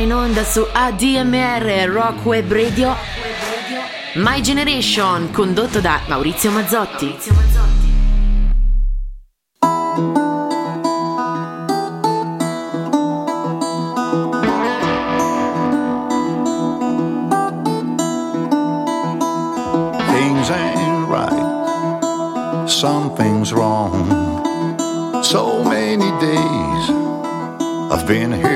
in onda su ADMR Rock Web Radio My Generation condotto da Maurizio Mazzotti. Ain't right, something's wrong. So many days I've been here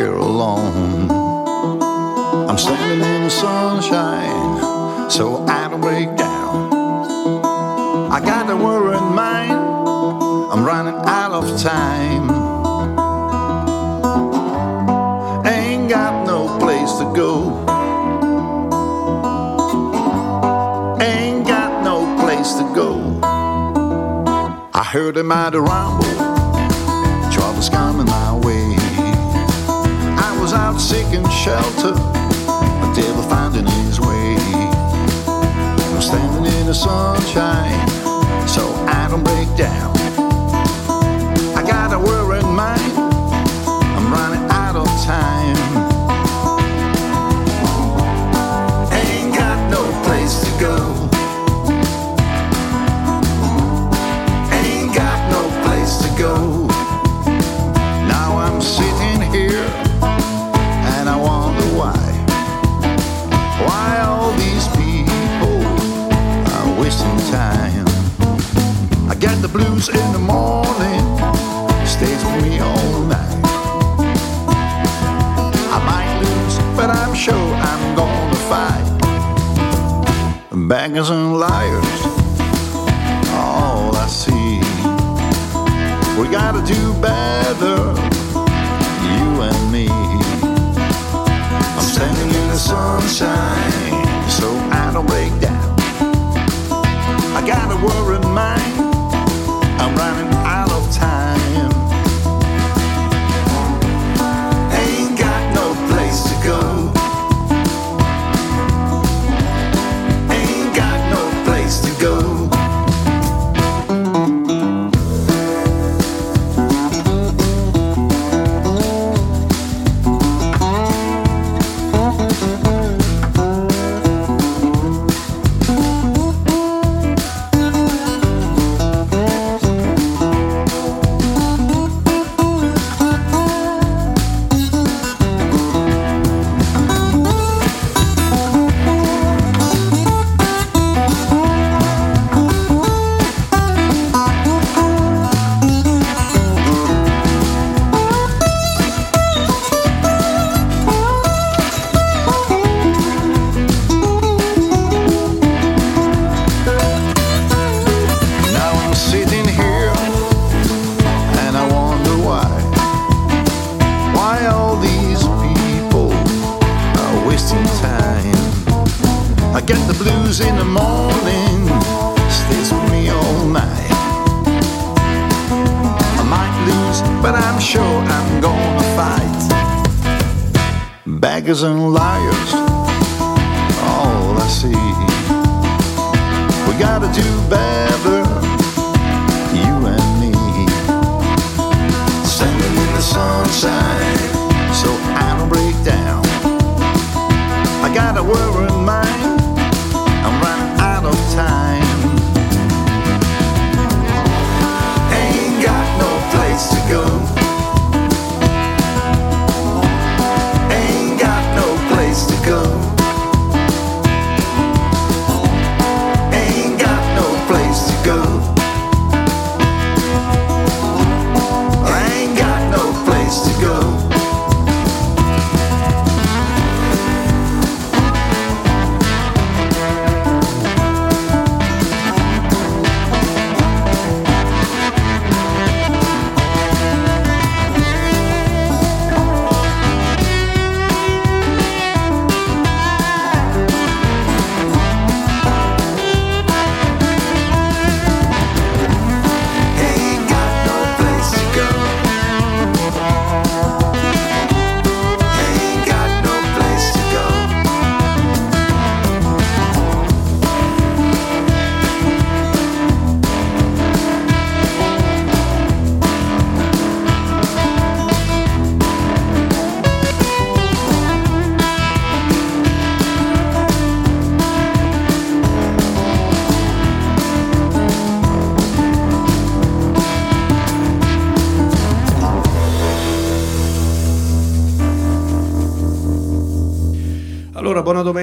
heard a mighty rumble, trouble's coming my way. I was out seeking shelter, a devil finding his way. I'm standing in the sunshine, so I don't break down. Blues in the morning, stays with me all night. I might lose, but I'm sure I'm gonna fight. Beggars and liars, all I see. We gotta do better, you and me. I'm standing in the sunshine, so I don't break down. I got a worry in mind, I'm out of time.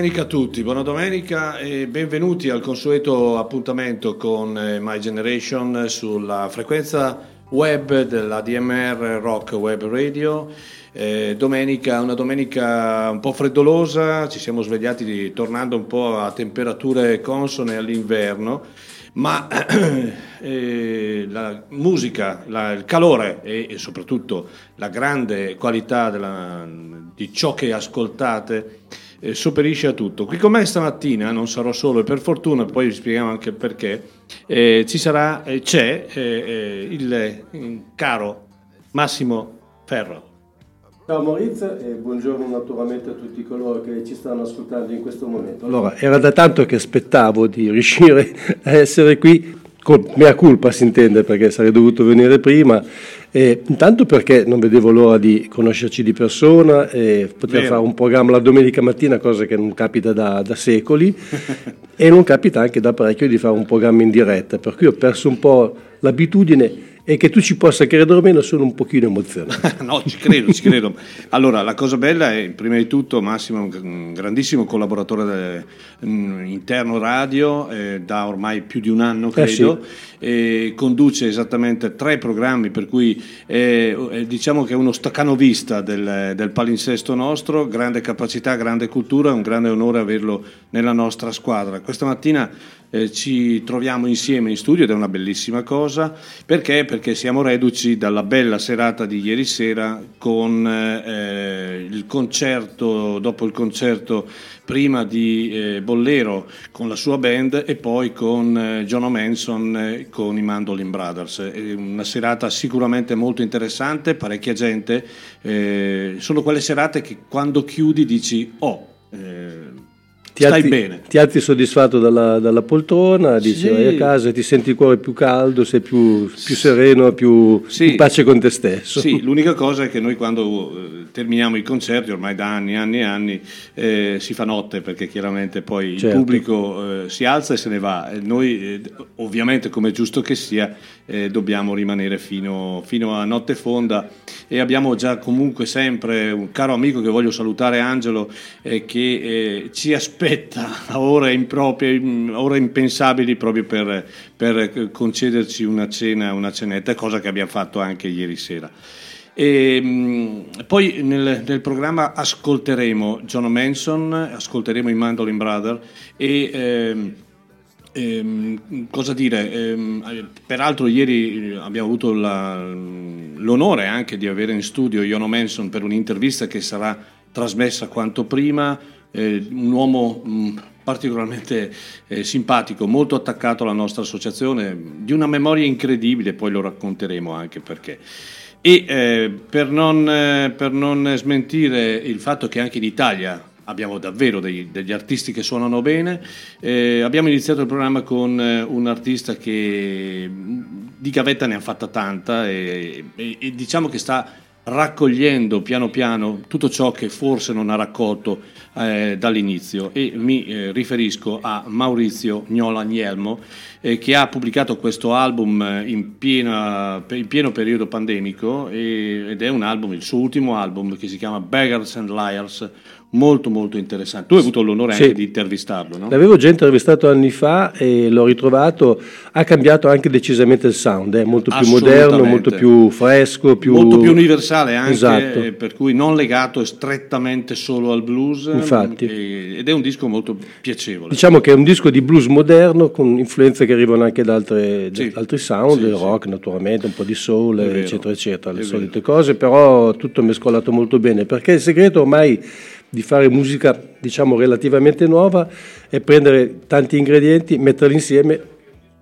Domenica a tutti, buona domenica e benvenuti al consueto appuntamento con eh, My Generation sulla frequenza web dell'ADMR Rock Web Radio. Eh, domenica, una domenica un po' freddolosa, ci siamo svegliati tornando un po' a temperature consone all'inverno, ma eh, la musica, la, il calore e, e, soprattutto la grande qualità della, di ciò che ascoltate eh, sopperisce a tutto. Qui con me stamattina non sarò solo e per fortuna, poi vi spieghiamo anche perché, eh, ci sarà, eh, c'è eh, eh, il, il caro Massimo Ferro. Ciao Maurizio e buongiorno naturalmente a tutti coloro che ci stanno ascoltando in questo momento. Allora, era da tanto che aspettavo di riuscire a essere qui, con mea culpa si intende perché sarei dovuto venire prima eh, intanto perché non vedevo l'ora di conoscerci di persona e poter Vero. fare un programma la domenica mattina, cosa che non capita da, da secoli, e non capita anche da parecchio di fare un programma in diretta, per cui ho perso un po' l'abitudine e che tu ci possa credere o meno sono un pochino emozionato. no, ci credo, ci credo. Allora, la cosa bella è, prima di tutto, Massimo è un grandissimo collaboratore del, mm, interno radio, eh, da ormai più di un anno, credo, eh sì. e conduce esattamente tre programmi, per cui eh, diciamo che è uno staccanovista del, del palinsesto nostro, grande capacità, grande cultura, è un grande onore averlo nella nostra squadra. Questa mattina eh, ci troviamo insieme in studio ed è una bellissima cosa. Perché? Perché siamo reduci dalla bella serata di ieri sera con eh, il concerto, dopo il concerto prima di eh, Bollero con la sua band e poi con eh, John O'Manson eh, con i Mandolin Brothers. È una serata sicuramente molto interessante, parecchia gente. Eh, sono quelle serate che quando chiudi dici oh ti Stai alzi, bene. Ti alzi soddisfatto dalla, dalla poltrona, dici sì. vai a casa e ti senti il cuore più caldo, sei più, più sereno, più sì. in pace con te stesso. Sì, l'unica cosa è che noi quando eh, terminiamo i concerti, ormai da anni, anni e anni, eh, si fa notte perché chiaramente poi certo. il pubblico eh, si alza e se ne va. E noi eh, ovviamente, come è giusto che sia, eh, dobbiamo rimanere fino, fino, a notte fonda e abbiamo già comunque sempre un caro amico che voglio salutare, Angelo, che ci aspetta aspetta a ore improprie, ore impensabili proprio per, per concederci una cena, una cenetta, cosa che abbiamo fatto anche ieri sera. E, poi nel, nel, programma ascolteremo John Manson, ascolteremo i Mandolin Brothers e ehm, ehm, cosa dire, ehm, peraltro ieri abbiamo avuto la, l'onore anche di avere in studio John Manson per un'intervista che sarà trasmessa quanto prima eh, un uomo mh, mm, particolarmente eh, simpatico, molto attaccato alla nostra associazione, di una memoria incredibile, poi lo racconteremo anche perché. E eh, per, non, eh, per, non, smentire il fatto che anche in Italia abbiamo davvero dei, degli artisti che suonano bene, eh, abbiamo iniziato il programma con eh, un artista che mm, di gavetta ne ha fatta tanta e, e, e diciamo che sta raccogliendo piano piano tutto ciò che forse non ha raccolto eh, dall'inizio. E mi eh, riferisco a Maurizio Gnola Agnelmo eh, che ha pubblicato questo album eh, in, piena, in pieno periodo pandemico e, ed è un album, il suo ultimo album che si chiama Beggars and Liars, molto molto interessante. Tu hai avuto l'onore sì. anche di intervistarlo, no? L'avevo già intervistato anni fa e l'ho ritrovato, ha cambiato anche decisamente il sound, è molto più moderno, molto più fresco, più... molto più universale anche, esatto. Eh, per cui non legato strettamente solo al blues Infatti. E, ed è un disco molto piacevole. Diciamo che è un disco di blues moderno con influenze che arrivano anche da, altre, sì. altri sound, sì, rock naturalmente, un po' di soul, eccetera, eccetera, le solite cose, però tutto mescolato molto bene, perché il segreto ormai di fare musica diciamo relativamente nuova e prendere tanti ingredienti, metterli insieme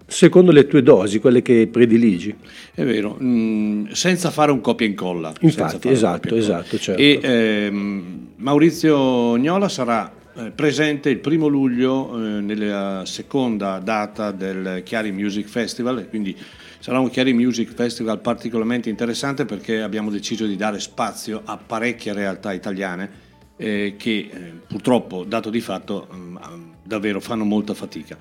secondo le tue dosi, quelle che prediligi. È vero, mm, senza fare un copia e incolla. Infatti, esatto, esatto. Certo. E ehm, Maurizio Gnola sarà eh, presente il primo luglio eh, nella seconda data del Chiari Music Festival, quindi sarà un Chiari Music Festival particolarmente interessante perché abbiamo deciso di dare spazio a parecchie realtà italiane eh, che eh, purtroppo, dato di fatto, mh, mm, davvero fanno molta fatica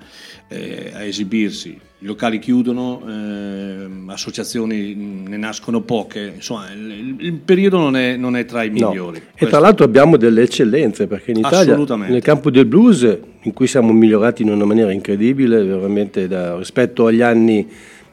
eh, a esibirsi. I locali chiudono, eh, associazioni ne nascono poche, insomma il, il periodo non è, non è, tra i migliori. No. E tra l'altro abbiamo delle eccellenze, perché in Italia nel campo del blues, in cui siamo migliorati in una maniera incredibile, veramente da, rispetto agli anni,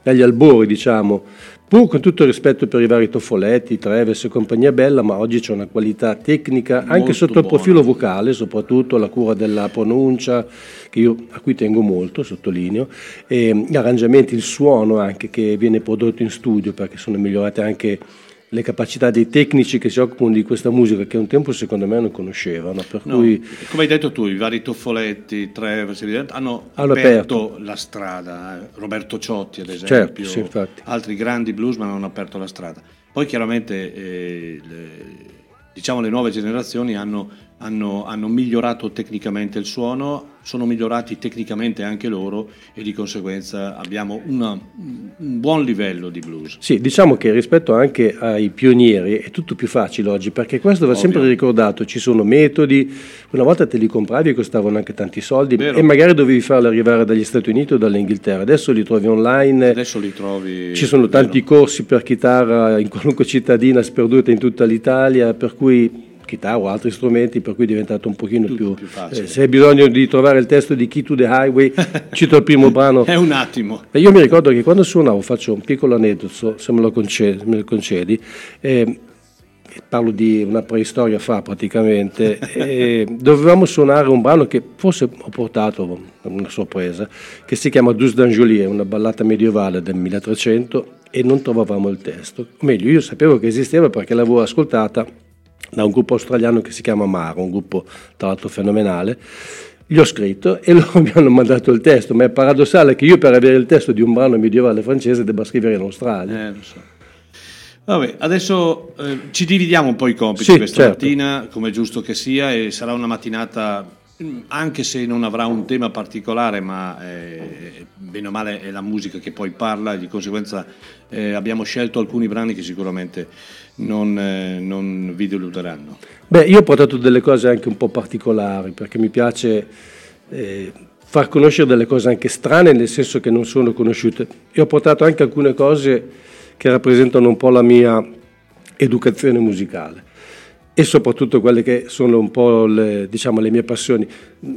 agli albori diciamo, Pur con tutto il rispetto per i vari Toffoletti, Treves e compagnia bella, ma oggi c'è una qualità tecnica anche molto sotto il profilo vocale, soprattutto la cura della pronuncia, io, a cui tengo molto, sottolineo, e gli arrangiamenti, il suono anche che viene prodotto in studio, perché sono migliorate anche le capacità dei tecnici che si occupano di questa musica che un tempo secondo me non conoscevano. No, cui... Come hai detto tu, i vari Toffoletti, Travers hanno, aperto, aperto, la strada, eh. Roberto Ciotti ad esempio, certo, sì, altri grandi bluesman hanno aperto la strada. Poi chiaramente eh, le, diciamo, le nuove generazioni hanno hanno, hanno, migliorato tecnicamente il suono, sono migliorati tecnicamente anche loro e di conseguenza abbiamo una, un buon livello di blues. Sì, diciamo che rispetto anche ai pionieri è tutto più facile oggi perché questo va Ovvio. sempre ricordato, ci sono metodi, una volta te li compravi e costavano anche tanti soldi Vero. e magari dovevi farli arrivare dagli Stati Uniti o dall'Inghilterra, adesso li trovi online, adesso li trovi... ci sono tanti Vero. corsi per chitarra in qualunque cittadina sperduta in tutta l'Italia, per cui chitarra o altri strumenti, per cui è diventato un pochino più, più facile. Eh, se hai bisogno di trovare il testo di Key to the Highway, cito il primo brano. È un attimo. E io mi ricordo che quando suonavo, faccio un piccolo aneddoto, se me lo concedi, me lo concedi eh, parlo di una preistoria fa praticamente, eh, dovevamo suonare un brano che forse ho portato una sorpresa, che si chiama Dus d'Angelier, una ballata medievale del 1300 e non trovavamo il testo. O meglio, io sapevo che esisteva perché l'avevo ascoltata da un gruppo australiano che si chiama Maro, un gruppo tra l'altro fenomenale. Gli ho scritto e loro mi hanno mandato il testo, ma è paradossale che io per avere il testo di un brano medievale francese debba scrivere in Australia. Eh, lo so. Vabbè, adesso eh, ci dividiamo un po' i compiti sì, questa certo. mattina, come è giusto che sia, e sarà una mattinata, anche se non avrà un tema particolare, ma eh, bene o male è la musica che poi parla, di conseguenza eh, abbiamo scelto alcuni brani che sicuramente non, eh, non, vi deluderanno. Beh, io ho portato delle cose anche un po' particolari perché mi piace eh, far conoscere delle cose anche strane nel senso che non sono conosciute. Io ho portato anche alcune cose che rappresentano un po' la mia educazione musicale e soprattutto quelle che sono un po' le, diciamo, le mie passioni.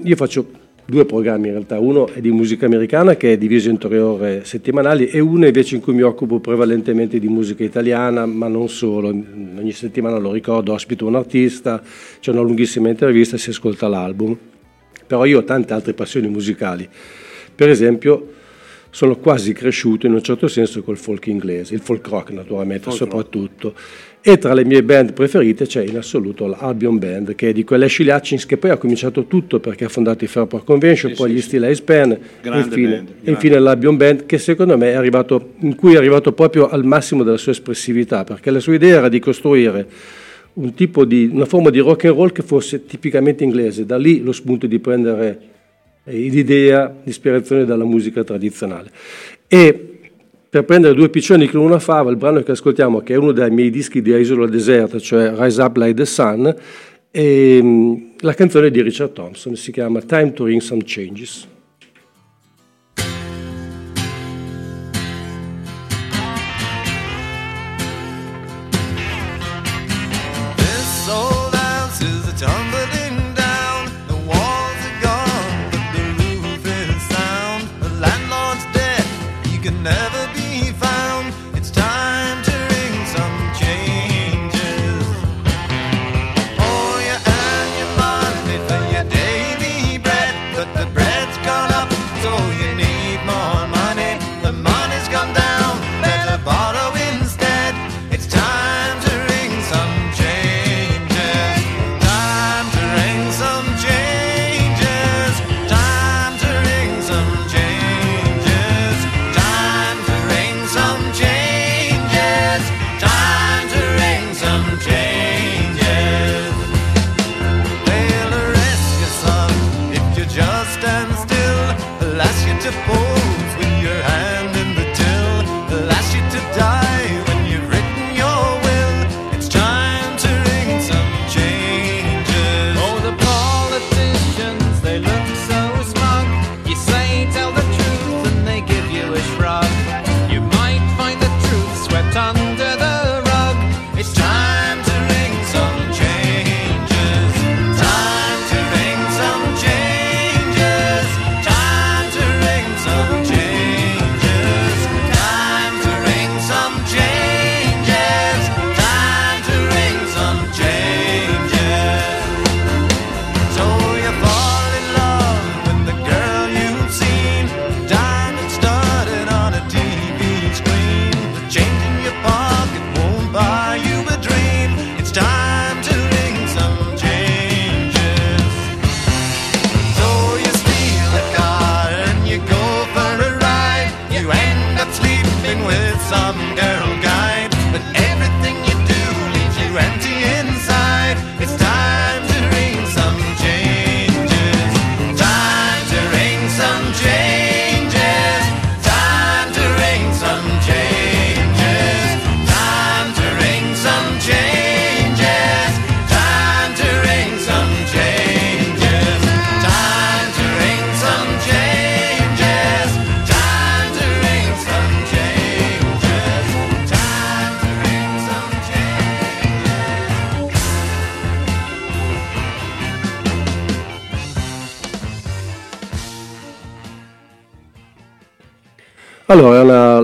Io faccio due programmi in realtà, uno è di musica americana che è diviso in tre ore settimanali e uno invece in cui mi occupo prevalentemente di musica italiana, ma non solo, ogni settimana lo ricordo, ospito un artista, c'è una lunghissima intervista e si ascolta l'album. Però io ho tante altre passioni musicali, per esempio sono quasi cresciuto in un certo senso col folk inglese, il folk rock naturalmente folk soprattutto. Rock. E tra le mie band preferite c'è in assoluto l'Albion Band, che è di quell'Ashley Hutchins che poi ha cominciato tutto perché ha fondato i Fairport Convention, sì, poi sì, gli Steel Ice Pen, e infine, band, infine l'Albion Band, che secondo me è arrivato, in cui è arrivato proprio al massimo della sua espressività, perché la sua idea era di costruire un tipo di, una forma di rock and roll che fosse tipicamente inglese, da lì lo spunto di prendere l'idea, l'ispirazione dalla musica tradizionale. E per prendere due piccioni con una fava, il brano che ascoltiamo, che è uno dei miei dischi di Isola Deserta, cioè Rise Up Like the Sun, e mm, la canzone di Richard Thompson si chiama Time to Ring Some Changes.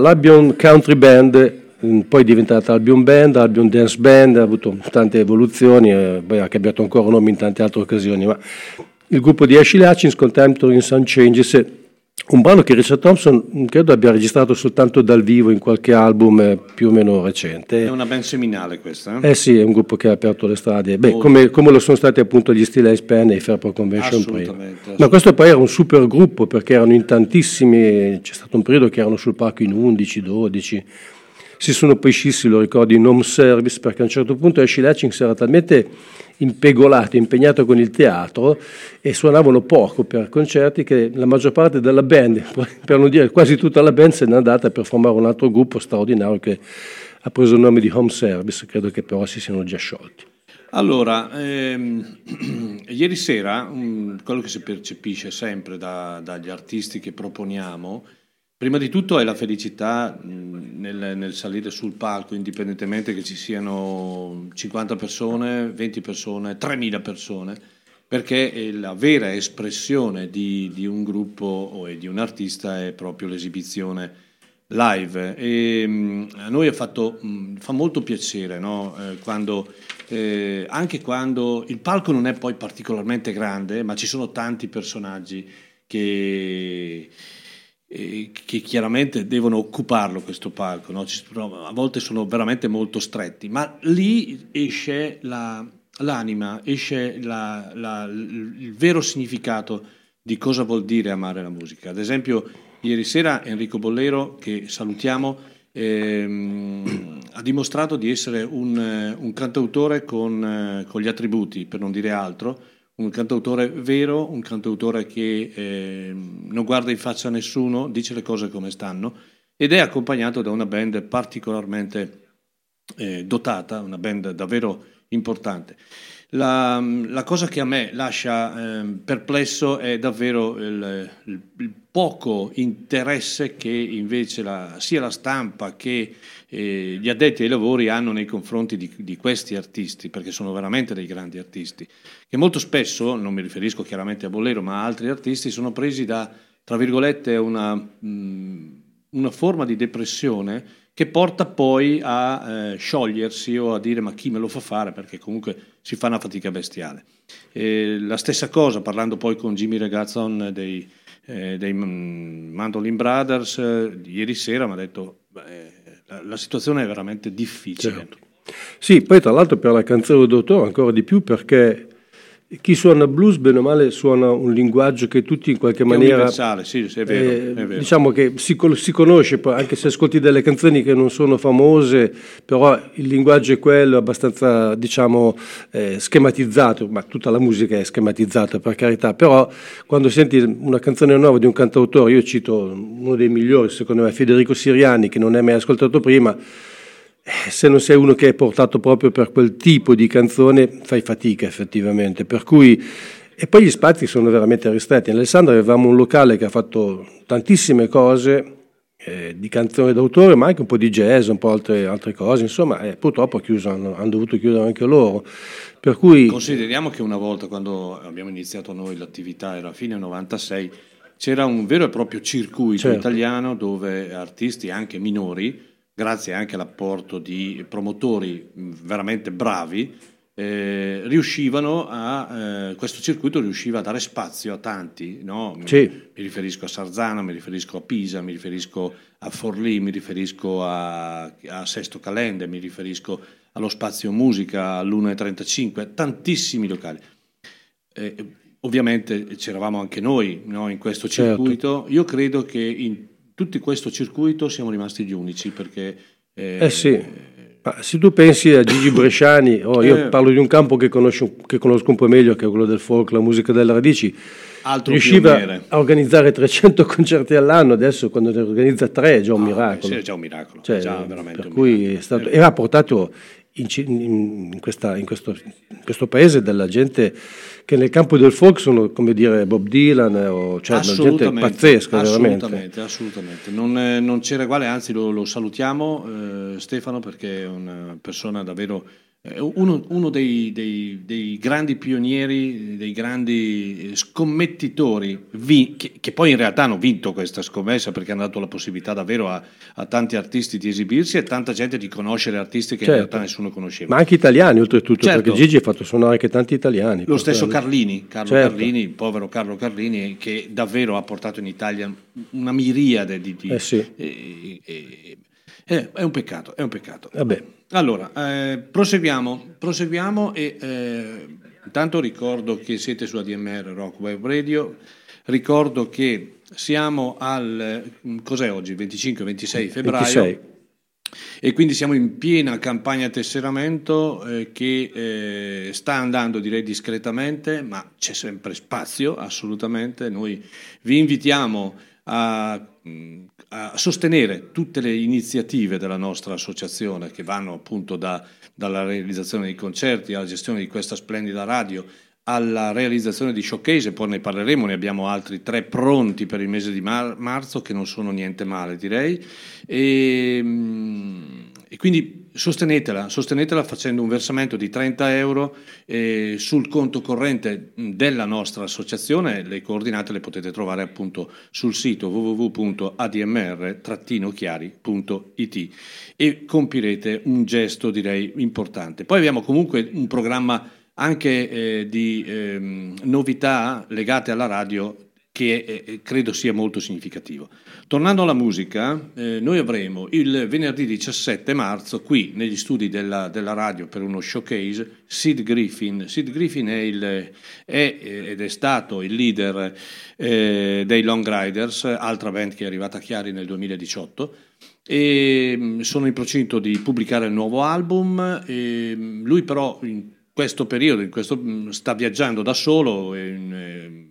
l'Albion Country Band Mm, poi è diventata Albion Band, Albion Dance Band, ha avuto tante evoluzioni, eh, poi ha cambiato ancora nome in tante altre occasioni, ma il gruppo di Ashley Hutchins con Time to in Sun Changes un brano che Richard Thompson mm, credo abbia registrato soltanto dal vivo in qualche album eh, più o meno recente. È una band seminale questa? Eh, eh sì, è un gruppo che ha aperto le strade, Beh, come, come, lo sono stati appunto gli Steel Ice Pen e i Fairport Convention prima. Ma questo poi era un super gruppo perché erano in tantissimi, c'è stato un periodo che erano sul palco in 11, 12, si sono poi scissi, lo ricordo, in home service perché a un certo punto Ashley Hutchings era talmente impegolato, impegnato con il teatro e suonavano poco per concerti che la maggior parte della band, per non dire quasi tutta la band, se n'è andata per formare un altro gruppo straordinario che ha preso il nome di home service, credo che però si siano già sciolti. Allora, ehm, ieri sera, um, quello che si percepisce sempre da, dagli artisti che proponiamo, Prima di tutto è la felicità nel, nel, salire sul palco, indipendentemente che ci siano 50 persone, 20 persone, 3000 persone, perché la vera espressione di, di un gruppo o di un artista è proprio l'esibizione live. E a noi fatto, fa molto piacere no? eh, quando, eh, anche quando il palco non è poi particolarmente grande, ma ci sono tanti personaggi che che chiaramente devono occuparlo questo palco, no? a volte sono veramente molto stretti, ma lì esce la, l'anima, esce la, la, il vero significato di cosa vuol dire amare la musica. Ad esempio, ieri sera Enrico Bollero, che salutiamo, ehm, ha dimostrato di essere un, un cantautore con, con gli attributi, per non dire altro, un cantautore vero, un cantautore che eh, non guarda in faccia a nessuno, dice le cose come stanno ed è accompagnato da una band particolarmente eh, dotata, una band davvero importante. La, la, cosa che a me lascia eh, perplesso è davvero il, il, il, poco interesse che invece la, sia la stampa che eh, gli addetti ai lavori hanno nei confronti di, di, questi artisti, perché sono veramente dei grandi artisti, che molto spesso, non mi riferisco chiaramente a Bollero, ma a altri artisti, sono presi da, tra virgolette, una, mh, una forma di depressione che porta poi a eh, sciogliersi o a dire ma chi me lo fa fare perché comunque si fa una fatica bestiale. E la stessa cosa parlando poi con Jimmy Regazzon dei, eh, dei Mandolin Brothers eh, ieri sera mi ha detto beh, la, situazione è veramente difficile. Certo. Sì, poi tra l'altro per la canzone d'autore ancora di più perché chi suona blues, bene o male, suona un linguaggio che tutti in qualche che maniera. È universale, sì, è vero, eh, è vero. Diciamo che si, si, conosce, anche se ascolti delle canzoni che non sono famose, però il linguaggio è quello, abbastanza, diciamo, eh, schematizzato, ma tutta la musica è schematizzata per carità, però quando senti una canzone nuova di un cantautore, io cito uno dei migliori, secondo me, Federico Siriani, che non hai mai ascoltato prima se non sei uno che è portato proprio per quel tipo di canzone, fai fatica effettivamente. Per cui, e poi gli spazi sono veramente ristretti. In Alessandro avevamo un locale che ha fatto tantissime cose eh, di canzone d'autore, ma anche un po' di jazz, un po' altre, altre cose. Insomma, eh, purtroppo chiuso, hanno, hanno, dovuto chiudere anche loro. Per cui... Consideriamo che una volta, quando abbiamo iniziato noi l'attività, era fine 96, c'era un vero e proprio circuito certo. italiano dove artisti anche minori grazie anche all'apporto di promotori veramente bravi, eh, riuscivano a, eh, questo circuito riusciva a dare spazio a tanti, no? sì. mi riferisco a Sarzana, mi riferisco a Pisa, mi riferisco a Forlì, mi riferisco a, a Sesto Calende, mi riferisco allo Spazio Musica, all'1.35, tantissimi locali. Eh, ovviamente c'eravamo anche noi no, in questo certo. circuito, certo. io credo che in tutti questo circuito siamo rimasti gli unici perché... Eh, eh sì, ma se tu pensi a Gigi Bresciani, oh, io eh, parlo di un campo che conosco, che conosco, un po' meglio, che è quello del folk, la musica delle radici, riusciva pioniere. a organizzare 300 concerti all'anno, adesso quando ne organizza tre è già un ah, miracolo. Sì, è già un miracolo, cioè, già veramente per cui stato, e ha portato in, in, questa, in, questo, in, questo, paese della gente che nel campo del folk sono come dire Bob Dylan o cioè gente pazzesca assolutamente, veramente assolutamente. Non, eh, non c'era uguale anzi lo, lo salutiamo eh, Stefano perché è una persona davvero uno, uno dei, dei, dei, grandi pionieri, dei grandi scommettitori, vi, che, che, poi in realtà hanno vinto questa scommessa perché hanno dato la possibilità davvero a, a tanti artisti di esibirsi e tanta gente di conoscere artisti che certo. in realtà nessuno conosceva. Ma anche italiani oltretutto, certo. perché Gigi ha fatto suonare anche tanti italiani. Lo stesso Carlini, Carlo certo. Carlini, il povero Carlo Carlini, che davvero ha portato in Italia una miriade di... di eh sì. eh, eh, eh, è un peccato, è un peccato. Vabbè. Allora, eh, proseguiamo, proseguiamo e eh, intanto ricordo che siete su ADMR Rock Web Radio, ricordo che siamo al, cos'è oggi, 25-26 febbraio. 26. E quindi siamo in piena campagna tesseramento eh, che eh, sta andando direi discretamente, ma c'è sempre spazio assolutamente. Noi vi invitiamo a a sostenere tutte le iniziative della nostra associazione che vanno appunto da, dalla realizzazione dei concerti alla gestione di questa splendida radio alla realizzazione di showcase, poi ne parleremo, ne abbiamo altri tre pronti per il mese di mar- marzo che non sono niente male direi. E, e quindi sostenetela, sostenetela facendo un versamento di 30 euro eh, sul conto corrente della nostra associazione, le coordinate le potete trovare appunto sul sito www.admr-chiari.it e compirete un gesto direi importante. Poi abbiamo comunque un programma anche eh, di eh, novità legate alla radio che eh, eh, credo sia molto significativo. Tornando alla musica, eh, noi avremo il venerdì 17 marzo qui negli studi della, della radio per uno showcase Sid Griffin. Sid Griffin è, il, è eh, ed è stato il leader eh, dei Long Riders, altra band che è arrivata a Chiari nel 2018 e mm, sono in procinto di pubblicare il nuovo album. Mm, lui però in questo periodo in questo, mm, sta viaggiando da solo. In,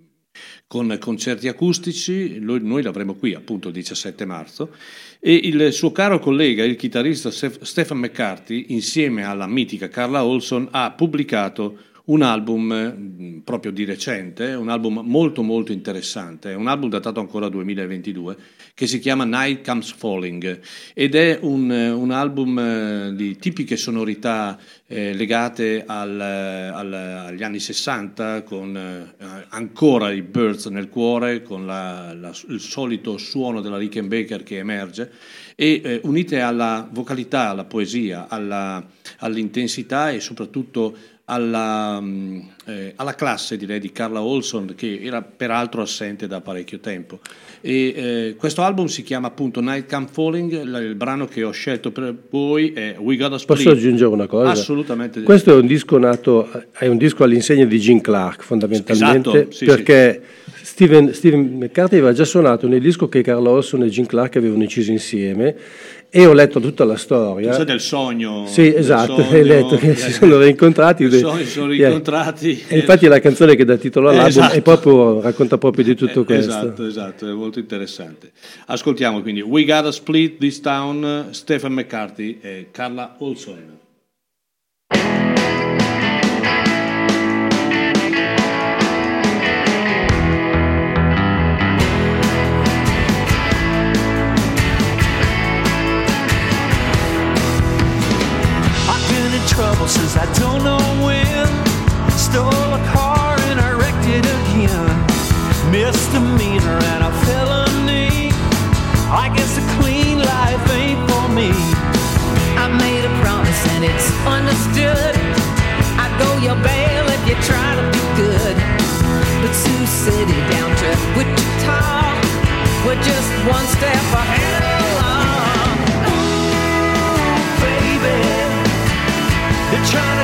con concerti acustici, noi, l'avremo qui appunto il 17 marzo, e il suo caro collega, il chitarrista Stephen McCarthy, insieme alla mitica Carla Olson, ha pubblicato un album mm, proprio di recente, un album molto molto interessante, un album datato ancora 2022 che si chiama Night Comes Falling ed è un, un album eh, di tipiche sonorità eh, legate al, al, agli anni 60 con eh, ancora i Birds nel cuore, con la, la, il solito suono della Rickenbacker che emerge e eh, unite alla vocalità, alla poesia, alla, all'intensità e soprattutto alla, mm, eh, alla, classe direi di Carla Olson che era peraltro assente da parecchio tempo e, eh, questo album si chiama appunto Night Come Falling il, il, brano che ho scelto per voi è We Gotta Split posso aggiungere una cosa? assolutamente questo è un disco nato è un disco all'insegna di Gene Clark fondamentalmente esatto, sì, perché sì. Steven, Steven McCarthy aveva già suonato nel disco che Carla Olson e Gene Clark avevano inciso insieme e ho letto tutta la storia. Questo del sogno. Sì, esatto, hai letto che si sono rincontrati. I sogni sono rincontrati. E infatti la canzone che dà titolo all'album esatto. proprio, racconta proprio di tutto eh, questo. Esatto, esatto, è molto interessante. Ascoltiamo quindi We Gotta Split This Town, Stephen McCarthy e Carla Olson. Since I don't know when. Stole a car and I wrecked it again. Misdemeanor and a felony. I guess a clean life ain't for me. I made a promise and it's understood. I go your bail if you try to be good. But Sioux City down to Wichita, we're just one step ahead.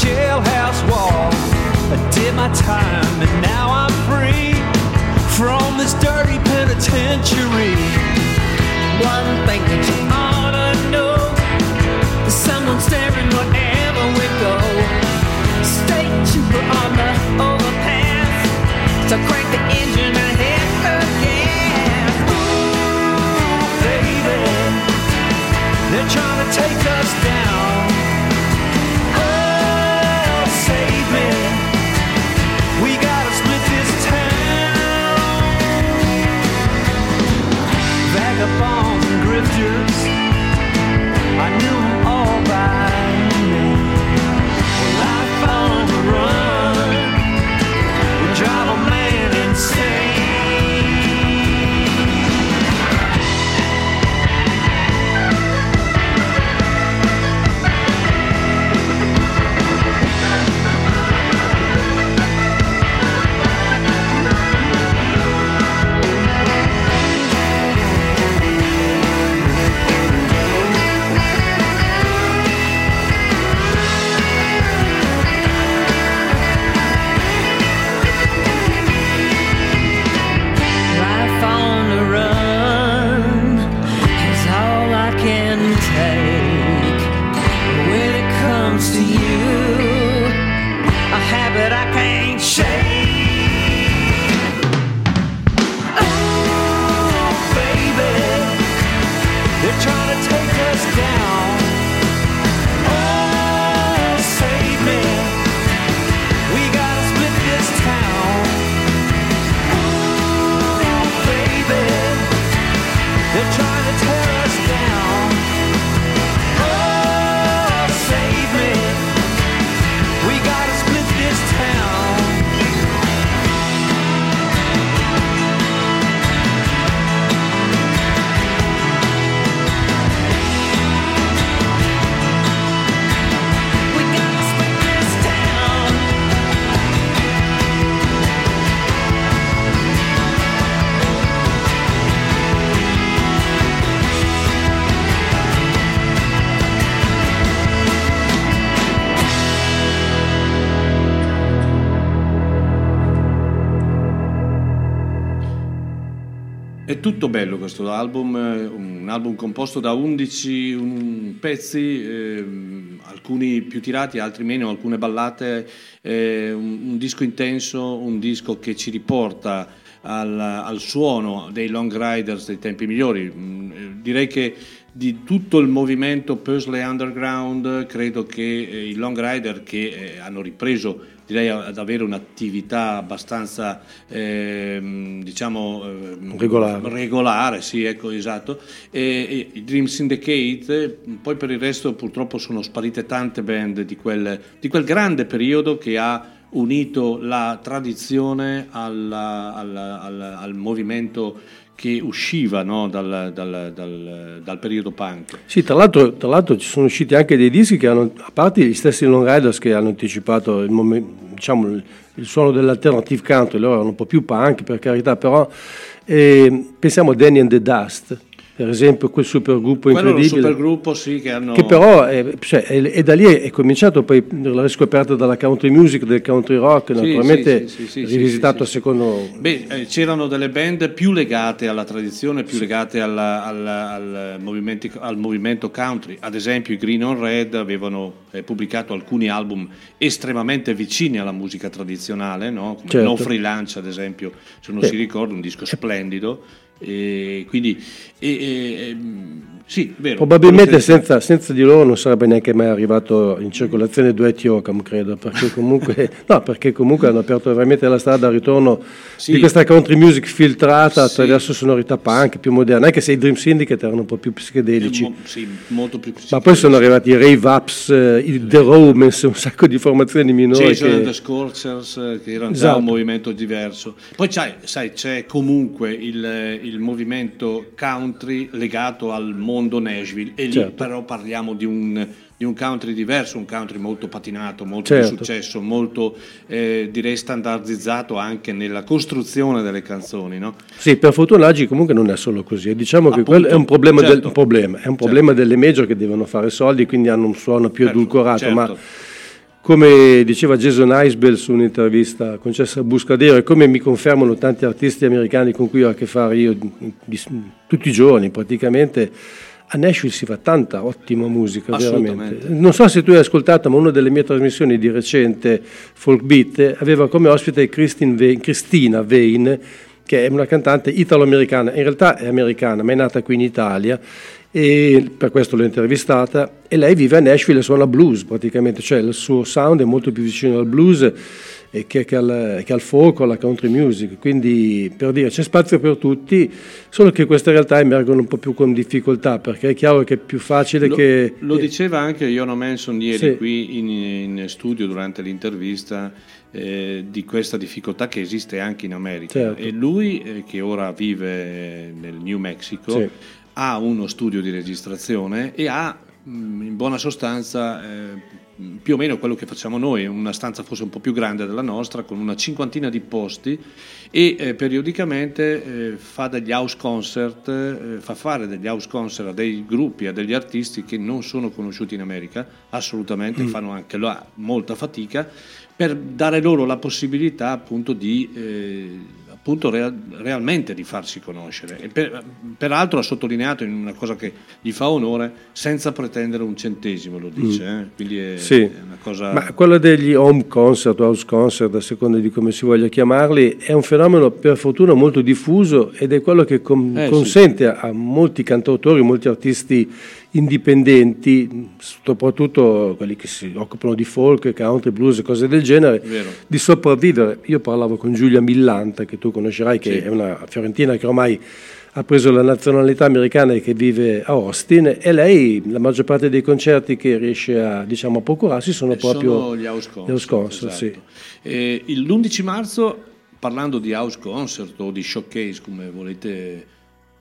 jailhouse wall. I did my time and now I'm free from this dirty penitentiary. One thing that you ought to know, there's someone staring wherever we go. over on the overpass. So crank the engine and hit the gas. Ooh, baby, they're trying to take us down. Tutto bello questo album, eh, un album composto da 11 un- pezzi, ehm, alcuni più tirati, altri meno, alcune ballate, eh, un, un disco intenso, un disco che ci riporta al, al suono dei Long Riders dei tempi migliori. Mm, eh, direi che di tutto il movimento Pursley Underground credo che eh, i Long Rider che eh, hanno ripreso direi ad avere un'attività abbastanza ehm, diciamo ehm, Regolare. regolare, sì, ecco, esatto. E, e i Dream Syndicate, eh, poi per il resto purtroppo sono sparite tante band di quel, di quel grande periodo che ha unito la tradizione alla- alla- alla- al movimento che usciva no, dal, dal- dal- dal periodo punk. Sì, tra l'altro, tra l'altro ci sono usciti anche dei dischi che hanno, a parte gli stessi Long Riders che hanno anticipato il, momen- diciamo, il, il suono dell'alternative country, loro erano un po' più punk per carità, però eh, pensiamo a Danny and the Dust, per esempio, quel supergruppo Quello incredibile. supergruppo, sì, che hanno... Che però, è, cioè, è- è da lì è, cominciato poi la riscoperta della country music, del country rock, naturalmente sì, sì, sì, rivisitato sì, a secondo... Beh, eh, c'erano delle band più legate alla tradizione, più legate alla- alla- al, movimenti- al movimento country. Ad esempio, i Green on Red avevano eh, pubblicato alcuni album estremamente vicini alla musica tradizionale, no? come Certo. No Free Lunch, ad esempio, se non Beh. si ricorda, un disco splendido. E quindi, e- e- sì, vero. Probabilmente che- senza, senza di loro non sarebbe neanche mai arrivato in circolazione Duetti Ocam, credo, perché comunque, no, perché comunque hanno aperto veramente la strada al ritorno Sì. di questa country music filtrata Sì. attraverso sonorità punk più moderne, anche se i Dream Syndicate erano un po' più psichedelici. mo- sì, molto più Ma poi sono arrivati i Rave Ups, eh, i The Romance, un sacco di formazioni minori. Jason and the Che... Scorchers, eh, che erano già Esatto. un movimento diverso. Poi sai, c'è comunque il, il movimento country legato al mondo Nashville e lì Certo. però parliamo di un, di un country diverso, un country molto patinato, molto Certo. di successo, molto eh, direi standardizzato anche nella costruzione delle canzoni. No? Sì, per fortuna oggi comunque non è solo così. Diciamo che Appunto, quello è un problema, del, certo. un problema, è un problema delle major che devono fare soldi, quindi hanno un suono più Certo, edulcorato, certo. ma come diceva Jason Isbell su un'intervista concessa a Buscadero e come mi confermano tanti artisti americani con cui ho a che fare io tutti i giorni praticamente, a Nashville si fa tanta ottima musica, veramente. Non so se tu hai ascoltato, ma una delle mie trasmissioni di recente, Folk Beat, aveva come ospite Vane, Cristina Vane, che è una cantante italo-americana, in realtà è americana, ma è nata qui in Italia e per questo l'ho intervistata. E lei vive a Nashville e suona blues praticamente, cioè il suo sound è molto più vicino al blues che, che, al, che al folk alla country music, quindi per dire c'è spazio per tutti, solo che queste realtà emergono un po' più con difficoltà perché è chiaro che è più facile lo, che... Lo diceva anche Iono Manson ieri sì. qui in, in, studio durante l'intervista eh, di questa difficoltà che esiste anche in America certo. e lui eh, che ora vive nel New Mexico sì. ha uno studio di registrazione e ha mm, in buona sostanza eh, più o meno quello che facciamo noi, una stanza forse un po' più grande della nostra, con una cinquantina di posti e eh, periodicamente eh, fa degli house concert, eh, fa fare degli house concert a dei gruppi, a degli artisti che non sono conosciuti in America, assolutamente, mm. fanno anche là molta fatica, per dare loro la possibilità appunto di eh, appunto real, realmente di farsi conoscere. E per, peraltro ha sottolineato in una cosa che gli fa onore, senza pretendere un centesimo, lo dice. Mm. Eh? Quindi è, sì. è, una cosa... Ma quello degli home concert o house concert, a seconda di come si voglia chiamarli, è un fenomeno per fortuna molto diffuso ed è quello che com- eh, consente sì. a molti cantautori, molti artisti indipendenti, soprattutto quelli che si occupano di folk, country, blues e cose del genere, di sopravvivere. Io parlavo con Giulia Millanta, che tu conoscerai, che sì. è una fiorentina che ormai ha preso la nazionalità americana e che vive a Austin e lei la maggior parte dei concerti che riesce a, diciamo, a procurarsi sono e proprio sono gli house concert, house concert esatto. sì. l'11 marzo parlando di house concert o di showcase come volete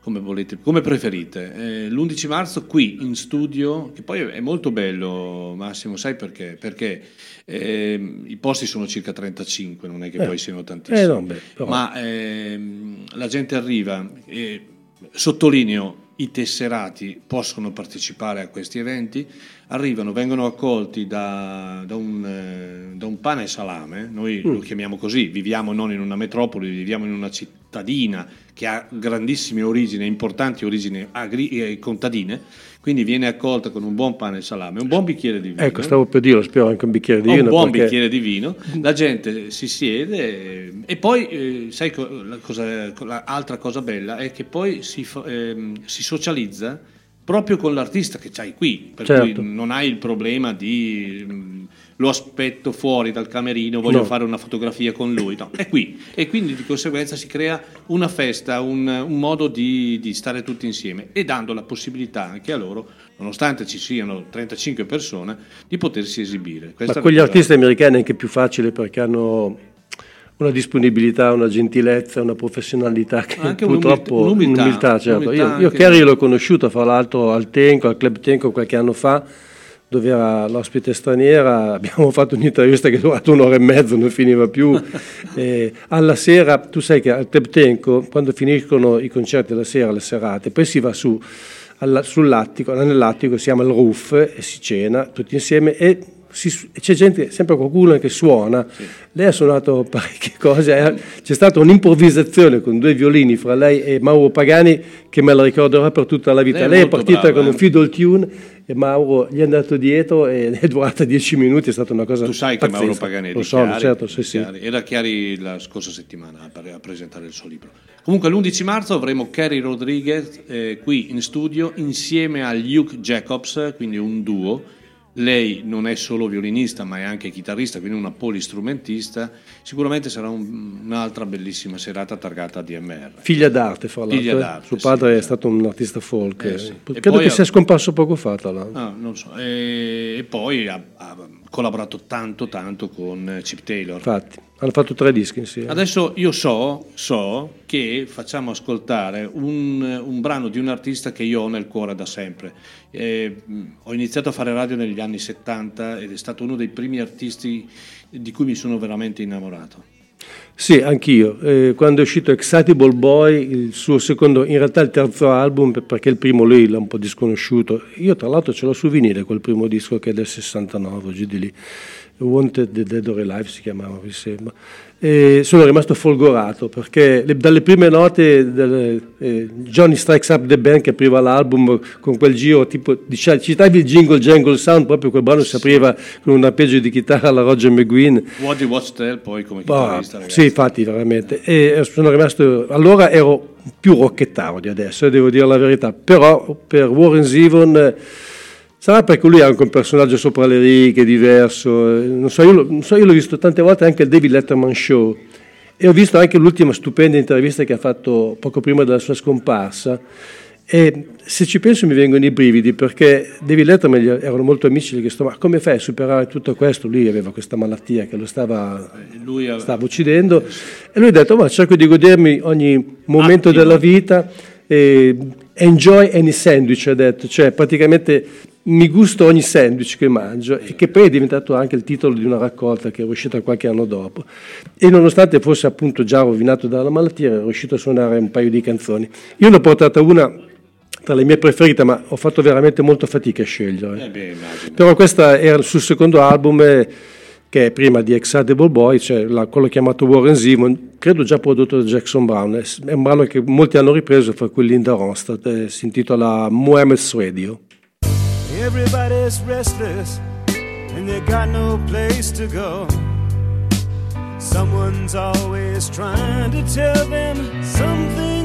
come volete, come preferite. Eh, l'11 marzo qui in studio, che poi è molto bello Massimo, sai perché? Perché eh, i posti sono circa 35, non è che eh. poi siano tantissimi, no, beh, ma ehm, la gente arriva e sottolineo i tesserati possono partecipare a questi eventi, arrivano, vengono accolti da, da, un, eh, da un, pane e salame, noi mm. lo chiamiamo così, viviamo non in una metropoli, viviamo in una cittadina che ha grandissime origini, importanti origini agri- e contadine, quindi viene accolta con un buon pane e salame, un buon bicchiere di vino. Ecco, stavo per dire, spero anche un bicchiere di vino. Un buon perché... bicchiere di vino, la gente si siede e poi, eh, sai, la cosa, l'altra cosa bella è che poi si, eh, si socializza proprio con l'artista che c'hai qui, per certo. cui non hai il problema di lo aspetto fuori dal camerino, voglio no. fare una fotografia con lui, no, è qui e quindi di conseguenza si crea una festa, un, un modo di, di, stare tutti insieme e dando la possibilità anche a loro, nonostante ci siano 35 persone, di potersi esibire. Questa Ma con gli artisti americani è anche più facile perché hanno una disponibilità, una gentilezza, una professionalità che anche purtroppo un'umiltà, un'umiltà, certo. io, io Kerry l'ho conosciuto fra l'altro al Tenco, al Club Tenco qualche anno fa dove era l'ospite straniera, abbiamo fatto un'intervista che è durata un'ora e mezza, non finiva più. eh, alla sera, tu sai che al Teptenco, quando finiscono i concerti la sera, le serate, poi si va su alla, sull'attico, nell'attico si chiama il roof e si cena tutti insieme e si, c'è gente, sempre qualcuno che suona. Sì. Lei ha suonato parecchie cose, eh, c'è stata un'improvvisazione con due violini fra lei e Mauro Pagani che me la ricorderà per tutta la vita. Lei, lei è partita brava, con eh? un fiddle tune e Mauro gli è andato dietro e è durata dieci minuti, è stata una cosa Tu sai pazzesca. che Mauro Pagani Lo so, Chiari, certo, sì, sì. era Chiari la scorsa settimana a presentare il suo libro. Comunque l'11 marzo avremo Kerry Rodriguez eh, qui in studio insieme a Luke Jacobs, quindi un duo lei non è solo violinista ma è anche chitarrista, quindi una polistrumentista, sicuramente sarà un, un'altra bellissima serata targata a DMR. Figlia d'arte, fra l'altro. Figlia eh. d'arte, Suo padre sì, è stato un artista folk. Eh, sì. Credo che sia scomparso poco fa, tra l'altro. Ah, so. E, e poi ha, ha collaborato tanto tanto con Chip Taylor. Infatti. Hanno fatto tre dischi insieme. Adesso io so, so che facciamo ascoltare un, un, brano di un artista che io ho nel cuore da sempre. Eh, ho iniziato a fare radio negli anni 70 ed è stato uno dei primi artisti di cui mi sono veramente innamorato. Sì, anch'io. Eh, quando è uscito Excitable Boy, il suo secondo, in realtà il terzo album, perché il primo lui l'ha un po' disconosciuto. Io tra l'altro ce l'ho su vinile quel primo disco che è del 69, giù di lì Wanted Dead or Alive si chiamava, mi sembra. E sono rimasto folgorato perché le, dalle prime note del, eh, Johnny Strikes Up the Band che apriva l'album con quel giro tipo diciamo, citavi il jingle jangle sound proprio quel brano si apriva con un arpeggio di chitarra alla Roger McGuinn. Waddy Watchdale poi come chitarrista sì infatti veramente. E sono rimasto allora ero più rocchettaro di adesso eh, devo dire la verità. Però per Warren Zevon Sarà perché lui è anche un personaggio sopra le righe, diverso. eh, Non so, io, non so, io l'ho visto tante volte anche al David Letterman Show e ho visto anche l'ultima stupenda intervista che ha fatto poco prima della sua scomparsa. E se ci penso mi vengono i brividi perché David Letterman erano molto amici, gli ho chiesto ma come fai a superare tutto questo? Lui aveva questa malattia che lo stava, aveva- stava uccidendo e lui ha detto ma cerco di godermi ogni momento Attimo. della vita enjoy any sandwich ha detto, cioè praticamente mi gusto ogni sandwich che mangio e che poi è diventato anche il titolo di una raccolta che è uscita qualche anno dopo e nonostante fosse appunto già rovinato dalla malattia era riuscito a suonare un paio di canzoni io ne ho portata una tra le mie preferite ma ho fatto veramente molto fatica a scegliere Eh beh, però questa era sul secondo album eh, che è prima di Excitable Boy, cioè la- quello chiamato Warren Zevon, credo già prodotto da Jackson Brown. È è un brano che molti hanno ripreso, fra cui Linda Ronstadt, eh, si intitola Mohammed's Radio. Everybody's restless and they got no place to go. Someone's always trying to tell them something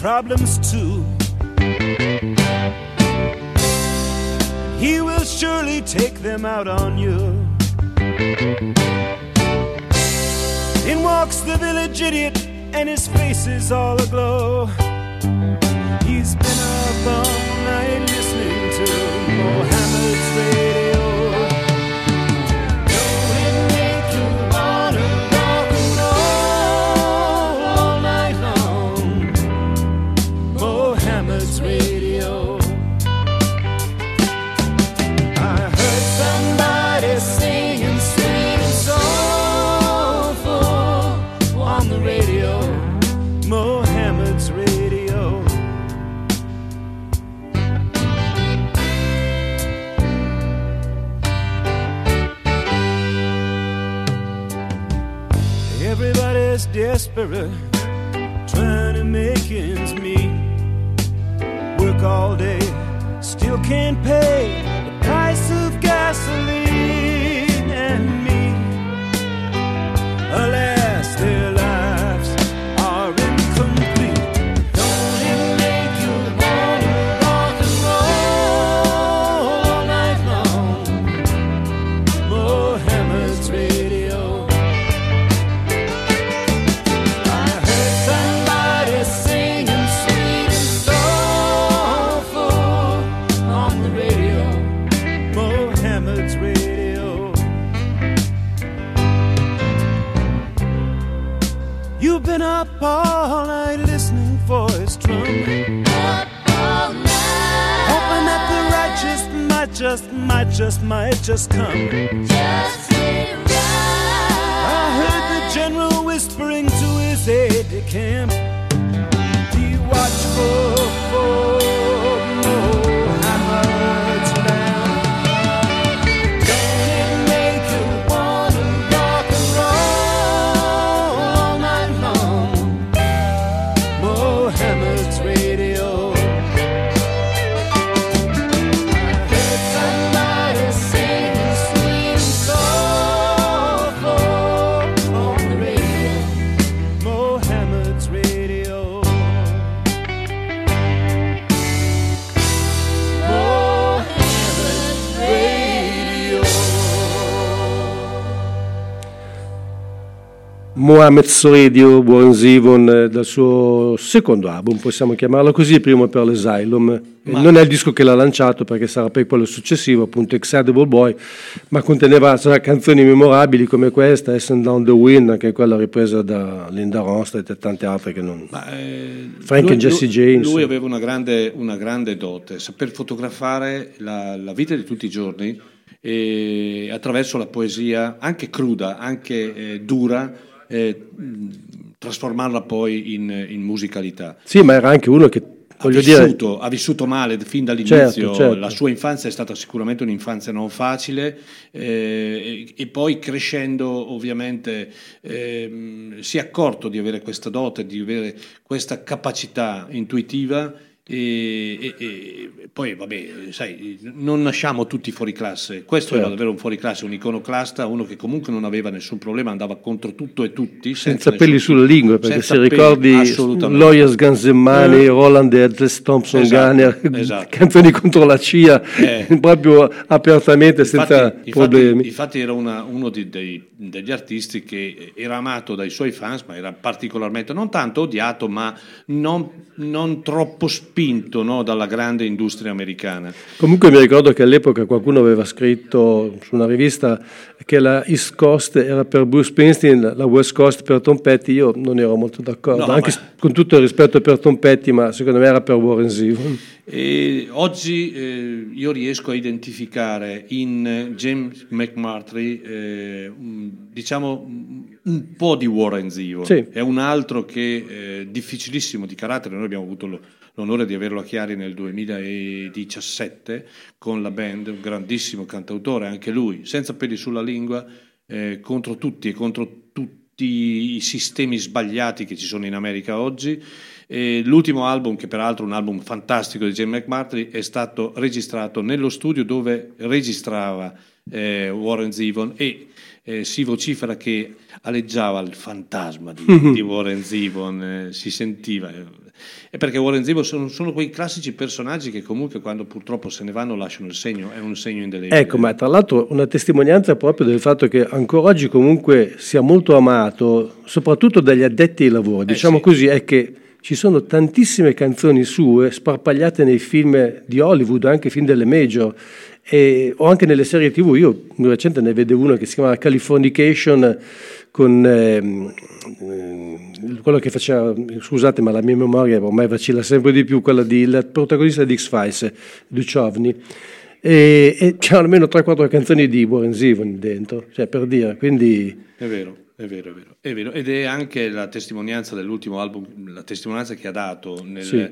problems too. He will surely take them out on you. In walks the village idiot, and his face is all aglow. He's been up all night listening to Mohammed's desperate, trying to make ends meet. Work all day, still can't pay the price of gasoline and me. Alas, just, might just, might just come. I heard the general whispering to his aide de camp. Be watchful for Mohamed Radio, Warren Zevon, eh, dal suo secondo album, possiamo chiamarlo così, il primo per l'Asylum. Ma... Non è il disco che l'ha lanciato perché sarà poi quello successivo, appunto Excitable Boy, ma conteneva canzoni memorabili come questa, Essen Down the Wind, che è quella ripresa da Linda Ronstadt e tante altre che non... Ma, eh, Frank lui, e Jesse James. Lui aveva una grande, una grande dote, saper fotografare la, la vita di tutti i giorni e attraverso la poesia, anche cruda, anche eh, dura, eh, trasformarla poi in, in, musicalità. Sì, ma era anche uno che... Ha vissuto, dire... ha vissuto, male fin dall'inizio, certo, certo. la sua infanzia è stata sicuramente un'infanzia non facile eh, e, e, poi crescendo ovviamente eh, si è accorto di avere questa dote, di avere questa capacità intuitiva e, e, e, poi, vabbè, sai, non nasciamo tutti fuori classe. Questo certo. era davvero un fuori classe, un iconoclasta, uno che comunque non aveva nessun problema, andava contro tutto e tutti. Senza, senza peli sulla lingua, perché se ricordi Lawyers Ganzemani, eh. Roland e Atlas Thompson esatto, Gunner, esatto. canzoni contro la CIA, eh. proprio apertamente, infatti, senza problemi. Infatti, era una, uno di, dei, degli artisti che era amato dai suoi fans, ma era particolarmente, non tanto odiato, ma non, non troppo spinto spinto no, dalla grande industria americana. Comunque mi ricordo che all'epoca qualcuno aveva scritto su una rivista che la East Coast era per Bruce Springsteen, la West Coast per Tom Petty, io non ero molto d'accordo, no, anche ma... con tutto il rispetto per Tom Petty, ma secondo me era per Warren Zevon. E oggi eh, io riesco a identificare in James McMurtry eh, diciamo un po' di Warren Zevon, sì. è un altro che è eh, difficilissimo di carattere, noi abbiamo avuto lo, l'onore di averlo a Chiari nel 2017 con la band, un grandissimo cantautore, anche lui, senza peli sulla lingua, eh, contro tutti e contro tutti i sistemi sbagliati che ci sono in America oggi. E l'ultimo album, che peraltro è un album fantastico di James McMurtry, è stato registrato nello studio dove registrava eh, Warren Zevon e eh, si vocifera che aleggiava il fantasma di, di Warren Zevon, eh, si sentiva. E perché Warren Zevon sono, sono, quei classici personaggi che comunque quando purtroppo se ne vanno lasciano il segno, è un segno indelebile. Ecco, ma tra l'altro una testimonianza proprio del fatto che ancora oggi comunque sia molto amato, soprattutto dagli addetti ai lavori, eh, diciamo sì. così, è che ci sono tantissime canzoni sue sparpagliate nei film di Hollywood, anche film delle major, e, o anche nelle serie tv. Io di recente ne vedevo una che si chiama Californication con eh, quello che faceva, scusate ma la mia memoria ormai vacilla sempre di più, quella di la protagonista di X-Files, Duchovny. E, e c'erano almeno 3-4 canzoni di Warren Zevon dentro, cioè per dire, quindi... È vero. È vero, è vero, è vero, ed è anche la testimonianza dell'ultimo album, la testimonianza che ha dato nel, sì.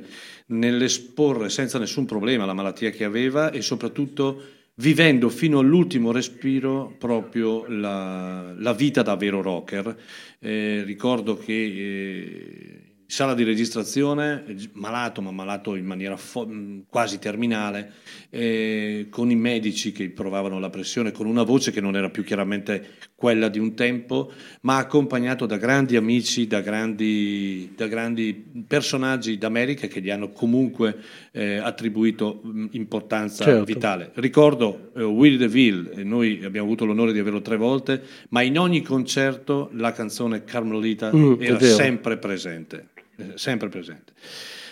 nell'esporre senza nessun problema la malattia che aveva e soprattutto vivendo fino all'ultimo respiro proprio la, la vita da vero rocker. Eh, ricordo che eh, sala di registrazione, malato, ma malato in maniera fo- quasi terminale, eh, con i medici che provavano la pressione, con una voce che non era più chiaramente quella di un tempo, ma accompagnato da grandi amici, da grandi, da grandi personaggi d'America che gli hanno comunque eh, attribuito importanza certo. vitale. Ricordo eh, Willie DeVille, noi abbiamo avuto l'onore di averlo tre volte, ma in ogni concerto la canzone Carmelita mm, era sempre presente. Eh, sempre presente.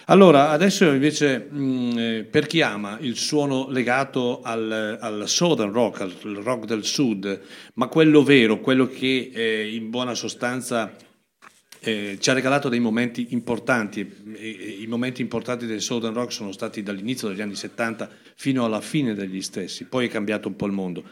Allora, adesso invece mh, eh, per chi ama il suono legato al, al, Southern Rock, al rock del sud, ma quello vero, quello che eh, in buona sostanza eh, ci ha regalato dei momenti importanti, i momenti importanti del Southern Rock sono stati dall'inizio degli anni 70 fino alla fine degli stessi, poi è cambiato un po' il mondo.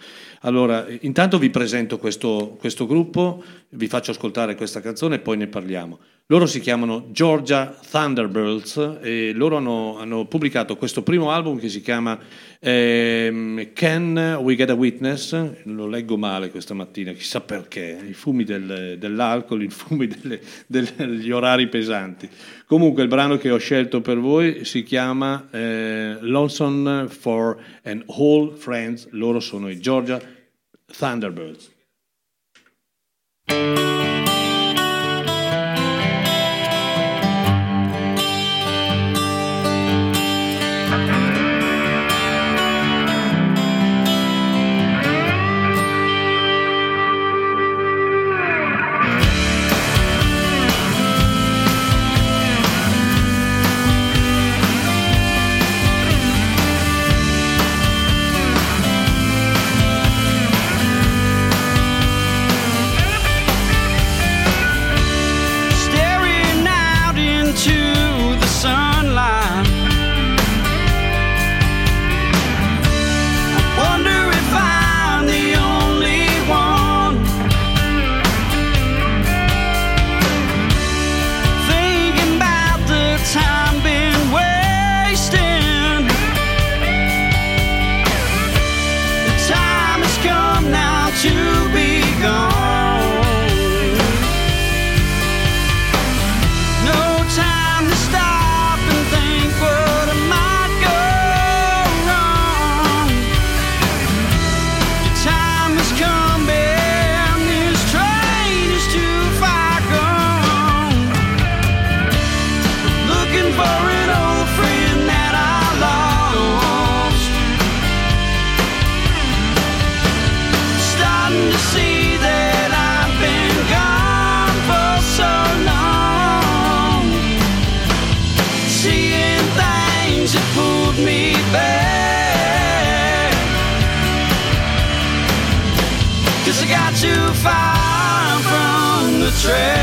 Allora, intanto vi presento questo, questo gruppo, vi faccio ascoltare questa canzone e poi ne parliamo. Loro si chiamano Georgia Thunderbirds e loro hanno, hanno pubblicato questo primo album che si chiama eh, Can We Get a Witness? Lo leggo male questa mattina, chissà perché, i fumi del, dell'alcol, i fumi delle, degli orari pesanti. Comunque il brano che ho scelto per voi si chiama eh, Lonesome for an All Friends, loro sono i Georgia Thunderbirds. understand. trail.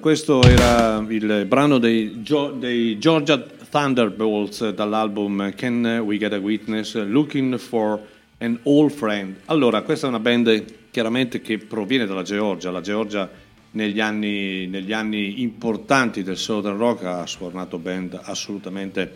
Questo era il brano dei, Gio- dei Georgia Thunderbolts dall'album Can We Get a Witness? Looking for an Old Friend. Allora, questa è una band chiaramente che proviene dalla Georgia. La Georgia negli anni, negli anni importanti del Southern Rock ha suonato band assolutamente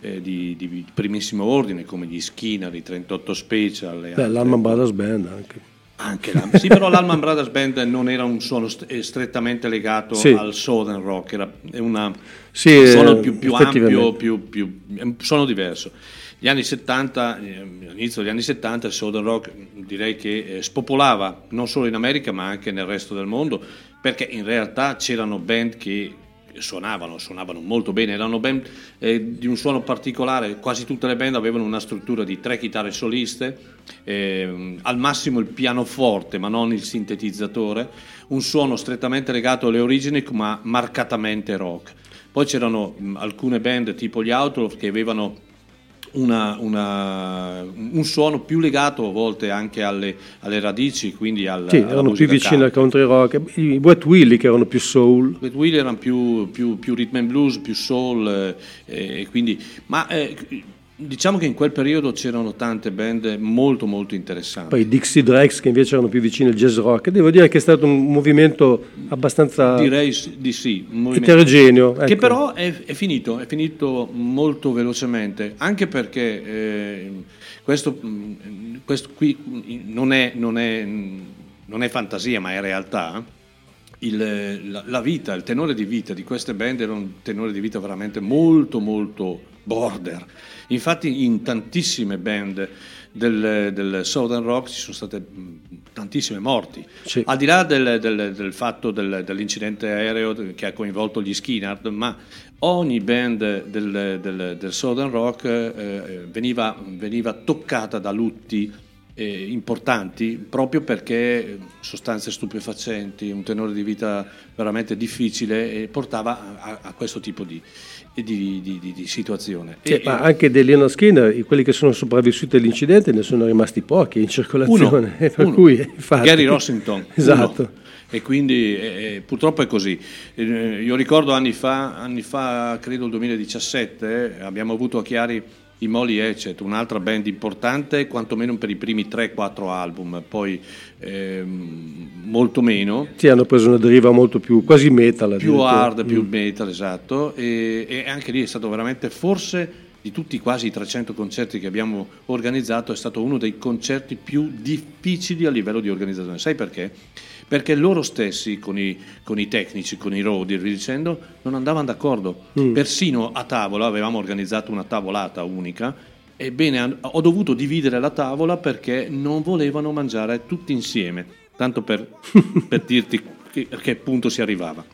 eh, di, di primissimo ordine come gli Skinner, i 38 Special. Beh, l'Alman Brothers Band anche. Anche la- sì, però l'Alman Brothers Band non era un suono eh, strettamente legato Sì. al Southern Rock, era una, Sì, un suono eh, più, più ampio, più, più, un suono diverso. Gli anni 70, eh, all'inizio degli anni 70 il Southern Rock direi che eh, spopolava non solo in America ma anche nel resto del mondo, perché in realtà c'erano band che suonavano, suonavano molto bene, erano band eh, di un suono particolare, quasi tutte le band avevano una struttura di tre chitarre soliste, ehm, al massimo il pianoforte ma non il sintetizzatore, un suono strettamente legato alle origini ma marcatamente rock. Poi c'erano mh, alcune band tipo gli Outlaw che avevano una- una- un suono più legato a volte anche alle, alle radici, quindi al, Sì, erano più vicini al country. rock. I Wet Willy che erano più soul. Red Willy erano più, più, più rhythm and blues, più soul, eh, e quindi, ma eh, diciamo che in quel periodo c'erano tante band molto molto interessanti. Poi i Dixie Drex che invece erano più vicini al jazz rock. Devo dire che è stato un movimento abbastanza Direi di sì, eterogeneo. che ecco. però è, è finito, è finito molto velocemente, anche perché eh, questo, questo qui non è, non, è, non è fantasia, ma è realtà. Il- la, la vita, il tenore di vita di queste band era un tenore di vita veramente molto molto border. Infatti in tantissime band del, del Southern Rock ci sono state tantissime morti. Sì. Al di là del, del- del fatto del- dell'incidente aereo che ha coinvolto gli Skinard, ma ogni band del, del- del Southern Rock eh, veniva, veniva toccata da lutti eh, importanti proprio perché sostanze stupefacenti, un tenore di vita veramente difficile eh, portava a, a questo tipo di, di- di- di- di situazione. Sì, E- ma anche dei Leonard Skinner, i- quelli che sono sopravvissuti all'incidente, ne sono rimasti pochi in circolazione. Uno, per uno. cui, infatti- Gary Rossington. Esatto. uno. E quindi eh, eh, purtroppo è così. Eh, io ricordo anni fa, anni fa, credo il 2017, eh, abbiamo avuto a Chiari i Molly Hatchet, un'altra band importante, quantomeno per i primi 3-4 album, poi ehm, molto meno. Sì, hanno preso una deriva molto più, quasi metal. Più hard, più Mm. metal, esatto. E, e anche lì è stato veramente, forse di tutti quasi i 300 concerti che abbiamo organizzato, è stato uno dei concerti più difficili a livello di organizzazione. Sai perché? Perché loro stessi, con i, con i tecnici, con i roadie, via dicendo, non andavano d'accordo. Persino a tavola, avevamo organizzato una tavolata unica, ebbene ho dovuto dividere la tavola perché non volevano mangiare tutti insieme, tanto per, per dirti che- a che punto si arrivava.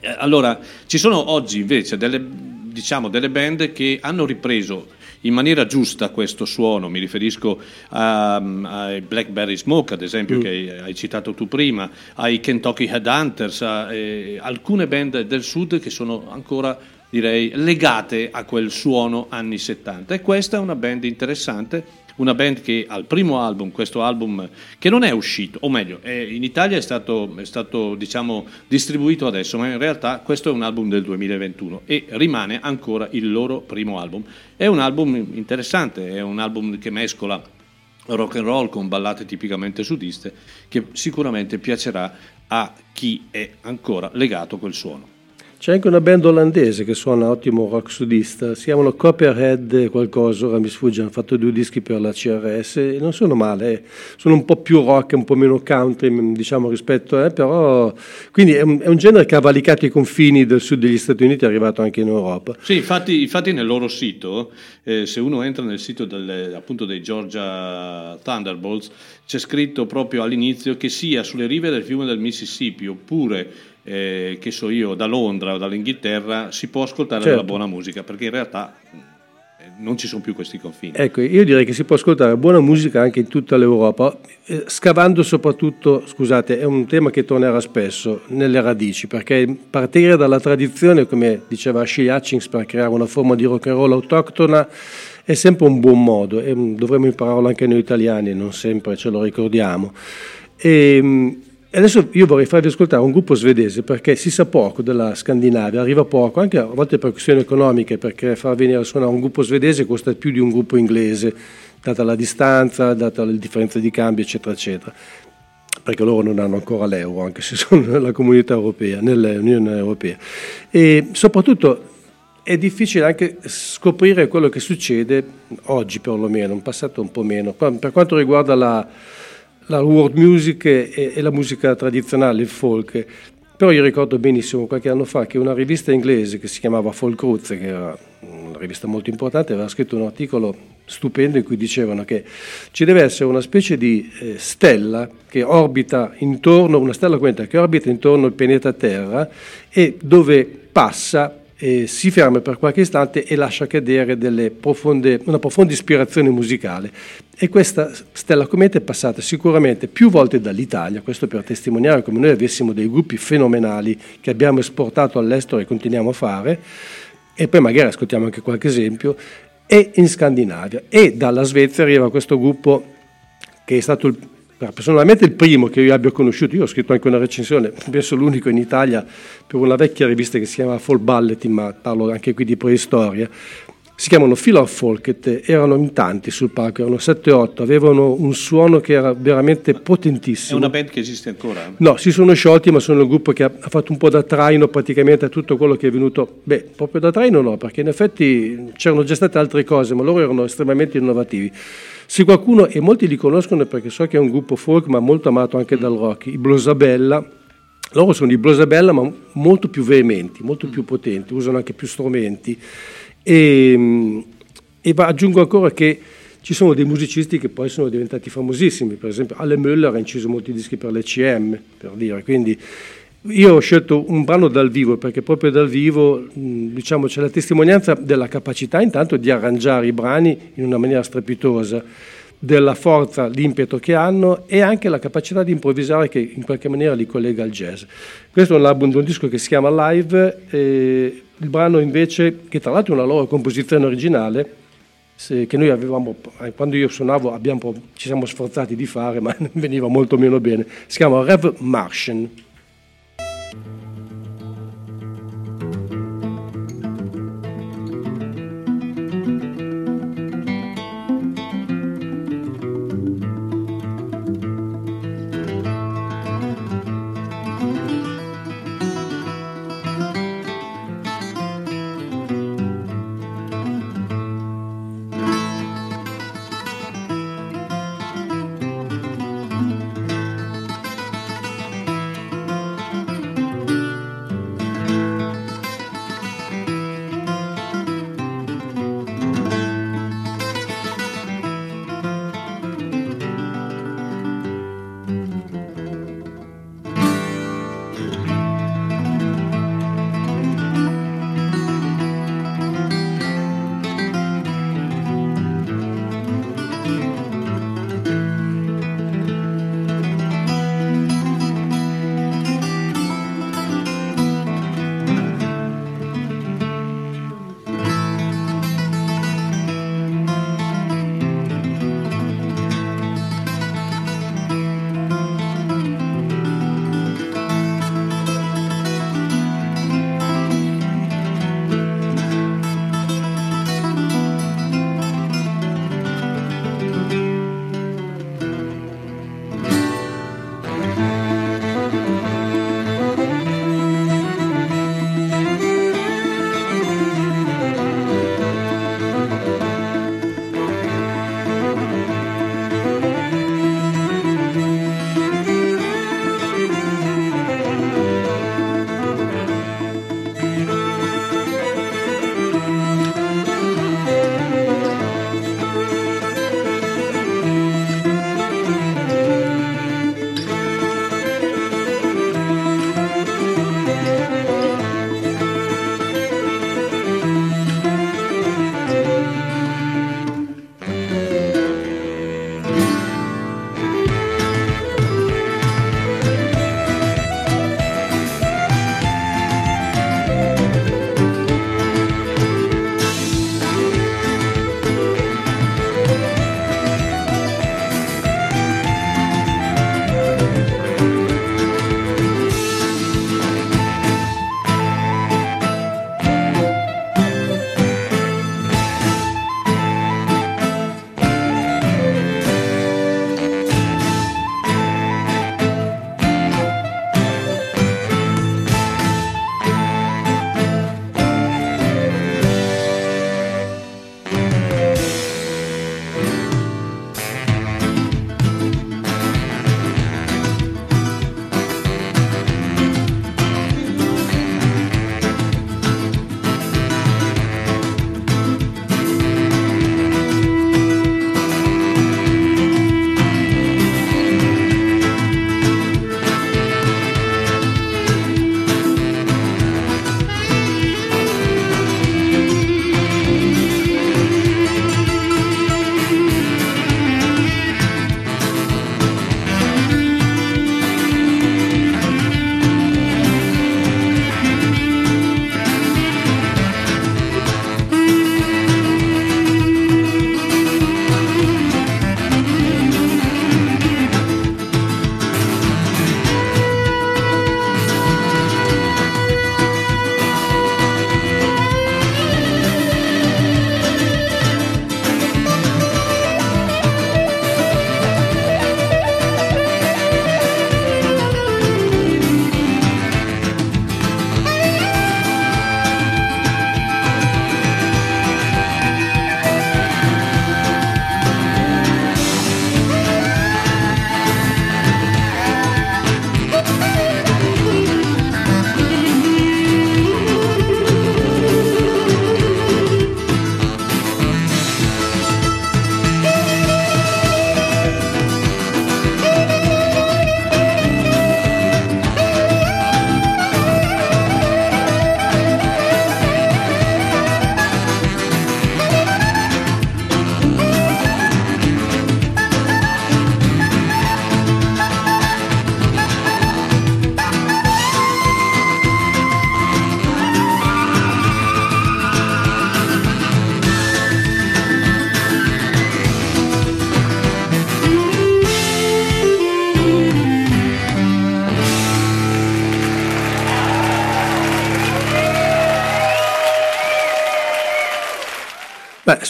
Eh, Allora, ci sono oggi invece delle, diciamo, delle band che hanno ripreso in maniera giusta questo suono, mi riferisco a- ai Blackberry Smoke ad esempio che hai citato tu prima, ai Kentucky Headhunters, a eh, alcune band del sud che sono ancora direi legate a quel suono anni 70 e questa è una band interessante una band che al primo album, questo album che non è uscito, o meglio, è- in Italia è stato, è stato diciamo, distribuito adesso, ma in realtà questo è un album del 2021 e rimane ancora il loro primo album. È un album interessante, è un album che mescola rock and roll con ballate tipicamente sudiste che sicuramente piacerà a chi è ancora legato a quel suono. C'è anche una band olandese che suona ottimo rock sudista, si chiamano Copperhead qualcosa, ora mi sfugge, hanno fatto due dischi per la CRS e non sono male, eh. sono un po' più rock, un po' meno country, diciamo rispetto a, però quindi è un, è un genere che ha valicato i confini del sud degli Stati Uniti, è arrivato anche in Europa. Sì, infatti, infatti nel loro sito, eh, se uno entra nel sito delle- appunto dei Georgia Thunderbolts, c'è scritto proprio all'inizio che sia sulle rive del fiume del Mississippi oppure, eh, che so io, da Londra o dall'Inghilterra, si può ascoltare Certo. della buona musica, perché in realtà eh, non ci sono più questi confini. Ecco, io direi che si può ascoltare buona musica anche in tutta l'Europa, eh, scavando soprattutto, scusate, è un tema che tornerà spesso, nelle radici, perché partire dalla tradizione, come diceva Ashley Hutchings, per creare una forma di rock and roll autoctona è sempre un buon modo e mm, dovremmo impararlo anche noi italiani, non sempre ce lo ricordiamo. E, mm, adesso io vorrei farvi ascoltare un gruppo svedese perché si sa poco della Scandinavia, arriva poco, anche a volte per questioni economiche, perché far venire a suonare un gruppo svedese costa più di un gruppo inglese, data la distanza, data le differenze di cambio, eccetera, eccetera. Perché loro non hanno ancora l'euro, anche se sono nella comunità europea, nell'Unione Europea. E soprattutto è difficile anche scoprire quello che succede oggi perlomeno, in passato un po' meno. Per quanto riguarda la, la world music e, e la musica tradizionale, il folk, però io ricordo benissimo qualche anno fa che una rivista inglese che si chiamava Folk Roots, che era una rivista molto importante, aveva scritto un articolo stupendo in cui dicevano che ci deve essere una specie di eh, stella che orbita intorno, una stella che orbita intorno al pianeta Terra e dove passa eh, si ferma per qualche istante e lascia cadere profonde, una profonda ispirazione musicale. E questa stella cometa è passata sicuramente più volte dall'Italia, questo per testimoniare come noi avessimo dei gruppi fenomenali che abbiamo esportato all'estero e continuiamo a fare, e poi magari ascoltiamo anche qualche esempio, e in Scandinavia. E dalla Svezia arriva questo gruppo che è stato il personalmente il primo che io abbia conosciuto, io ho scritto anche una recensione, penso l'unico in Italia per una vecchia rivista che si chiama Fall Balleting, ma parlo anche qui di preistoria. Si chiamano Philor Folket, erano in tanti sul palco, erano 7-8, avevano un suono che era veramente È potentissimo. una band che esiste ancora? No, si sono sciolti, ma sono il gruppo che ha fatto un po' da traino praticamente a tutto quello che è venuto. Beh, proprio da traino no, perché in effetti c'erano già state altre cose, ma loro erano estremamente innovativi. Se qualcuno, e molti li conoscono perché so che è un gruppo folk, ma molto amato anche dal rock, i Blosabella, loro sono i Blosabella, ma molto più veementi, molto più potenti, usano anche più strumenti. E, e va- aggiungo ancora che ci sono dei musicisti che poi sono diventati famosissimi, per esempio Ale Müller ha inciso molti dischi per l'ECM, per dire, quindi io ho scelto un brano dal vivo perché proprio dal vivo diciamo, c'è la testimonianza della capacità intanto di arrangiare i brani in una maniera strepitosa, della forza, l'impeto che hanno e anche la capacità di improvvisare che in qualche maniera li collega al jazz. Questo è un album di un disco che si chiama Live, il brano invece, che tra l'altro è una loro composizione originale, che noi avevamo, quando io suonavo abbiamo, ci siamo sforzati di fare, ma veniva molto meno bene. Si chiama Rev Martian.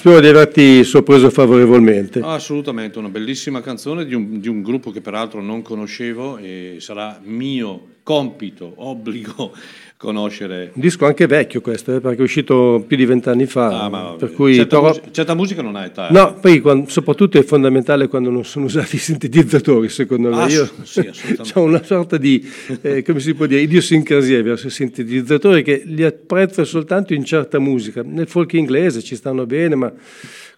Spero di averti sorpreso favorevolmente. Assolutamente, una bellissima canzone di un, di un gruppo che peraltro non conoscevo e sarà mio compito, obbligo conoscere. Un disco anche vecchio questo, eh, perché è uscito più di vent'anni fa. Ah, ma per cui certa, però- musica, certa musica non ha età. eh. No, poi quando- soprattutto è fondamentale quando non sono usati i sintetizzatori, secondo me. Ah, Io sì, ho una sorta di, eh, come si può dire, idiosincrasia verso i sintetizzatori che li apprezzo soltanto in certa musica. Nel folk inglese ci stanno bene, ma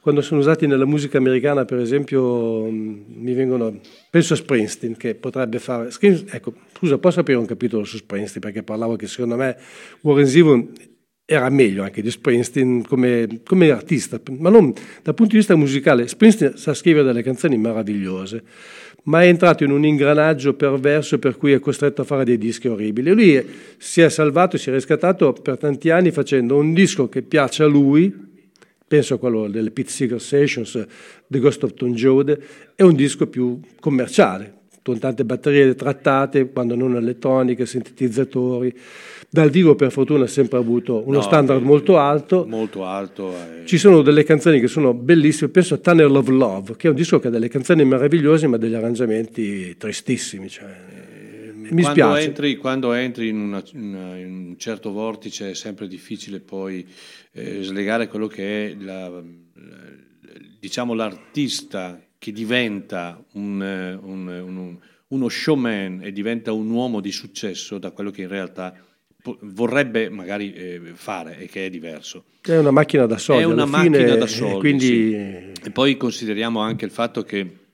quando sono usati nella musica americana, per esempio, mh, mi vengono... Penso a Springsteen, che potrebbe fare... Ecco, scusa, posso aprire un capitolo su Springsteen? Perché parlavo che secondo me Warren Zevon era meglio anche di Springsteen come, come artista, ma non dal punto di vista musicale. Springsteen sa scrivere delle canzoni meravigliose, ma è entrato in un ingranaggio perverso per cui è costretto a fare dei dischi orribili. Lui si è salvato, si è riscattato per tanti anni facendo un disco che piace a lui, penso a quello delle Pete Seeger Sessions, The Ghost of Tom Joad, è un disco più commerciale, con tante batterie trattate, quando non elettroniche, sintetizzatori. Dal vivo per fortuna ha sempre avuto uno No, standard eh, molto alto. Molto alto. eh. Ci sono delle canzoni che sono bellissime, penso a Tunnel of Love, che è un disco che ha delle canzoni meravigliose ma degli arrangiamenti tristissimi. Cioè, eh, mi quando spiace. Entri, quando entri in, una- in un certo vortice è sempre difficile poi eh, slegare quello che è la- la- diciamo l'artista che diventa un, eh, un- un- uno showman e diventa un uomo di successo da quello che in realtà po- vorrebbe magari eh, fare e che è diverso. È una macchina da soldi. È una alla fine, macchina da eh, soldi. Quindi sì. E poi consideriamo anche il fatto che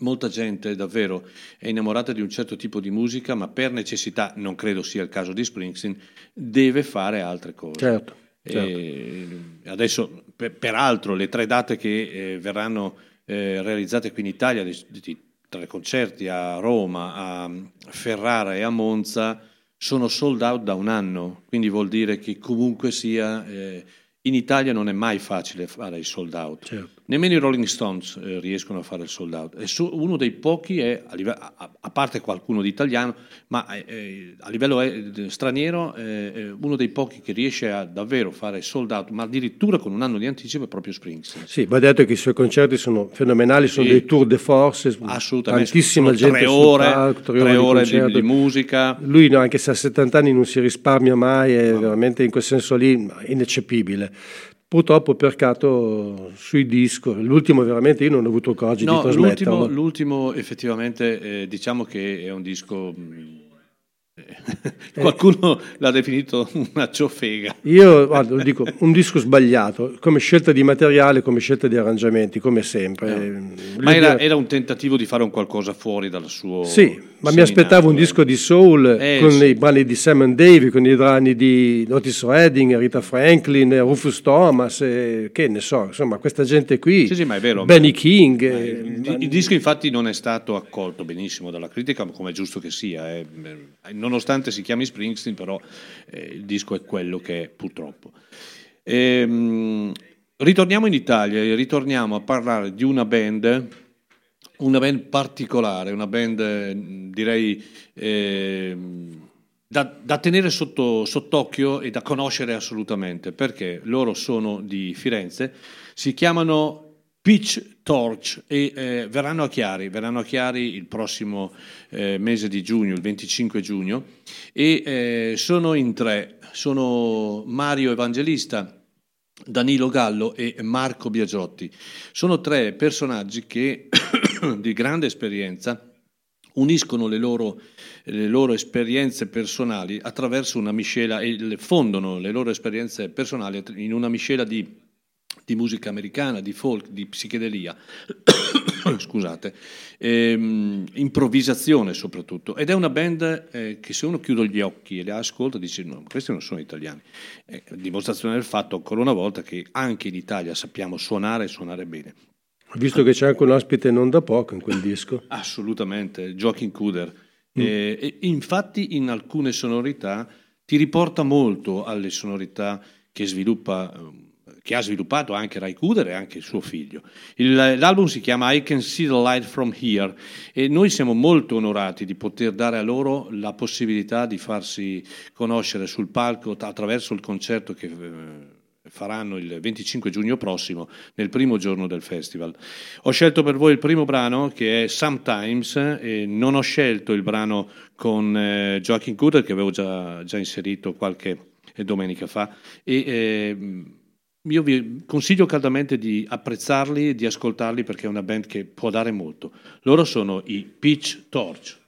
molta gente davvero è innamorata di un certo tipo di musica, ma per necessità, non credo sia il caso di Springsteen, deve fare altre cose. Certo, certo. Adesso, per- peraltro, le tre date che eh, verranno eh, realizzate qui in Italia, di, di tre concerti a Roma, a Ferrara e a Monza, sono sold out da un anno, quindi vuol dire che comunque sia... eh, in Italia non è mai facile fare i sold out. Certo. Nemmeno i Rolling Stones eh, riescono a fare il sold out. Su- uno dei pochi è, a, live- a- a parte qualcuno di italiano, ma eh, eh, a livello eh, straniero, eh, eh, uno dei pochi che riesce a davvero fare sold out, ma addirittura con un anno di anticipo è proprio Springsteen. Sì, va detto che i suoi concerti sono fenomenali, sono Sì. dei tour de force, Assolutamente. tantissima Sono gente tre ore, palco, tre ore di- concerto. di musica. Lui, no, anche se a 70 anni non si risparmia mai, è veramente in quel senso lì ineccepibile. Purtroppo peccato sui disco, l'ultimo veramente io non ho avuto il coraggio di No, trasmetterlo. l'ultimo, l'ultimo effettivamente eh, diciamo che è un disco... eh, Qualcuno l'ha definito una ciofega. Io guarda, dico, un disco sbagliato, come scelta di materiale, come scelta di arrangiamenti, come sempre. Eh. Ma era, era un tentativo di fare un qualcosa fuori dal suo. Sì, ma mi aspettavo un seminato, disco di soul Eh, con sì. i brani di Simon Davey, con i brani di Otis Redding, Rita Franklin, Rufus Thomas, eh, che ne so, insomma, questa gente qui, Sì, sì, ma è vero. Benny King. Eh, eh, il, il disco infatti non è stato accolto benissimo dalla critica, come è giusto che sia. eh. Eh, Nonostante si chiami Springsteen, però eh, il disco è quello che è purtroppo. Ehm, ritorniamo in Italia e ritorniamo a parlare di una band, una band particolare, una band direi eh, da, da tenere sotto, sott'occhio e da conoscere assolutamente, perché loro sono di Firenze, si chiamano Pitch Torch e eh, verranno a Chiari, verranno a Chiari il prossimo eh, mese di giugno, il 25 giugno, e eh, sono in tre, sono Mario Evangelista, Danilo Gallo e Marco Biagiotti. Sono tre personaggi che di grande esperienza uniscono le loro, le loro esperienze personali attraverso una miscela e fondono le loro esperienze personali in una miscela di, di musica americana, di folk, di psichedelia. Scusate, ehm, improvvisazione soprattutto. Ed è una band eh, che se uno chiude gli occhi e le ascolta dice no, questi non sono italiani. È dimostrazione del fatto ancora una volta che anche in Italia sappiamo suonare e suonare bene. Visto che c'è anche un ospite non da poco in quel disco. Assolutamente, Joaquin Kuder. Eh, e infatti in alcune sonorità ti riporta molto alle sonorità che, sviluppa, eh, che ha sviluppato anche Ray Kuder e anche suo figlio. Il- l'album si chiama I Can See the Light From Here e noi siamo molto onorati di poter dare a loro la possibilità di farsi conoscere sul palco attraverso il concerto che eh, faranno il 25 giugno prossimo, nel primo giorno del festival. Ho scelto per voi il primo brano che è Sometimes, e non ho scelto il brano con eh, Joaquin Cooder che avevo già, già inserito qualche domenica fa e eh, io vi consiglio caldamente di apprezzarli e di ascoltarli perché è una band che può dare molto. Loro sono i Peach Torch.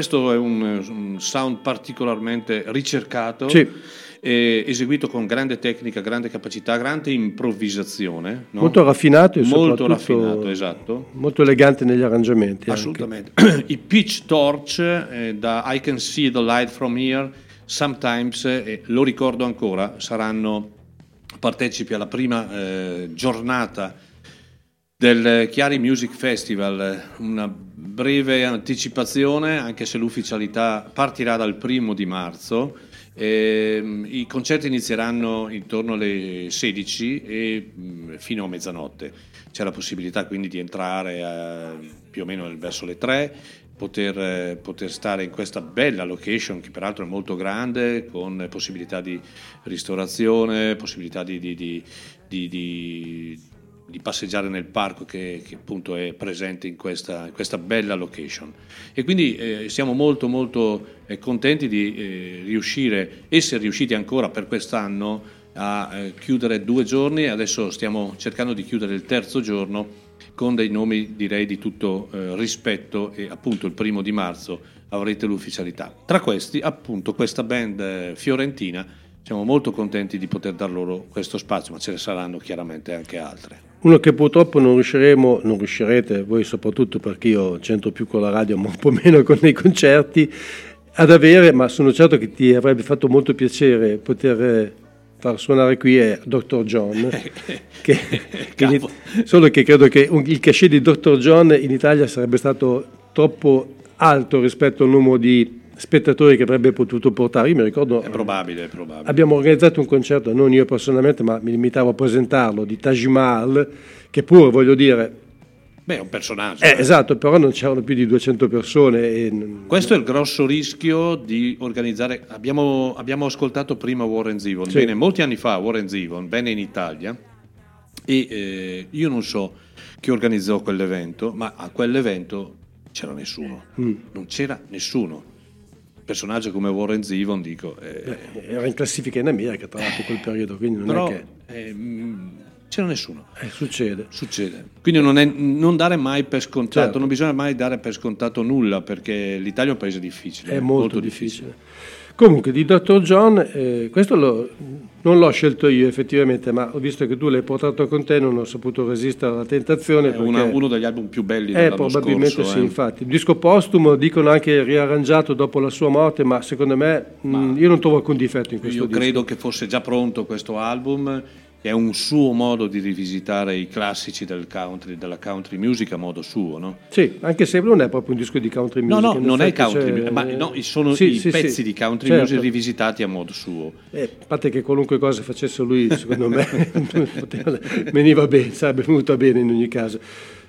Questo è un, un sound particolarmente ricercato. Sì. eh, eseguito con grande tecnica, grande capacità, grande improvvisazione. no? Molto raffinato e Molto soprattutto raffinato, esatto. molto elegante negli arrangiamenti. Assolutamente. I Pitch Torch eh, da I Can See the Light from Here, Sometimes, eh, lo ricordo ancora, saranno partecipi alla prima eh, giornata del Chiari Music Festival, una breve anticipazione, anche se l'ufficialità partirà dal primo di marzo. Ehm, I concerti inizieranno intorno alle 16 e mh, fino a mezzanotte. C'è la possibilità quindi di entrare eh, più o meno verso le 3, poter, eh, poter stare in questa bella location che peraltro è molto grande, con possibilità di ristorazione, possibilità di, di- di- di- di- passeggiare nel parco che, che appunto è presente in questa, in questa bella location. E quindi eh, siamo molto molto eh, contenti di eh, riuscire, essere riusciti ancora per quest'anno a eh, chiudere due giorni, adesso stiamo cercando di chiudere il terzo giorno con dei nomi direi di tutto eh, rispetto e appunto il primo di marzo avrete l'ufficialità. Tra questi appunto questa band eh, fiorentina, siamo molto contenti di poter dar loro questo spazio, ma ce ne saranno chiaramente anche altre. Uno che purtroppo non riusciremo, non riuscirete, voi soprattutto perché io c'entro più con la radio ma un po' meno con i concerti, ad avere, ma sono certo che ti avrebbe fatto molto piacere poter eh, far suonare qui è Dr. John, che, che solo che credo che un- il cachet di Dr. John in Italia sarebbe stato troppo alto rispetto al numero di spettatori che avrebbe potuto portare. Io mi ricordo È probabile, è probabile. Abbiamo organizzato un concerto, non io personalmente, ma mi limitavo a presentarlo, di Taj Mahal, che pure, voglio dire, Beh, è un personaggio. eh, eh. esatto, però non c'erano più di 200 persone. E, Questo è il grosso rischio di organizzare. Abbiamo, abbiamo ascoltato prima Warren Zevon, Sì. bene, molti anni fa Warren Zevon venne in Italia e eh, io non so chi organizzò quell'evento, ma a quell'evento c'era nessuno, Mm. non c'era nessuno. Personaggio come Warren Zevon, dico, eh, era in classifica in America, tra l'altro, quel periodo, quindi non però è che... eh, mm, c'era nessuno. eh, succede. Succede. Quindi non, è- non dare mai per scontato, Certo. non bisogna mai dare per scontato nulla perché l'Italia è un paese difficile. È molto, difficile. Comunque, di Dr. John, eh, questo lo- non l'ho scelto io effettivamente, ma ho visto che tu l'hai portato con te, non ho saputo resistere alla tentazione. È una- uno degli album più belli Eh, dell'anno probabilmente scorso. sì, eh. infatti. Il disco postumo dicono anche riarrangiato dopo la sua morte, ma secondo me mh, io non trovo alcun difetto in questo Io disco. credo che fosse già pronto questo album, che è un suo modo di rivisitare i classici del country, della country music a modo suo, no? Sì, anche se non è proprio un disco di country No, music. no, in non è country, music, ma no, sono Sì, i sì, pezzi sì. di country Certo. music rivisitati a modo suo. Eh, a parte che qualunque cosa facesse lui, secondo me, poteva- veniva bene, sarebbe venuta bene in ogni caso.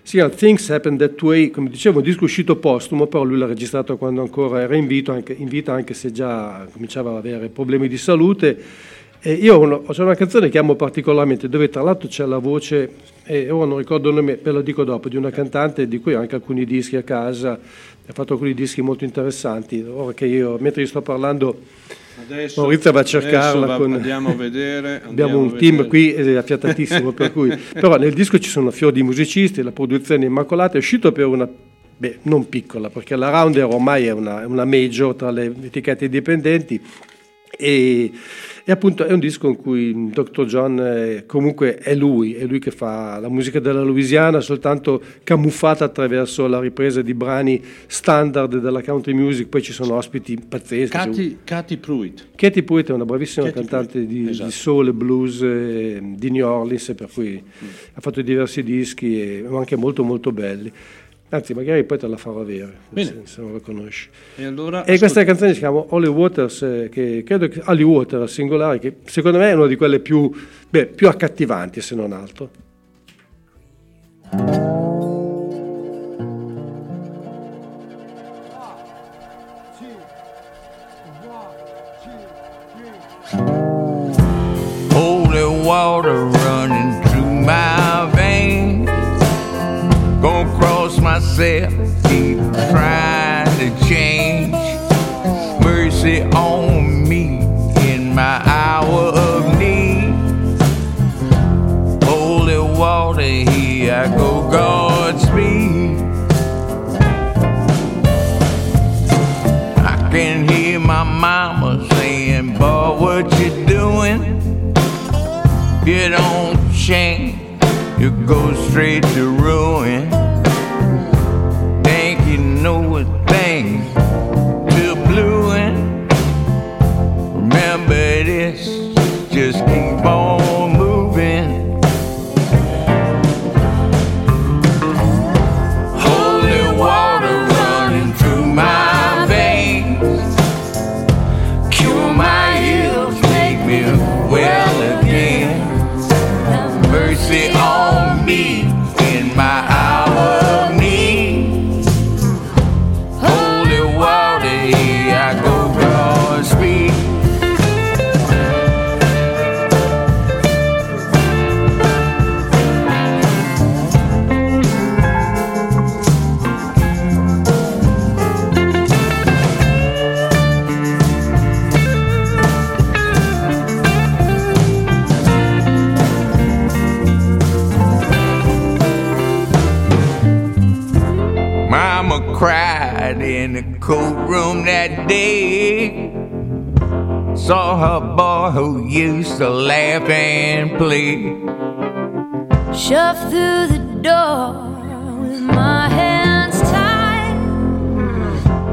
Si chiama Things Happen That Way, come dicevo, un disco uscito postumo, però lui l'ha registrato quando ancora era in vita, anche, in vita, anche se già cominciava ad avere problemi di salute. E io ho una, canzone che amo particolarmente, dove tra l'altro c'è la voce, e ora non ricordo il nome, ve lo dico dopo, di una cantante di cui ho anche alcuni dischi a casa, ha fatto alcuni dischi molto interessanti. Ora che io, mentre io sto parlando, Adesso, Maurizio va a cercarla va- con- Andiamo a vedere. Abbiamo andiamo un a team vedere. qui eh, affiatatissimo, per cui... però nel disco ci sono fior di musicisti, la produzione è immacolata, è uscito per una, beh, non piccola, perché la Rounder ormai è una, una major tra le etichette indipendenti e, e appunto è un disco in cui Dr. John eh, comunque è lui, è lui che fa la musica della Louisiana, soltanto camuffata attraverso la ripresa di brani standard della country music, poi ci sono ospiti pazzeschi. Katy, Katy Pruitt. Katy Pruitt è una bravissima Katy cantante Pruitt, di, esatto. di soul e blues eh, di New Orleans, per cui ha fatto diversi dischi e anche molto molto belli. Anzi, magari poi te la farò avere, Bene. se, non la conosci. E allora E questa canzone si chiama Holy Waters, eh, che credo che Holy Water al singolare, che secondo me è una di quelle più, beh, più accattivanti, se non altro. Holy water myself, keep trying to change. Mercy on me in my hour of need. Holy water, here I go, Godspeed. I can hear my mama saying, Boy, what you doing? You don't change, you go straight to ruin. That day. Saw her boy who used to laugh and play. Shoved through the door with my hands tied.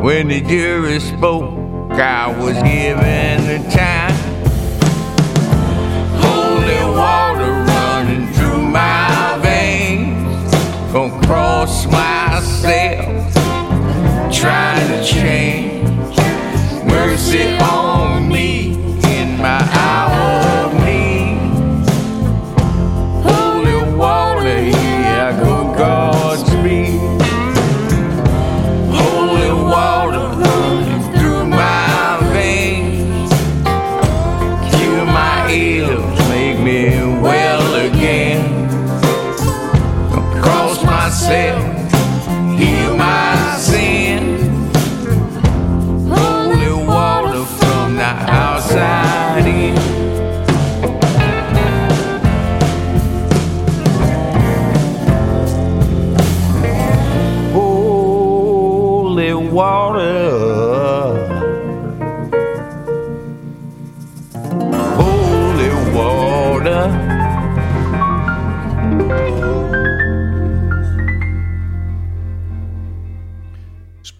When the jury spoke, I was given the time. Holy water running through my veins. Gonna cross myself, trying to change. Mercy on me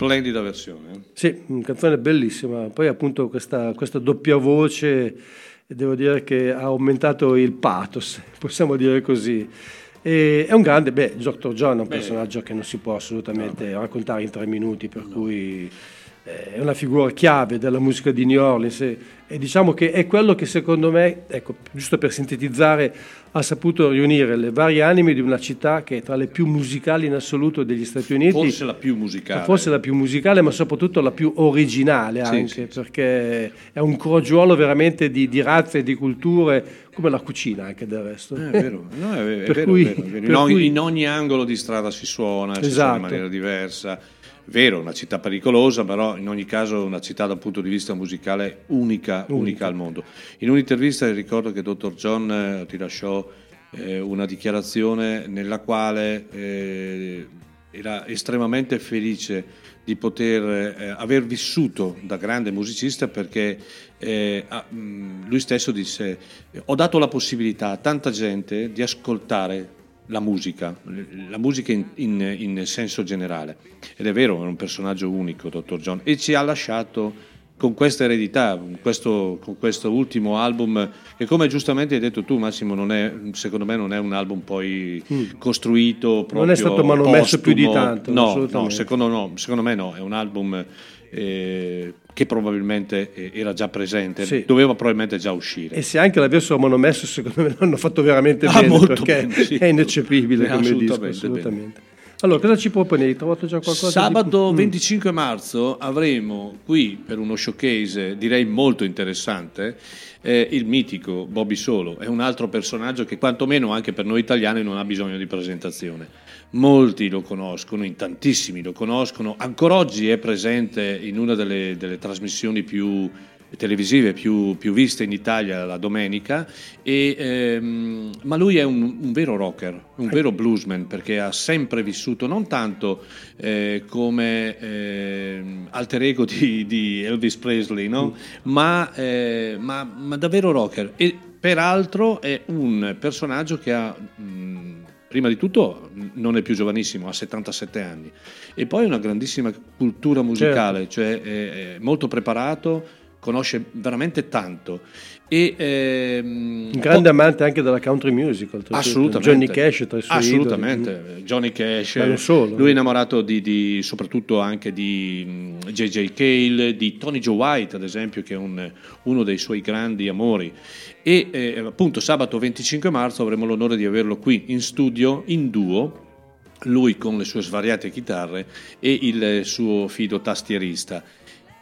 Splendida versione. eh. Sì, una canzone bellissima. Poi appunto questa, questa doppia voce, devo dire che ha aumentato il pathos, possiamo dire così. E è un grande, beh, Dr. John è un personaggio che non si può assolutamente raccontare in tre minuti, per cui eh, è una figura chiave della musica di New Orleans e, e diciamo che è quello che secondo me, ecco, giusto per sintetizzare, ha saputo riunire le varie anime di una città che è tra le più musicali in assoluto degli Stati Uniti. Forse la più musicale. Forse la più musicale, ma soprattutto la più originale anche, sì, sì. perché è un crogiuolo veramente di, di razze e di culture, come la cucina anche del resto. Eh, è vero, no, è, è Per vero, cui- è vero, In, ogni, cui- in ogni angolo di strada si suona, si suona Esatto. in maniera diversa. Vero, una città pericolosa, però in ogni caso una città dal punto di vista musicale unica, unica al mondo. In un'intervista ricordo che Dr. John eh, ti lasciò eh, una dichiarazione nella quale eh, era estremamente felice di poter eh, aver vissuto da grande musicista perché eh, ah, mh, lui stesso disse ho dato la possibilità a tanta gente di ascoltare la musica, la musica in, in- in senso generale. Ed è vero, è un personaggio unico, Dr. John, e ci ha lasciato con questa eredità, con questo, con questo ultimo album, che come giustamente hai detto tu Massimo, non è, secondo me non è un album poi costruito proprio Mm. Non è stato manomesso più di postumo. tanto, No, no, secondo, no, secondo me no, è un album eh, che probabilmente eh, era già presente, Sì. doveva probabilmente già uscire. E se anche l'avessero monomesso, secondo me l'hanno fatto veramente Ah, bene, molto perché bene, sì. è ineccepibile Eh, come disco, assolutamente assolutamente. Allora, cosa ci proponi? Hai trovato già qualcosa? di- Sabato Mm. 25 marzo avremo qui per uno showcase direi molto interessante eh, il mitico Bobby Solo, è un altro personaggio che quantomeno anche per noi italiani non ha bisogno di presentazione. Molti lo conoscono, in tantissimi lo conoscono, ancora oggi è presente in una delle, delle trasmissioni più televisive più, più, viste in Italia la domenica, e, ehm, ma lui è un, un, vero rocker, un vero bluesman, perché ha sempre vissuto non tanto eh, come eh, alter ego di, di, Elvis Presley, no? ma, eh, ma, ma, davvero rocker. E peraltro è un personaggio che ha... Mh, prima di tutto non è più giovanissimo, ha 77 anni e poi una grandissima cultura musicale, certo. cioè è, è molto preparato, conosce veramente tanto. E, ehm, un grande amante anche della country music, assolutamente. Johnny Cash tra i suoi Assolutamente, idoli. Johnny Cash, solo, lui è innamorato di, di, soprattutto anche di J.J. Cale, di Tony Joe White ad esempio, che è un, uno dei suoi grandi amori. E eh, appunto sabato 25 marzo avremo l'onore di averlo qui in studio, in duo, lui con le sue svariate chitarre e il suo fido tastierista.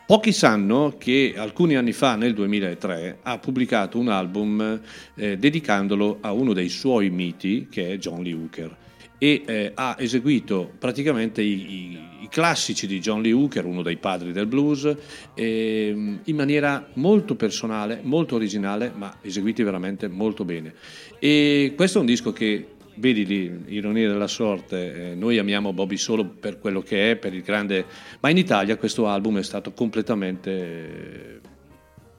Pochi sanno che alcuni anni fa, nel 2003, ha pubblicato un album eh, dedicandolo a uno dei suoi miti, che è John Lee Hooker, e eh, ha eseguito praticamente i, i, i, classici di John Lee Hooker, uno dei padri del blues, eh, in maniera molto personale, molto originale, ma eseguiti veramente molto bene. E questo è un disco che vedi lì, ironia della sorte, eh, noi amiamo Bobby solo per quello che è, per il grande... Ma in Italia questo album è stato completamente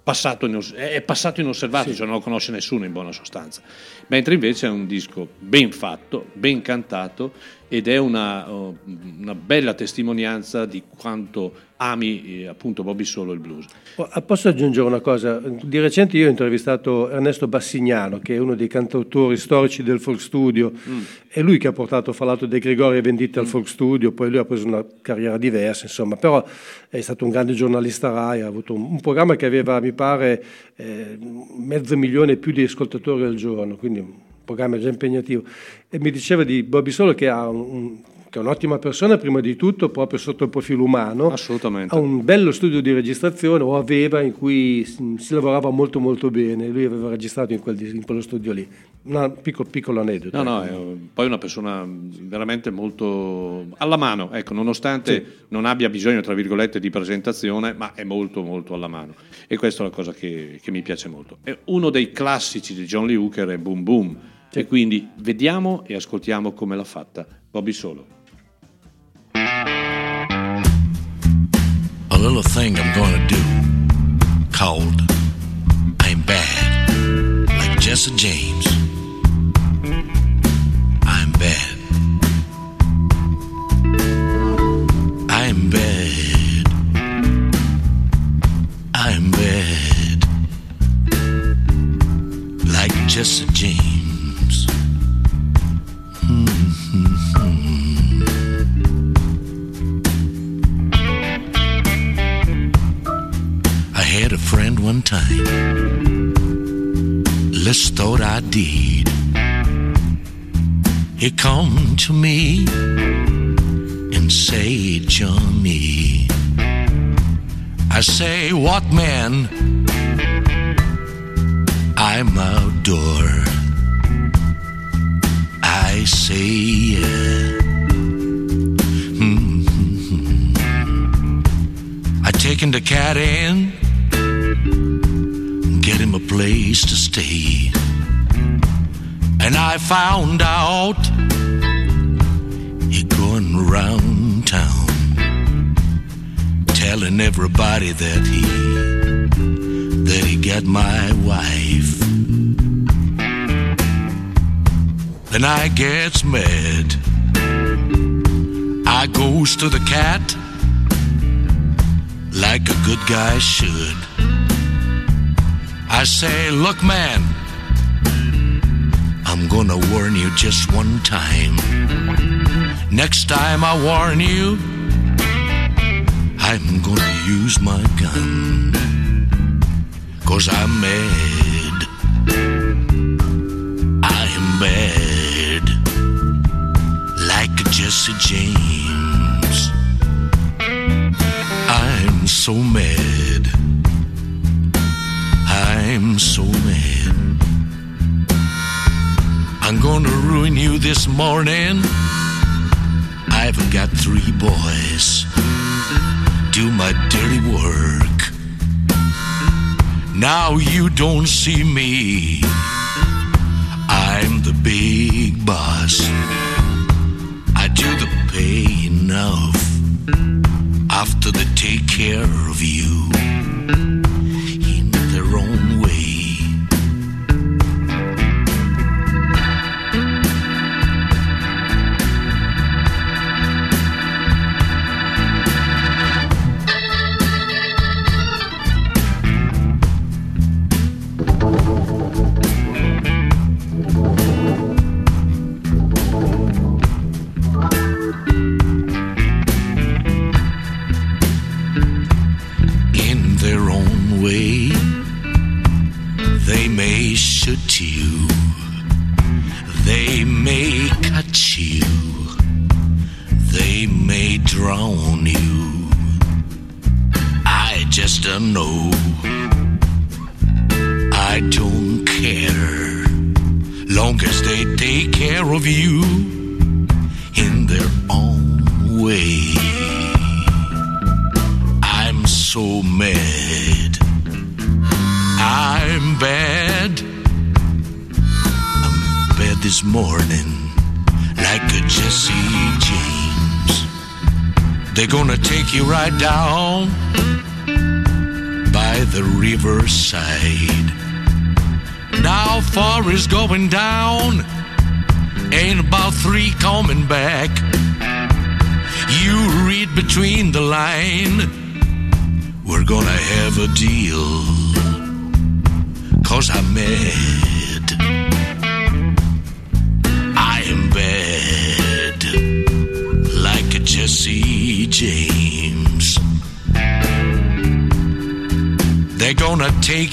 passato in, è passato inosservato, sì. cioè non lo conosce nessuno in buona sostanza. Mentre invece è un disco ben fatto, ben cantato ed è una, una bella testimonianza di quanto ami eh, appunto Bobby Solo il blues. Oh, posso aggiungere una cosa? Di recente io ho intervistato Ernesto Bassignano, che è uno dei cantautori storici del folk studio, mm. è lui che ha portato fra l'altro De Gregori e Vendita mm. al folk studio, poi lui ha preso una carriera diversa, insomma, però è stato un grande giornalista RAI, ha avuto un, un programma che aveva, mi pare, eh, mezzo milione e più di ascoltatori al giorno, quindi un programma già impegnativo. E mi diceva di Bobby Solo che ha un che è un'ottima persona prima di tutto proprio sotto il profilo umano. Assolutamente. Ha un bello studio di registrazione, o aveva, in cui si lavorava molto molto bene. Lui aveva registrato in, quel, in quello studio lì. Un piccolo, piccolo aneddoto. No, no, è poi una persona veramente molto alla mano, ecco, nonostante sì. non abbia bisogno, tra virgolette, di presentazione, ma è molto molto alla mano. E questa è la cosa che, che mi piace molto. È uno dei classici di John Lee Hooker è Boom Boom. Sì. E quindi vediamo e ascoltiamo come l'ha fatta Bobby Solo. A little thing I'm gonna do called I'm Bad, like Jesse James. Time. Let's thought I did. He come to me and say, Johnny. I say, what man? I'm outdoor. I say, yeah. Mm-hmm. I taken the cat in place to stay. And I found out he going around town telling everybody that he that he got my wife. Then I gets mad. I goes to the cat like a good guy should. I say, look, man, I'm gonna warn you just one time. Next time I warn you, I'm gonna use my gun. Cause I'm mad. Morning. I've got three boys. Do my dirty work. Now you don't see me. I'm the big boss. I do the pay enough after they take care of you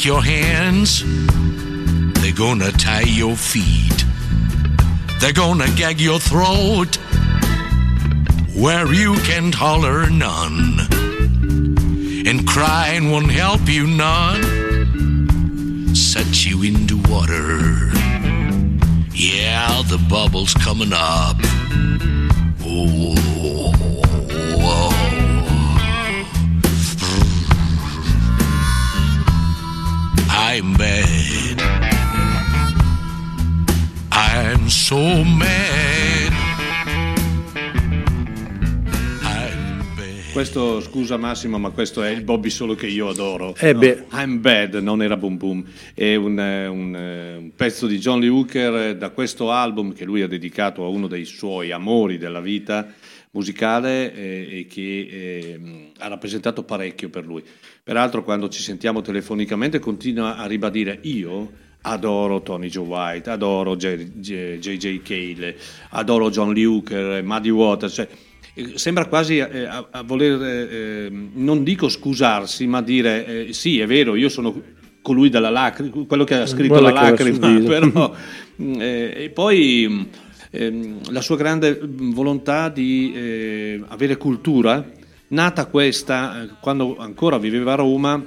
take your hands. They're gonna tie your feet. They're gonna gag your throat where you can't holler none. And crying won't help you none. Set you into water. Yeah, the bubble's coming up. Oh, I'm bad. I'm so mad. I'm bad. Questo, scusa Massimo, ma questo è il Bobby solo che io adoro. Eh No, beh. I'm Bad, non era Boom Boom. È un, eh, un, eh, un pezzo di John Lee Hooker eh, da questo album che lui ha dedicato a uno dei suoi amori della vita musicale eh, e che eh, ha rappresentato parecchio per lui. Peraltro quando ci sentiamo telefonicamente continua a ribadire io adoro Tony Joe White, adoro J.J. Cale, adoro John Hooker, Muddy Waters, cioè, eh, sembra quasi eh, a, a voler, eh, eh, non dico scusarsi, ma dire eh, sì è vero, io sono colui dalla lacrima, quello che ha scritto Quella la lacrima, però mm, eh, e poi mm, ehm, la sua grande volontà di eh, avere cultura, nata questa eh, quando ancora viveva a Roma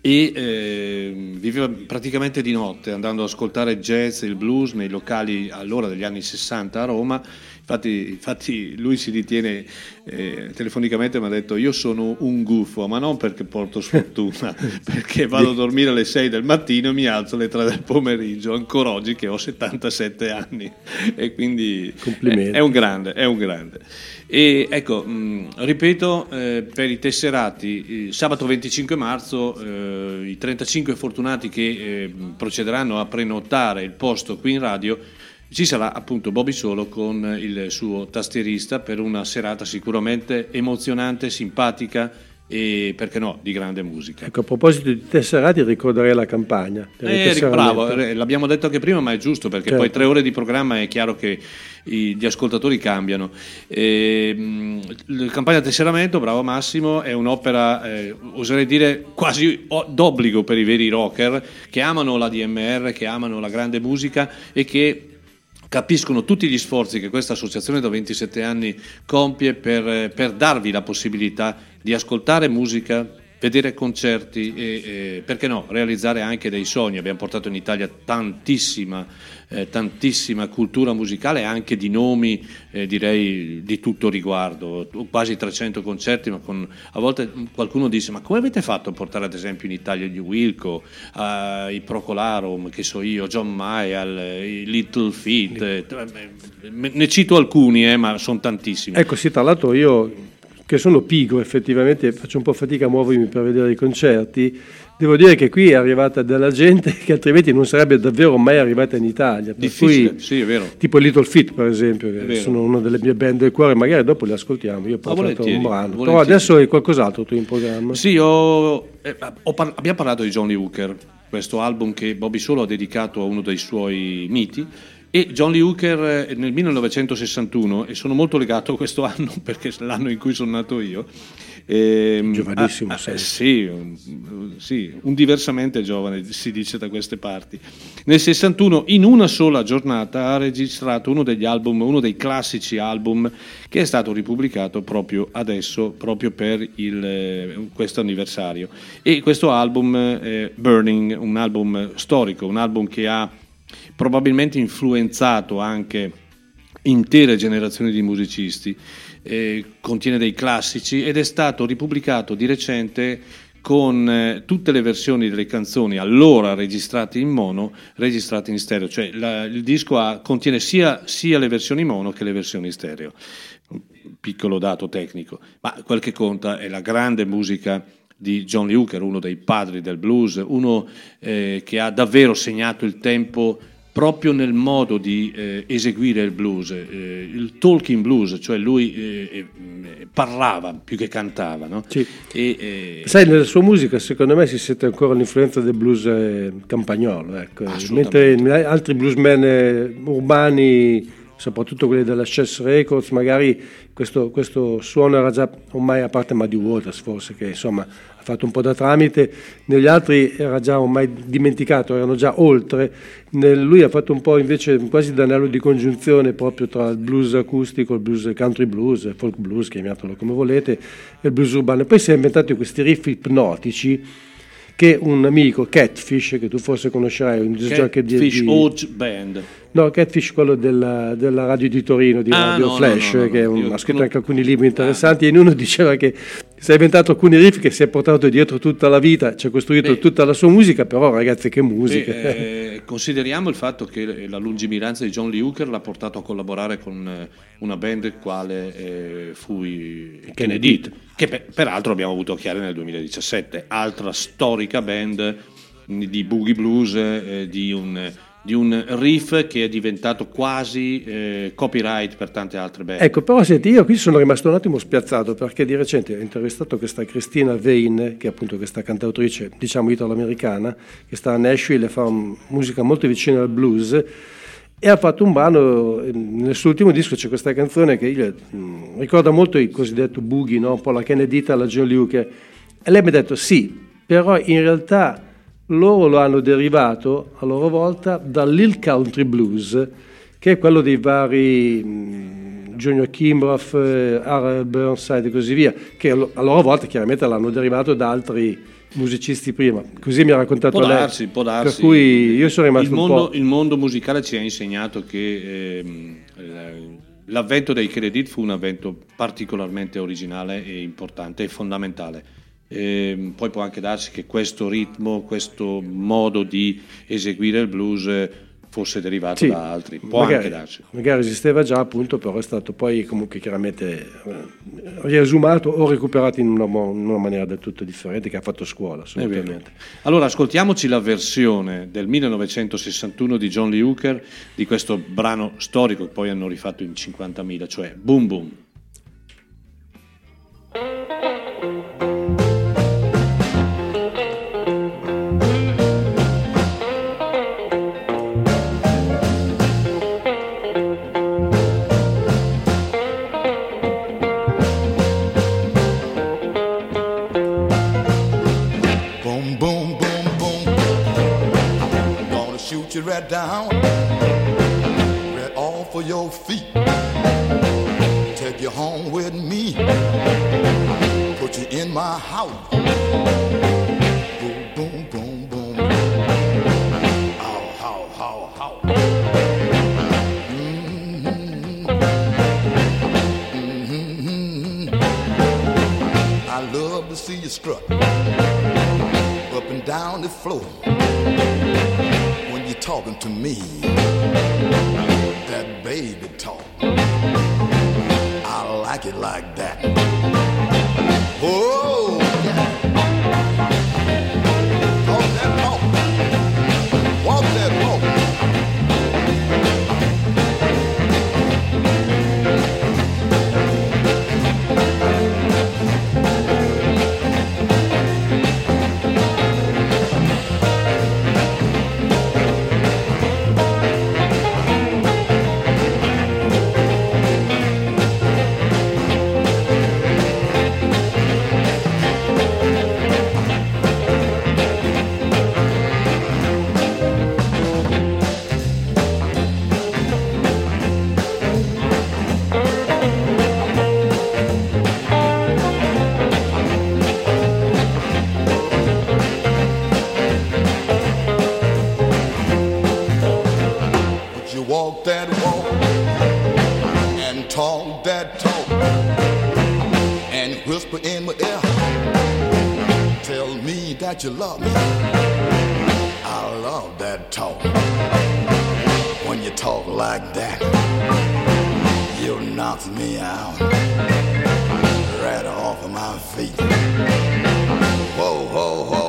e eh, viveva praticamente di notte andando ad ascoltare jazz e il blues nei locali allora degli anni 60 a Roma. Infatti, infatti lui si ritiene eh, telefonicamente mi ha detto io sono un gufo, ma non perché porto sfortuna, perché vado a dormire alle 6 del mattino e mi alzo alle 3 del pomeriggio, ancora oggi che ho 77 anni e quindi Complimenti. è, un grande, è un grande. E ecco, mh, ripeto, eh, per i tesserati, eh, sabato 25 marzo eh, i 35 fortunati che eh, procederanno a prenotare il posto qui in radio, ci sarà appunto Bobby Solo con il suo tastierista per una serata sicuramente emozionante, simpatica e perché no, di grande musica. Ecco, a proposito di tesserati, ricorderei la campagna. Eh, bravo, eh, l'abbiamo detto anche prima, ma è giusto perché Certo. poi tre ore di programma è chiaro che i- gli ascoltatori cambiano. E, mh, la campagna tesseramento, bravo Massimo, è un'opera, eh, oserei dire quasi d'obbligo per i veri rocker che amano la DMR, che amano la grande musica e che capiscono tutti gli sforzi che questa associazione da 27 anni compie per, eh, per darvi la possibilità di ascoltare musica vedere concerti e, e, perché no, realizzare anche dei sogni. Abbiamo portato in Italia tantissima, eh, tantissima cultura musicale, anche di nomi, eh, direi, di tutto riguardo, quasi 300 concerti, ma con, a volte qualcuno dice ma come avete fatto a portare ad esempio in Italia gli Wilco, uh, i Procolarum, che so io, John Mayall, i Little Feet, eh, ne cito alcuni, eh, ma sono tantissimi. Ecco sì, tra l'altro io che sono pigro effettivamente, faccio un po' fatica a muovermi per vedere i concerti, devo dire che qui è arrivata della gente che altrimenti non sarebbe davvero mai arrivata in Italia. Difficile, cui, sì, è vero. Tipo Little Fit, per esempio, che sono una delle mie band del cuore, magari dopo le ascoltiamo. Io ho portato un brano. Però volentieri. adesso hai qualcos'altro tu in programma? Sì, ho- eh, ho par- abbiamo parlato di John Lee Hooker, questo album che Bobby Solo ha dedicato a uno dei suoi miti. E John Lee Hooker eh, nel 1961, e sono molto legato a questo anno perché è l'anno in cui sono nato io. Ehm, Giovanissimo ah, sei. sì, sì, un diversamente giovane si dice da queste parti. Nel 61, in una sola giornata, ha registrato uno degli album, uno dei classici album che è stato ripubblicato proprio adesso, proprio per il, eh, questo anniversario. E questo album, eh, Burning, un album storico, un album che ha probabilmente influenzato anche intere generazioni di musicisti, eh, contiene dei classici ed è stato ripubblicato di recente con eh, tutte le versioni delle canzoni allora registrate in mono, registrate in stereo, cioè la- il disco ha- contiene sia, sia le versioni mono che le versioni stereo. Un piccolo dato tecnico, ma quel che conta è la grande musica di John Lee Hooker, uno dei padri del blues, uno eh, che ha davvero segnato il tempo proprio nel modo di eh, eseguire il blues, eh, il talking blues, cioè lui eh, eh, parlava più che cantava. No? Sì. E, eh, Sai, nella sua musica secondo me si sente ancora l'influenza del blues eh, campagnolo, ecco. mentre altri bluesmen urbani, soprattutto quelli della Chess Records, magari questo, questo suono era già ormai a parte Muddy Waters forse, che insomma ha fatto un po' da tramite, negli altri era già ormai dimenticato, erano già oltre, Nel- lui ha fatto un po' invece quasi d'anello di congiunzione proprio tra il blues acustico, il blues country blues, folk blues, chiamatelo come volete, e il blues urbano. Poi si è inventato questi riff ipnotici che un amico, Catfish, che tu forse conoscerai, un jockey di... Catfish Oge Band. No, Catfish, quello della, della radio di Torino, di Ah, Radio no, Flash, no, no, che un- ha scritto anche alcuni libri interessanti, e in uno diceva che si è inventato alcuni riff che si è portato dietro tutta la vita, ci ha costruito Beh. tutta la sua musica, però ragazzi che musica. Eh, consideriamo il fatto che la lungimiranza di John Lee Hooker l'ha portato a collaborare con eh, una band quale eh, fu i Kennedy, che per- peraltro abbiamo avuto chiaro nel 2017, altra storica band di boogie blues, eh, di un di un riff che è diventato quasi eh, copyright per tante altre band. Ecco, però senti, io qui sono rimasto un attimo spiazzato perché di recente ho intervistato questa Cristina Vane, che è appunto questa cantautrice, diciamo italo-americana, che sta a Nashville e fa musica molto vicina al blues e ha fatto un brano, eh, nel suo ultimo disco c'è questa canzone che io, mh, ricorda molto il cosiddetto boogie, no? un po' la Kennedy, la John Hooker. E lei mi ha detto sì, però in realtà loro lo hanno derivato a loro volta dall'Hill Country Blues, che è quello dei vari mh, Junior Kimbrough, eh, Harold Burnside e così via, che a lo- a loro volta chiaramente l'hanno derivato da altri musicisti prima. Così mi ha raccontato Può lei. darsi, può darsi. Per cui io sono rimasto il un mondo, po'... il mondo musicale ci ha insegnato che ehm, l'avvento dei credit fu un avvento particolarmente originale e importante e fondamentale. Ehm, poi può anche darsi che questo ritmo, questo modo di eseguire il blues eh, fosse derivato Sì, da altri. Può magari, anche darsi. magari esisteva già appunto, però è stato poi comunque chiaramente eh, riesumato o recuperato in una, in una maniera del tutto differente che ha fatto scuola assolutamente. Allora, ascoltiamoci la versione del 1961 di John Lee Hooker di questo brano storico che poi hanno rifatto in 50.000, cioè Boom. Boom, right down, right off of your feet. Take you home with me. Put you in my house. Boom, boom, boom, boom. How, how, how, how. Mhm. Mhm. I love to see you strut up and down the floor talking to me. That baby talk. I like it like that. Oh, that you love me. I love that talk. When you talk like that, you knock me out right off of my feet. Whoa, whoa, whoa,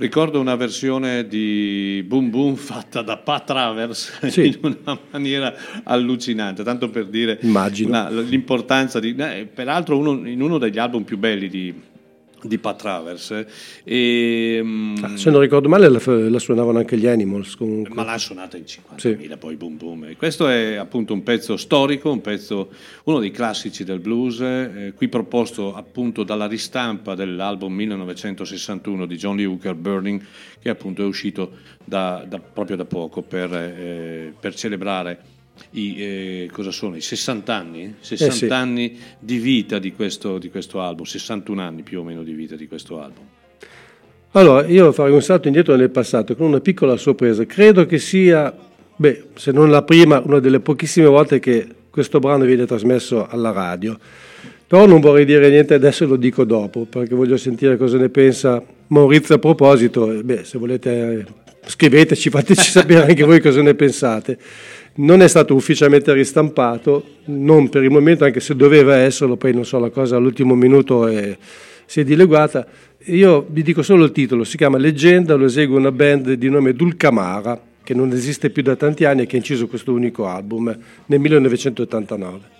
Ricordo una versione di Boom Boom fatta da Pat Travers Sì. in una maniera allucinante, tanto per dire una- l'importanza di... eh, peraltro uno- in uno degli album più belli di, di Pat Travers. E, mm, Ah, Se non ricordo male la, la suonavano anche gli Animals comunque. ma l'ha suonata in 50.000 Sì. poi Boom Boom. Questo è appunto un pezzo storico, un pezzo, uno dei classici del blues, eh, qui proposto appunto dalla ristampa dell'album 1961 di John Lee Hooker, Burning, che appunto è uscito da- da- proprio da poco per, eh, per celebrare i, eh, cosa sono, i 60 anni, 60 Eh sì. anni di vita di questo, di questo album, 61 anni più o meno di vita di questo album. Allora, io farei un salto indietro nel passato con una piccola sorpresa. Credo che sia, beh, se non la prima, una delle pochissime volte che questo brano viene trasmesso alla radio. Però non vorrei dire niente adesso, lo dico dopo, perché voglio sentire cosa ne pensa Maurizio a proposito. Beh, se volete eh, scriveteci, fateci sapere anche voi cosa ne pensate. Non è stato ufficialmente ristampato, non per il momento, anche se doveva esserlo, poi non so, la cosa all'ultimo minuto è- si è dileguata. Io vi dico solo il titolo, si chiama Leggenda, lo esegue una band di nome Dulcamara, che non esiste più da tanti anni e che ha inciso questo unico album nel 1989.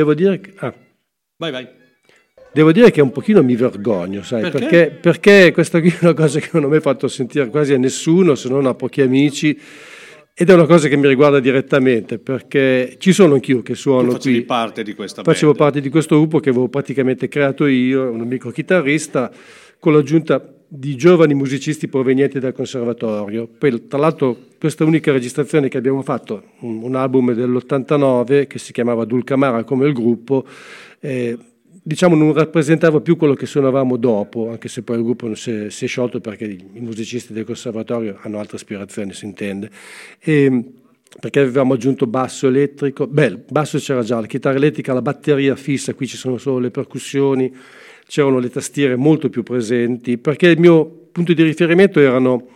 Devo dire che... Ah. Vai, vai. Devo dire che un pochino mi vergogno, sai, Perché? perché, perché questa qui è una cosa che non ho mai fatto sentire quasi a nessuno, se non a pochi amici, ed è una cosa che mi riguarda direttamente, perché ci sono anch'io che Tu suono facevi qui. parte di questa Facevo band. parte di questo gruppo che avevo praticamente creato io, un amico chitarrista, con l'aggiunta di giovani musicisti provenienti dal conservatorio. Poi, tra l'altro, questa unica registrazione che abbiamo fatto, un, album dell'89 che si chiamava Dulcamara come il gruppo, eh, diciamo non rappresentava più quello che suonavamo dopo, anche se poi il gruppo si è, si è sciolto perché i, musicisti del conservatorio hanno altre aspirazioni, si intende. E, perché avevamo aggiunto basso elettrico, beh, basso c'era già, la chitarra elettrica, la batteria fissa, qui ci sono solo le percussioni, c'erano le tastiere molto più presenti, perché il mio punto di riferimento erano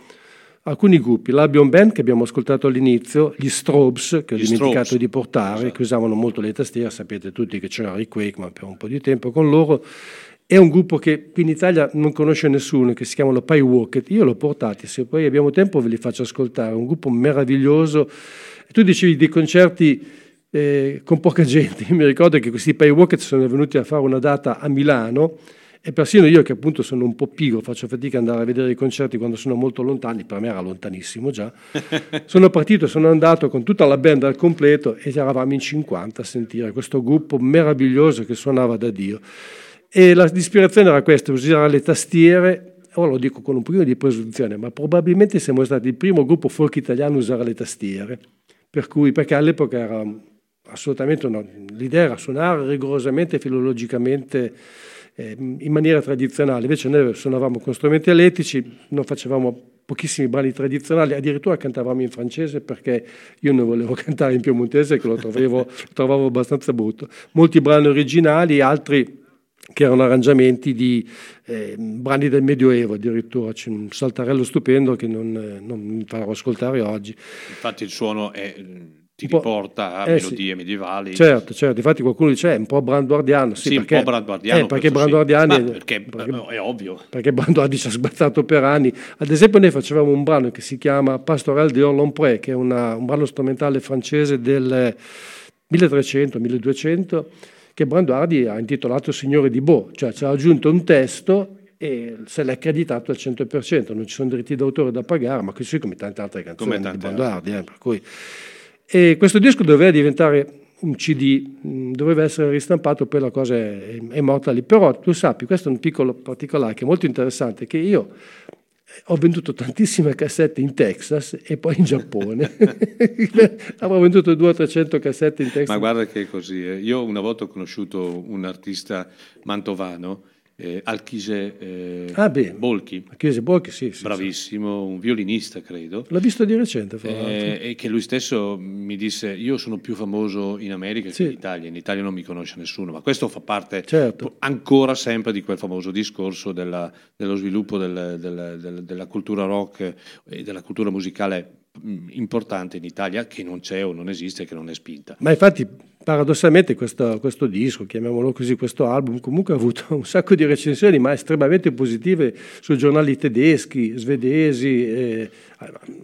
alcuni gruppi, l'Albion Band che abbiamo ascoltato all'inizio, gli Strobes che ho Gli dimenticato Strobes. di portare, che usavano molto le tastiere, sapete tutti che c'era Rick Wakeman per un po' di tempo con loro, è un gruppo che qui in Italia non conosce nessuno, che si chiamano Pie Walket. Io l'ho portati, se poi abbiamo tempo ve li faccio ascoltare. È un gruppo meraviglioso. Tu dicevi dei concerti eh, con poca gente. Mi ricordo che questi Pie Walket sono venuti a fare una data a Milano e persino io che appunto sono un po' pigro, faccio fatica ad andare a vedere i concerti quando sono molto lontani, per me era lontanissimo già, sono partito, sono andato con tutta la band al completo e eravamo in 50 a sentire questo gruppo meraviglioso che suonava da Dio. E la- l'ispirazione era questa, usare le tastiere, ora lo dico con un pochino di presunzione, ma probabilmente siamo stati il primo gruppo folk italiano a usare le tastiere, per cui, perché all'epoca era assolutamente una- l'idea era suonare rigorosamente, filologicamente, eh, in maniera tradizionale, invece noi suonavamo con strumenti elettrici, non facevamo pochissimi brani tradizionali, addirittura cantavamo in francese perché io non volevo cantare in piemontese che lo trovavo, lo trovavo abbastanza brutto. Molti brani originali, altri che erano arrangiamenti di eh, brani del Medioevo, addirittura c'è un saltarello stupendo che non, non farò ascoltare oggi. Infatti il suono è, ti riporta a eh, sì. melodie medievali. Certo, certo, infatti qualcuno dice è un po' branduardiano, sì, Sì, perché, un po' branduardiano. eh, perché questo sì. Ma perché, perché- è ovvio. perché Branduardi ci ha sbazzato per anni. Ad esempio noi facevamo un brano che si chiama Pastoral de Orlompré, che è una- un brano strumentale francese del 1300-1200, che Branduardi ha intitolato Signore di Beau, cioè ci ha aggiunto un testo e se l'è accreditato al 100%, non ci sono diritti d'autore da pagare, ma così come tante altre canzoni Come di tante Branduardi. eh, per cui- E questo disco doveva diventare un CD, mh, doveva essere ristampato, poi la cosa è, è morta lì. Però tu sappi, questo è un piccolo particolare che è molto interessante, che io ho venduto tantissime cassette in Texas e poi in Giappone. Avrò venduto 200-300 cassette in Texas. Ma guarda che è così. eh. Io una volta ho conosciuto un artista mantovano, eh, Alchise eh, Ah. Bolchi, Ma Chiese Borchi, sì, sì, sì. bravissimo, un violinista credo. L'ho visto di recente, fra l'altro. Eh, e che lui stesso mi disse: Io sono più famoso in America Sì. che in Italia. In Italia non mi conosce nessuno, ma questo fa parte Certo. ancora sempre di quel famoso discorso della- dello sviluppo del- del- del- della cultura rock e della cultura musicale mh, importante in Italia che non c'è o non esiste, che non è spinta. Ma infatti, paradossalmente, questo, questo disco, chiamiamolo così, questo album, comunque ha avuto un sacco di recensioni, ma estremamente positive su giornali tedeschi, svedesi, eh,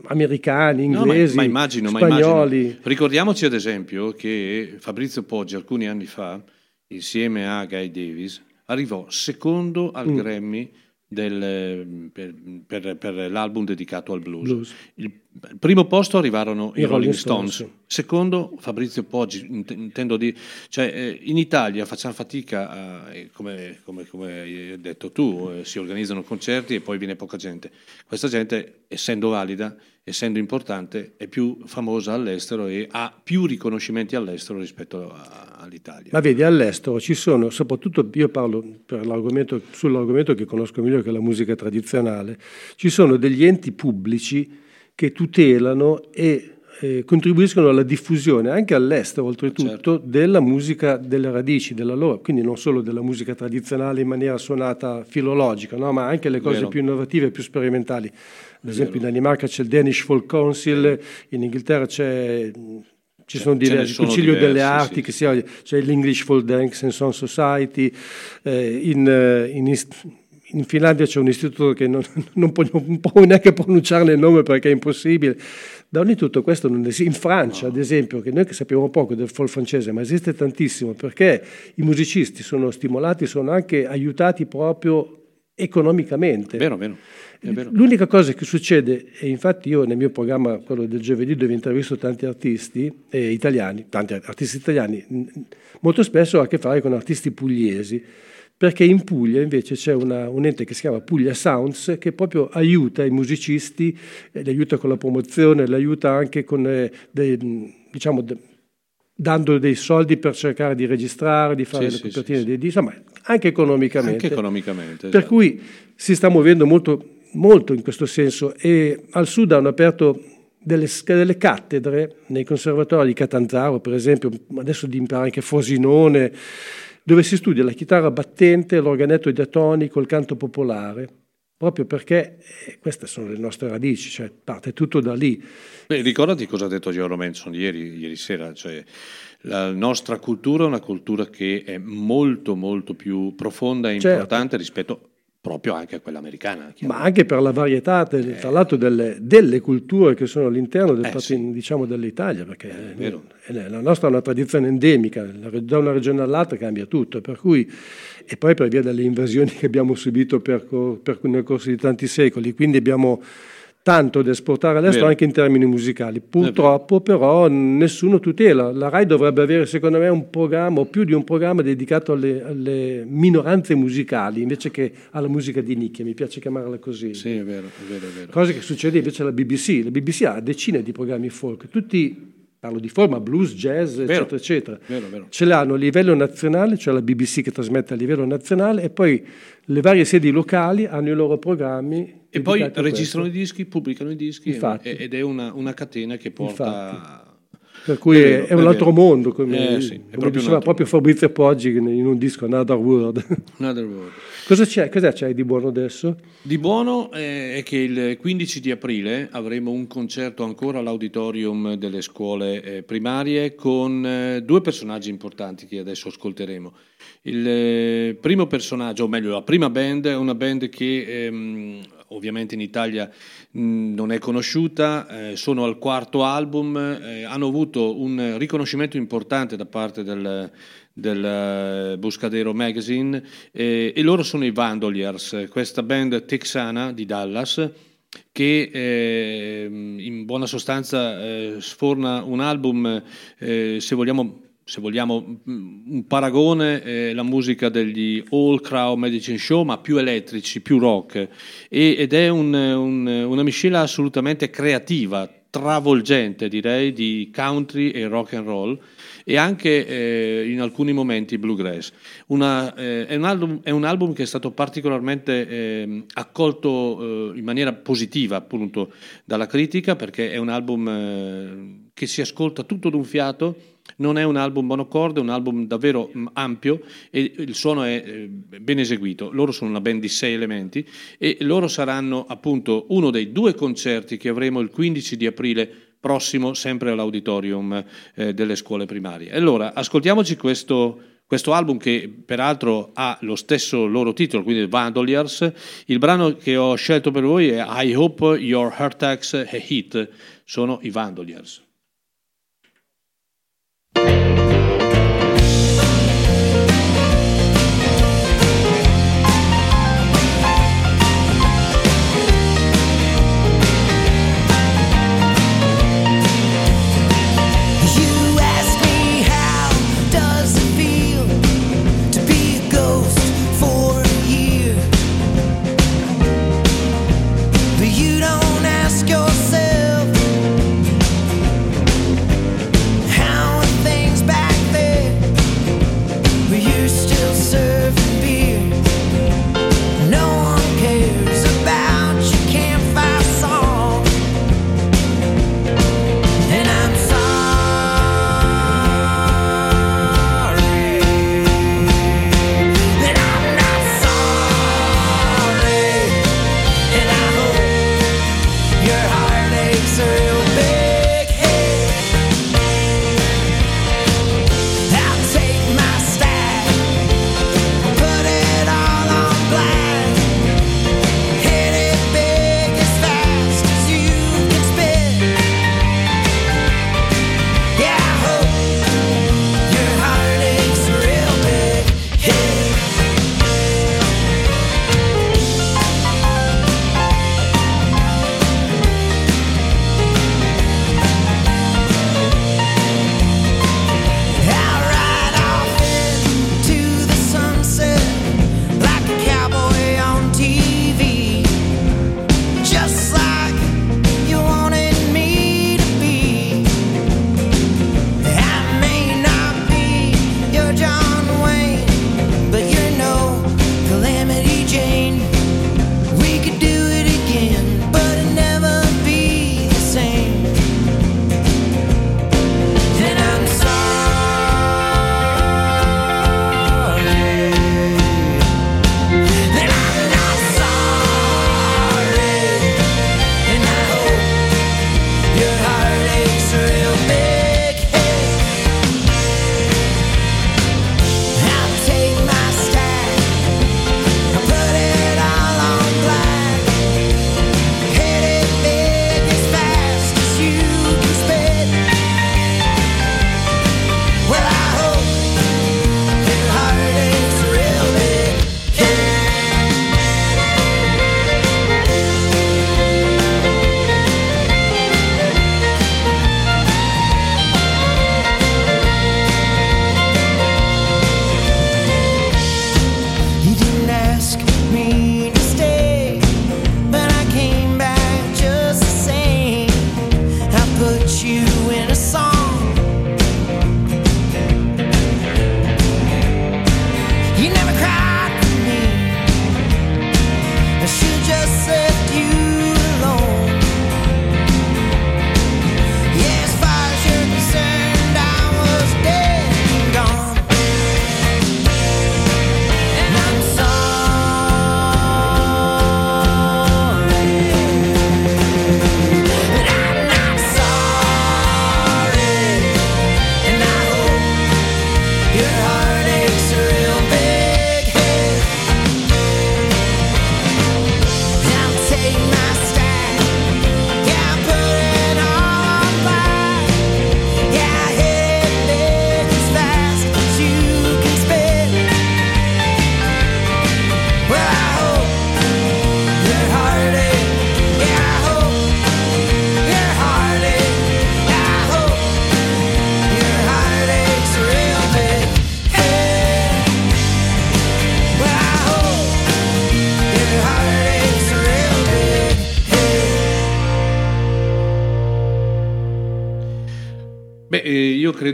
americani, No, ma- inglesi, ma, immagino, ma spagnoli. immagino. Ricordiamoci ad esempio che Fabrizio Poggi alcuni anni fa, insieme a Guy Davis, arrivò secondo al Mm. Grammy del- per, per- per l'album dedicato al blues. Blues. Il, il primo posto arrivarono i, I Rolling Stones, Stones, secondo Fabrizio Poggi, int- intendo di, cioè, eh, in Italia facciamo fatica, a- eh, come, come- come hai detto tu, eh, si organizzano concerti e poi viene poca gente. Questa gente, essendo valida, essendo importante, è più famosa all'estero e ha più riconoscimenti all'estero rispetto a- all'Italia. Ma vedi, all'estero ci sono, soprattutto io parlo per l'argomento, sull'argomento che conosco meglio, che è la musica tradizionale, ci sono degli enti pubblici che tutelano e eh, contribuiscono alla diffusione anche all'estero, oltretutto, Certo. della musica delle radici, della loro, quindi non solo della musica tradizionale in maniera suonata filologica, no? ma anche le cose Vero. più innovative e più sperimentali. Ad esempio in Danimarca c'è il Danish Folk Council, in Inghilterra c'è ci sono diversi, il sono Concilio diversi, delle Arti, sì, che si- c'è l'English Folk Dance and Song Society, eh, in, eh, in in Finlandia c'è un istituto che non, non, può, non può neanche pronunciarne il nome perché è impossibile. Da ogni tutto questo non esiste. In Francia, ad esempio, che noi che sappiamo poco del folk francese, ma esiste tantissimo perché i musicisti sono stimolati, sono anche aiutati proprio economicamente. Vero, vero. vero. L'unica cosa che succede, e infatti io nel mio programma, quello del giovedì, dove intervisto tanti artisti eh, italiani, tanti artisti italiani, molto spesso ha a che fare con artisti pugliesi perché in Puglia invece c'è una, un ente che si chiama Puglia Sounds che proprio aiuta i musicisti, eh, li aiuta con la promozione, li aiuta anche con, eh, dei, diciamo, de, dando dei soldi per cercare di registrare, di fare sì, le copertine sì, dei dischi, insomma anche economicamente. Anche economicamente per esatto. cui si sta muovendo molto, molto in questo senso e al sud hanno aperto delle, delle, cattedre nei conservatori di Catanzaro, per esempio, adesso di imparare anche Frosinone, dove si studia la chitarra battente, l'organetto diatonico, il canto popolare, proprio perché eh, queste sono le nostre radici, cioè parte tutto da lì. Beh, ricordati cosa ha detto Gio Manson ieri, ieri sera, cioè la nostra cultura è una cultura che è molto molto più profonda e certo. importante rispetto proprio anche a quella americana. Ma anche per la varietà, del, eh. tra l'altro, delle, delle, culture che sono all'interno del, eh, sì. diciamo, dell'Italia, perché eh, eh, la nostra è una tradizione endemica, da una regione all'altra cambia tutto, per cui, e poi per via delle invasioni che abbiamo subito per, per, nel corso di tanti secoli, quindi abbiamo tanto da esportare all'estero anche in termini musicali. Purtroppo però nessuno tutela. La RAI dovrebbe avere secondo me un programma o più di un programma dedicato alle, alle minoranze musicali invece che alla musica di nicchia, mi piace chiamarla così. Sì, è vero, è vero, è vero. Cosa che succede invece alla BBC. La BBC ha decine di programmi folk, tutti parlo di forma, blues, jazz, vero, eccetera, eccetera. Vero, vero. Ce l'hanno a livello nazionale, cioè la BBC che trasmette a livello nazionale, e poi le varie sedi locali hanno i loro programmi. E poi registrano i dischi, pubblicano i dischi, Infatti. ed è una, una catena che porta... Infatti. Per cui è, vero, è un altro vero. mondo, come, eh, sì, come proprio diceva proprio Fabrizio Poggi in un disco Another World. Another World. Cosa c'è, cosa c'è di buono adesso? Di buono eh, è che il 15 di aprile avremo un concerto ancora all'auditorium delle scuole eh, primarie con eh, due personaggi importanti che adesso ascolteremo. Il primo personaggio, o meglio la prima band, è una band che ehm, ovviamente in Italia non è conosciuta, eh, sono al quarto album, eh, hanno avuto un riconoscimento importante da parte del, del uh, Buscadero Magazine eh, e loro sono i Vandoliers, questa band texana di Dallas che eh, in buona sostanza eh, sforna un album, eh, se vogliamo se vogliamo un paragone, eh, la musica degli All Crow Medicine Show, ma più elettrici, più rock, e, ed è un, un, una miscela assolutamente creativa, travolgente direi, di country e rock and roll e anche eh, in alcuni momenti bluegrass. Una, eh, è, un album, è, un album, che è stato particolarmente eh, accolto in maniera positiva appunto dalla critica perché è un album eh, che si ascolta tutto d'un fiato non è un album monocorde, è un album davvero mm, ampio e il suono è eh, ben eseguito. Loro sono una band di sei elementi e loro saranno appunto uno dei due concerti che avremo il 15 di aprile prossimo, sempre all'auditorium eh, delle scuole primarie. Allora, ascoltiamoci questo, questo album che peraltro ha lo stesso loro titolo, quindi Vandoliers. Il brano che ho scelto per voi è I Hope Your Heart Tax a Hit, sono i Vandoliers. Thank you.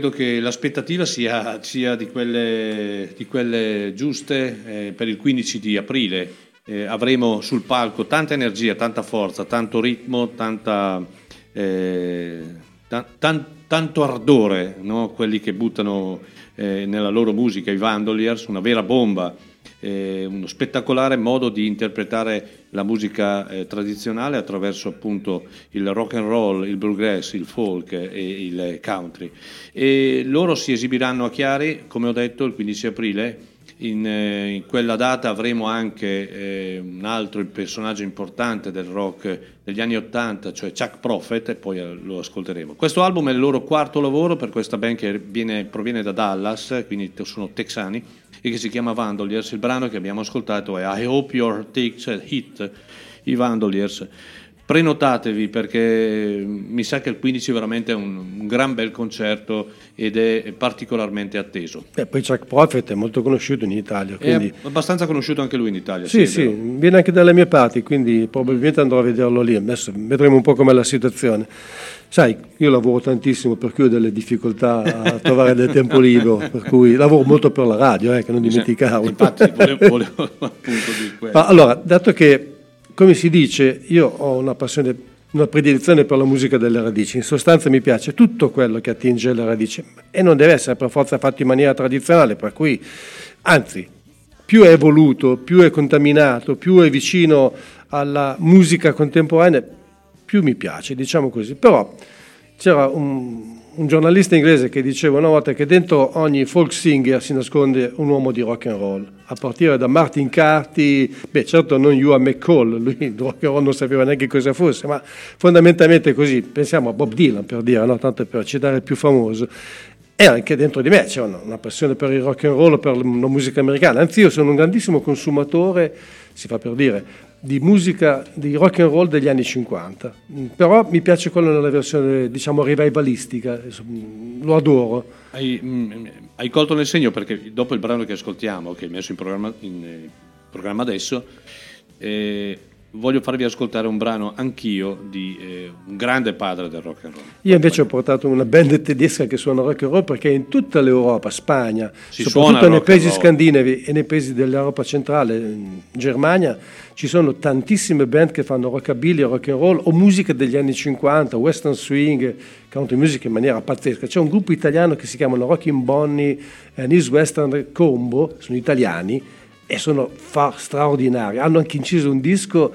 Credo che l'aspettativa sia, sia di, quelle, di quelle giuste eh, per il 15 di aprile. Eh, avremo sul palco tanta energia, tanta forza, tanto ritmo, tanta, eh, ta- tan- tanto ardore, no? quelli che buttano eh, nella loro musica i Vandoliers, una vera bomba, eh, uno spettacolare modo di interpretare la musica eh, tradizionale attraverso appunto il rock and roll, il bluegrass, il folk e il country. E loro si esibiranno a Chiari, come ho detto, il 15 aprile. In, eh, in quella data avremo anche eh, un altro personaggio importante del rock degli anni 80, cioè Chuck Prophet, e poi eh, lo ascolteremo. Questo album è il loro quarto lavoro per questa band che viene- proviene da Dallas, quindi sono texani, e che si chiama Vandoliers. Il brano che abbiamo ascoltato è I Hope Your Takes Hit, i Vandoliers. Prenotatevi perché mi sa che il 15 è veramente un, un gran bel concerto ed è particolarmente atteso. Beh, poi Chuck Prophet è molto conosciuto in Italia, quindi... È abbastanza conosciuto anche lui in Italia. Sì, sì, viene anche dalle mie parti, quindi probabilmente andrò a vederlo lì. Adesso vedremo un po' com'è la situazione. Sai, io lavoro tantissimo, per cui ho delle difficoltà a trovare del tempo libero, per cui lavoro molto per la radio, eh, che non dimenticavo. Infatti, volevo, volevo appunto dire quello. Ma allora, dato che, come si dice, io ho una passione, una predilezione per la musica delle radici, in sostanza mi piace tutto quello che attinge le radici e non deve essere per forza fatto in maniera tradizionale, per cui, anzi, più è evoluto, più è contaminato, più è vicino alla musica contemporanea, più mi piace, diciamo così. Però c'era un, un giornalista inglese che diceva una volta che dentro ogni folk singer si nasconde un uomo di rock and roll, a partire da Martin Carty, beh certo non Ewan McCall, lui il rock and roll non sapeva neanche cosa fosse, ma fondamentalmente così, pensiamo a Bob Dylan per dire, no? tanto per citare il più famoso, e anche dentro di me c'è una, una passione per il rock and roll, per la musica americana, anzi io sono un grandissimo consumatore, si fa per dire, di musica di rock and roll degli anni 50, Mm, però mi piace quello nella versione diciamo revivalistica, mm, lo adoro. Hai, mm, hai colto nel segno perché dopo il brano che ascoltiamo, che è messo in programma, in, eh, programma adesso, eh, voglio farvi ascoltare un brano anch'io di eh, un grande padre del rock and roll. Io invece ho portato una band tedesca che suona rock and roll perché in tutta l'Europa, Spagna, Si soprattutto nei rock paesi scandinavi e nei paesi dell'Europa centrale, in Germania, ci sono tantissime band che fanno rockabilly, rock and roll o musica degli anni 50, western swing, country music in maniera pazzesca. C'è un gruppo italiano che si chiamano Rockin' Bonnie and His Western Combo, sono italiani e sono fa- straordinari. Hanno anche inciso un disco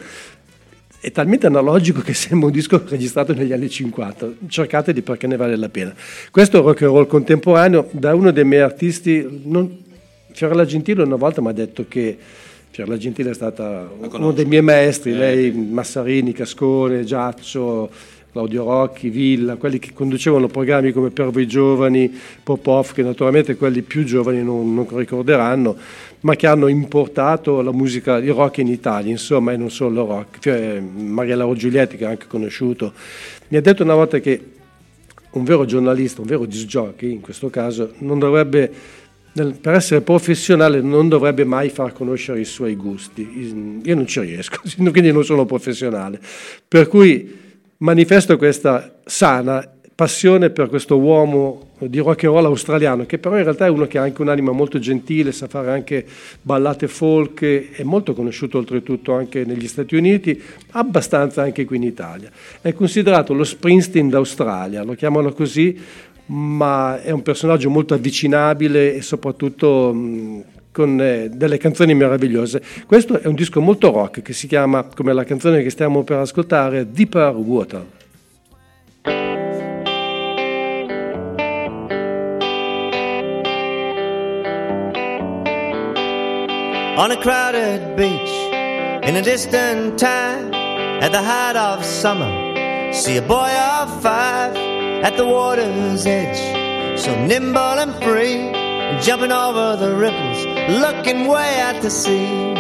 è talmente analogico che sembra un disco registrato negli anni 50. Cercateli perché ne vale la pena. Questo rock and roll contemporaneo da uno dei miei artisti. Non, Fiorella Gentile una volta mi ha detto che Fiorella Gentile è stata uno dei miei maestri, Eh, lei, Massarini, Cascone, Giaccio, Claudio Rocchi, Villa, quelli che conducevano programmi come Per voi giovani, Popov, che naturalmente quelli più giovani non, non ricorderanno, ma che hanno importato la musica di rock in Italia, insomma, e non solo rock. Cioè, Maria Lauro Giulietti, che ho anche conosciuto, mi ha detto una volta che un vero giornalista, un vero disc jockey, in questo caso, dovrebbe, per essere professionale, non dovrebbe mai far conoscere i suoi gusti. Io non ci riesco, quindi non sono professionale. Per cui manifesto questa sana passione per questo uomo di rock and roll australiano, che però in realtà è uno che ha anche un'anima molto gentile, sa fare anche ballate folk, è molto conosciuto oltretutto anche negli Stati Uniti, abbastanza anche qui in Italia. È considerato lo Springsteen d'Australia, lo chiamano così, ma è un personaggio molto avvicinabile e soprattutto mh, con eh, delle canzoni meravigliose. Questo è un disco molto rock che si chiama, come la canzone che stiamo per ascoltare, Deeper Water. On a crowded beach in a distant time at the height of summer. See a boy of five at the water's edge, so nimble and free, jumping over the ripples, looking way out to sea.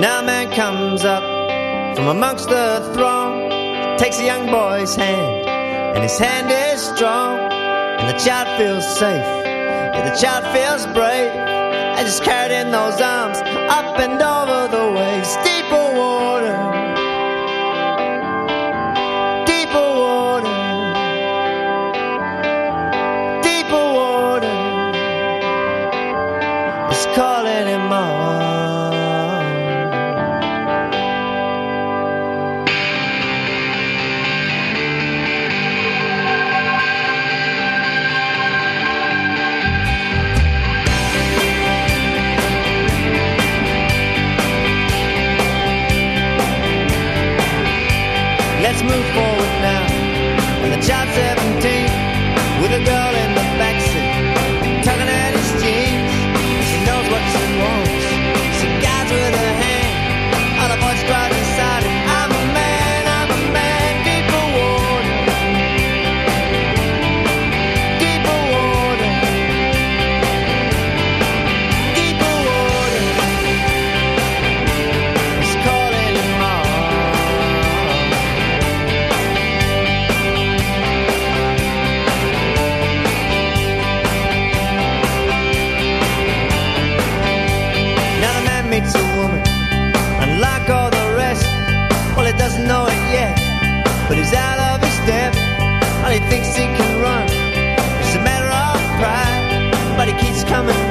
Now a man comes up from amongst the throng, takes a young boy's hand, and his hand is strong, and the child feels safe the child feels brave as he's carried in those arms up and over the waves. Deeper water, but he's out of his depth, and he thinks he can run. It's a matter of pride, but he keeps coming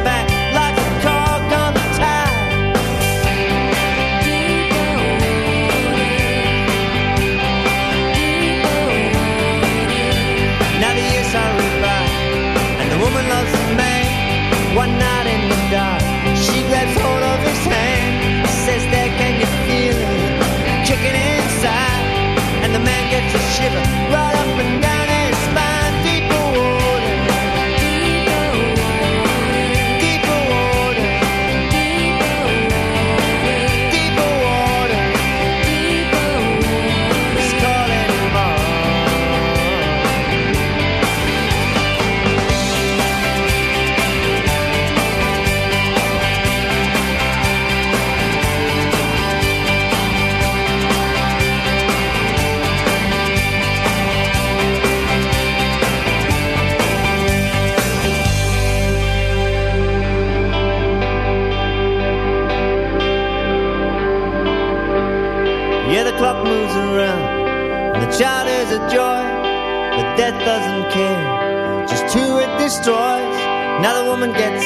destroys. Now the woman gets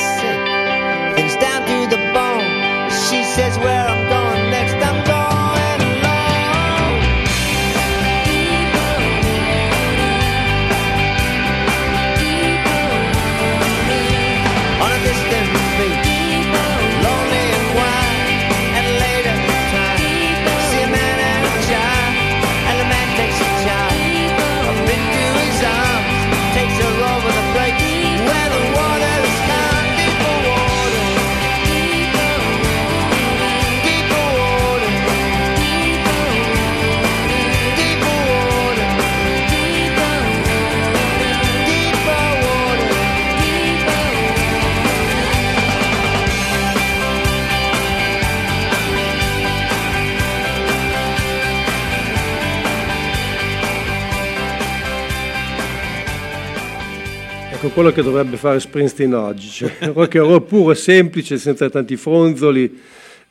quello che dovrebbe fare Springsteen oggi, cioè rock and roll puro, semplice, senza tanti fronzoli,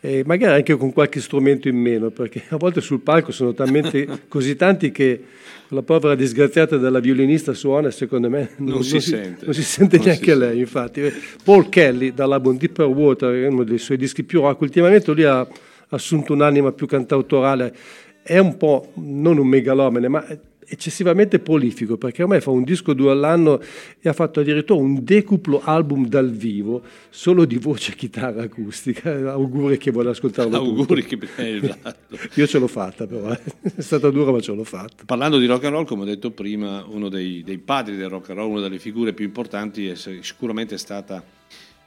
e magari anche con qualche strumento in meno, perché a volte sul palco sono talmente così tanti che la povera disgraziata della violinista suona e secondo me non, Non si sente. non si sente Non si neanche lei, infatti. Paul Kelly dall'album Deeper Water, uno dei suoi dischi più rock, ultimamente lui ha assunto un'anima più cantautorale, è un po' non un megalomane, ma eccessivamente prolifico perché ormai fa un disco due all'anno e ha fatto addirittura un decuplo album dal vivo solo di voce chitarra acustica auguri che vuole ascoltarlo Auguri tutto. che eh, esatto. io ce l'ho fatta però eh. è stata dura ma ce l'ho fatta Parlando di rock and roll, come ho detto prima, uno dei, dei padri del rock and roll, una delle figure più importanti è sicuramente stata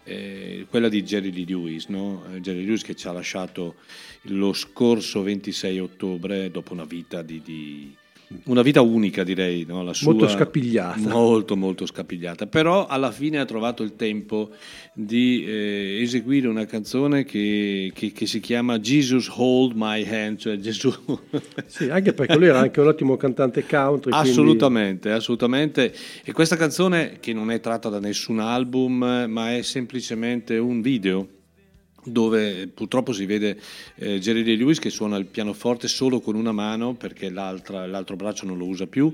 eh, quella di Jerry Lee Lewis, no? Eh, Jerry Lewis che ci ha lasciato lo scorso 26 ottobre dopo una vita di, di- una vita unica direi, no? La sua- Molto scapigliata. Molto molto scapigliata, però alla fine ha trovato il tempo di eh, eseguire una canzone che, che- che si chiama Jesus Hold My Hand, cioè Gesù sì, anche perché lui era anche un ottimo cantante country quindi- Assolutamente, assolutamente. E questa canzone, che non è tratta da nessun album, ma è semplicemente un video dove purtroppo si vede eh, Jerry Lee Lewis che suona il pianoforte solo con una mano perché l'altro braccio non lo usa più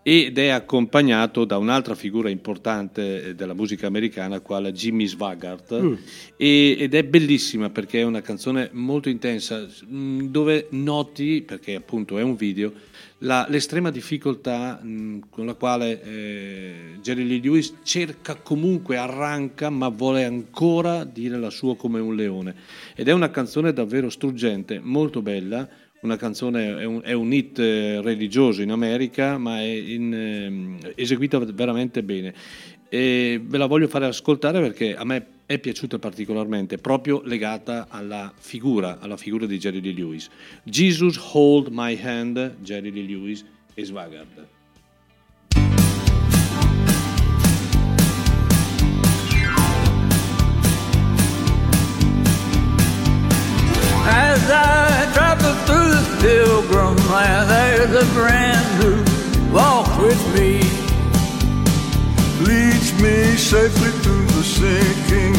ed è accompagnato da un'altra figura importante eh, della musica americana quale Jimmy Swaggart Mm. e- ed è bellissima perché è una canzone molto intensa mh, dove noti, perché appunto è un video, la- l'estrema difficoltà mh, con la quale eh, Jerry Lee Lewis cerca comunque, arranca, ma vuole ancora dire la sua come un leone. Ed è una canzone davvero struggente, molto bella. Una canzone è un, è un hit eh, religioso in America, ma è in, ehm, eseguita veramente bene. E ve la voglio fare ascoltare perché a me è piaciuta particolarmente, proprio legata alla figura, alla figura di Jerry Lee Lewis. Jesus Hold My Hand, Jerry Lee Lewis e Swaggart. As I travel through this pilgrim land, there's a friend who walks with me. Leads me safely through the sinking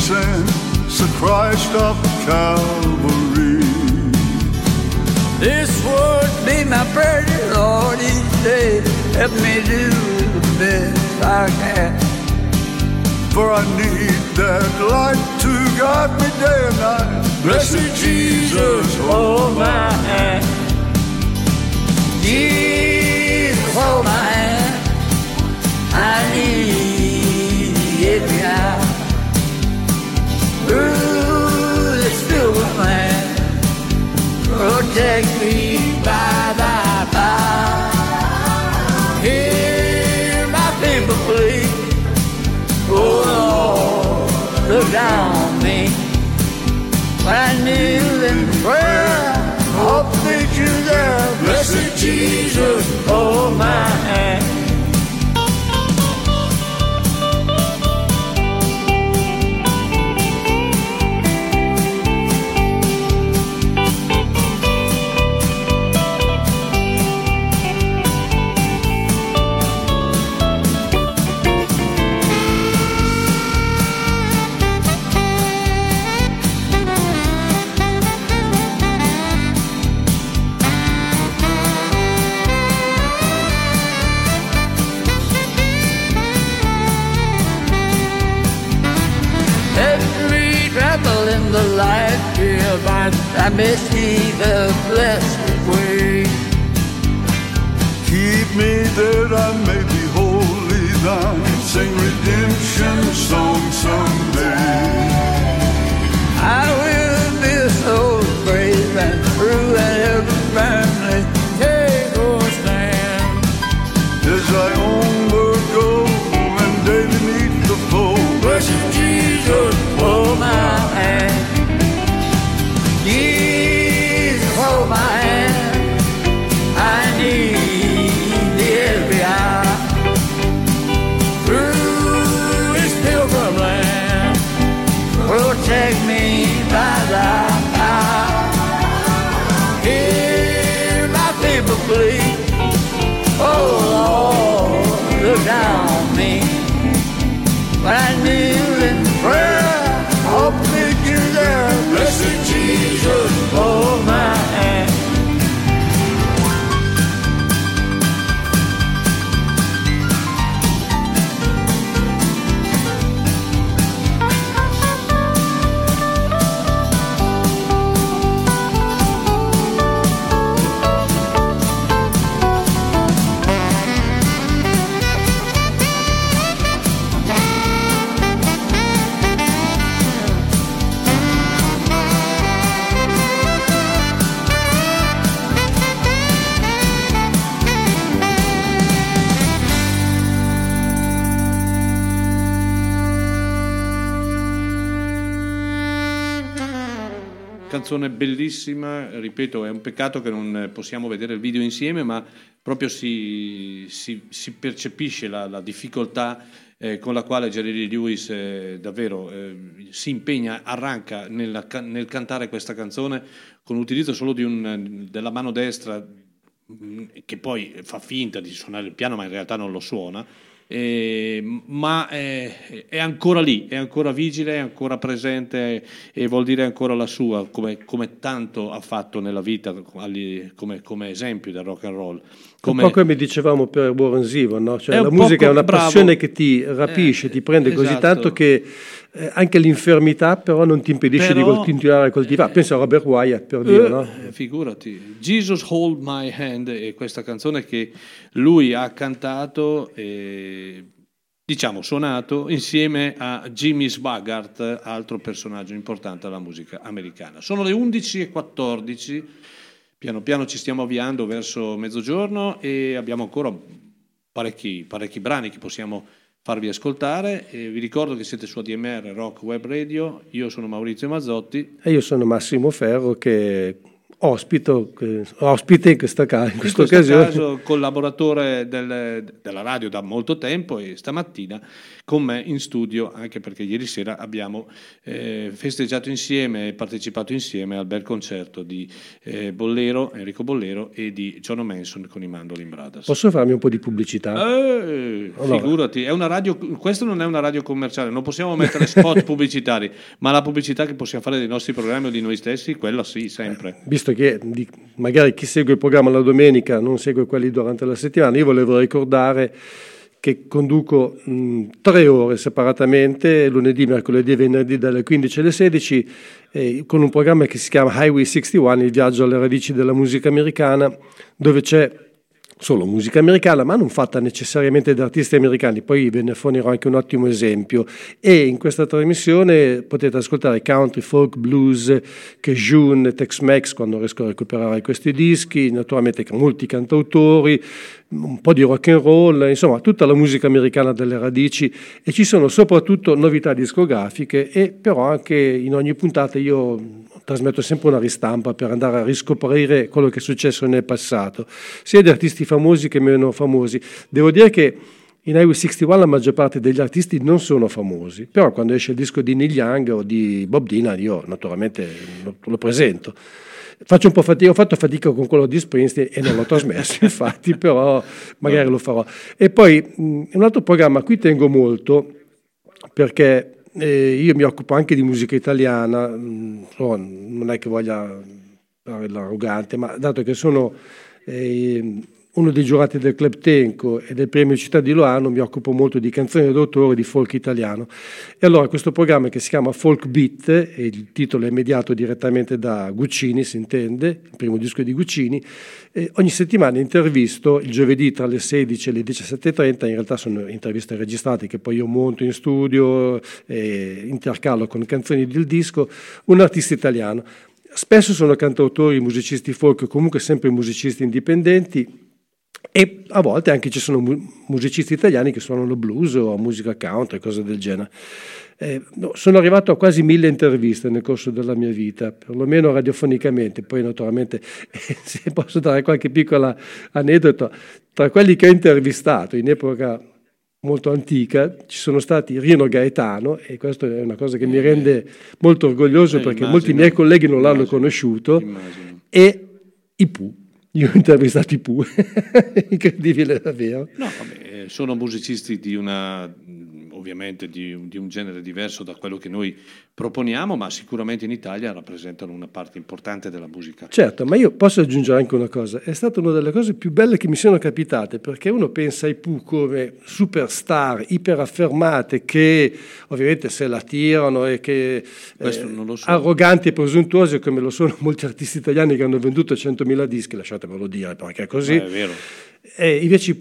sand. So Christ of Calvary. This would be my prayer, Lord, each day. Help me do the best I can. For I need that light to guide me day and night. Blessed Jesus, hold my hand. Jesus, hold my hand. I need Through this pilgrim land, protect me by thy power. Hear my people plead. Oh Lord, look down on me. When I kneel in prayer, hope that you're there. Blessed Jesus, hold my hand. I, may see the blessed way. Keep me that I may be holy thine. Sing redemption song someday. I canzone bellissima, ripeto, è un peccato che non possiamo vedere il video insieme, ma proprio si, si- si percepisce la, la difficoltà eh, con la quale Jerry Lewis eh, davvero eh, si impegna, arranca nella nel cantare questa canzone con l'utilizzo solo un- della mano destra mh, che poi fa finta di suonare il piano ma in realtà non lo suona eh, ma è, è ancora lì, è ancora vigile, è ancora presente e vuol dire ancora la sua, come, come tanto ha fatto nella vita come, come esempio del rock and roll. Come- Un po' come dicevamo per Warren Zevon, no? Cioè la musica è una bravo. passione che ti rapisce, Eh, ti prende così esatto. tanto che eh, anche l'infermità però non ti impedisce di Però- col- continuare a coltivare. Pensa a Robert Wyatt per dire, Eh, no? eh, figurati, Jesus Hold My Hand è questa canzone che lui ha cantato e diciamo suonato insieme a Jimmy Swaggart, altro personaggio importante della musica americana. Sono le 11.14, piano piano ci stiamo avviando verso mezzogiorno e abbiamo ancora parecchi, parecchi brani che possiamo farvi ascoltare. E vi ricordo che siete su ADMR Rock Web Radio, io sono Maurizio Mazzotti. E io sono Massimo Ferro che ospito, che- ospite in questa, in In questa questo occasione. caso collaboratore del- della radio da molto tempo e stamattina con me in studio, anche perché ieri sera abbiamo eh, festeggiato insieme e partecipato insieme al bel concerto di eh, Bollero, Enrico Bollero e di John Manson con i Mandolin Brothers. Posso farmi un po' di pubblicità? Eh, Allora. figurati, è una radio, questo non è una radio commerciale, non possiamo mettere spot pubblicitari, ma la pubblicità che possiamo fare dei nostri programmi o di noi stessi, quella sì, sempre. Visto che di- magari chi segue il programma la domenica non segue quelli durante la settimana, io volevo ricordare che conduco mh, tre ore separatamente, lunedì, mercoledì e venerdì dalle 15 alle 16, eh, con un programma che si chiama Highway 61, il viaggio alle radici della musica americana, dove c'è solo musica americana, ma non fatta necessariamente da artisti americani. Poi ve ne fornirò anche un ottimo esempio. E in questa trasmissione potete ascoltare country, folk, blues, Cajun, Tex-Mex quando riesco a recuperare questi dischi, naturalmente molti cantautori, un po' di rock and roll, insomma tutta la musica americana delle radici e ci sono soprattutto novità discografiche e però anche in ogni puntata io trasmetto sempre una ristampa per andare a riscoprire quello che è successo nel passato, sia di artisti famosi che meno famosi. Devo dire che in Highway 61 la maggior parte degli artisti non sono famosi, però quando esce il disco di Neil Young o di Bob Dylan io naturalmente lo, presento. Faccio un po' fatica, ho fatto fatica con quello di Springsteen e non l'ho trasmesso, infatti, però magari lo farò. E poi un altro programma a cui tengo molto perché eh, io mi occupo anche di musica italiana, insomma, non è che voglia l'arrogante, ma dato che sono eh, uno dei giurati del Club Tenco e del Premio Città di Loano, mi occupo molto di canzoni d'autore e di folk italiano. E allora questo programma che si chiama Folk Beat, e il titolo è mediato direttamente da Guccini, si intende, il primo disco di Guccini, ogni settimana intervisto il giovedì tra le 16 e le 17.30, in realtà sono interviste registrate che poi io monto in studio e intercalo con canzoni del disco, un artista italiano. Spesso sono cantautori, musicisti folk, comunque sempre musicisti indipendenti e a volte anche ci sono mu- musicisti italiani che suonano blues o musica country, cose del genere. Eh, no, sono arrivato a quasi mille interviste nel corso della mia vita, perlomeno radiofonicamente, poi naturalmente se posso dare qualche piccola aneddoto, tra quelli che ho intervistato in epoca molto antica ci sono stati Rino Gaetano e questa è una cosa che mi rende molto orgoglioso Eh, perché immagino. molti miei colleghi non l'hanno Immagino. conosciuto Immagino. e i Io ho intervistato i Pooh, incredibile davvero. No, vabbè, sono musicisti di una, ovviamente di, di un genere diverso da quello che noi proponiamo, ma sicuramente in Italia rappresentano una parte importante della musica. Certo, ma io posso aggiungere anche una cosa, è stata una delle cose più belle che mi sono capitate, perché uno pensa ai Pooh come superstar, iperaffermate, che ovviamente se la tirano e che eh, Questo non lo so. arroganti e presuntuosi come lo sono molti artisti italiani che hanno venduto 100.000 dischi, lasciatemelo dire, perché è così. Ma è vero. E invece i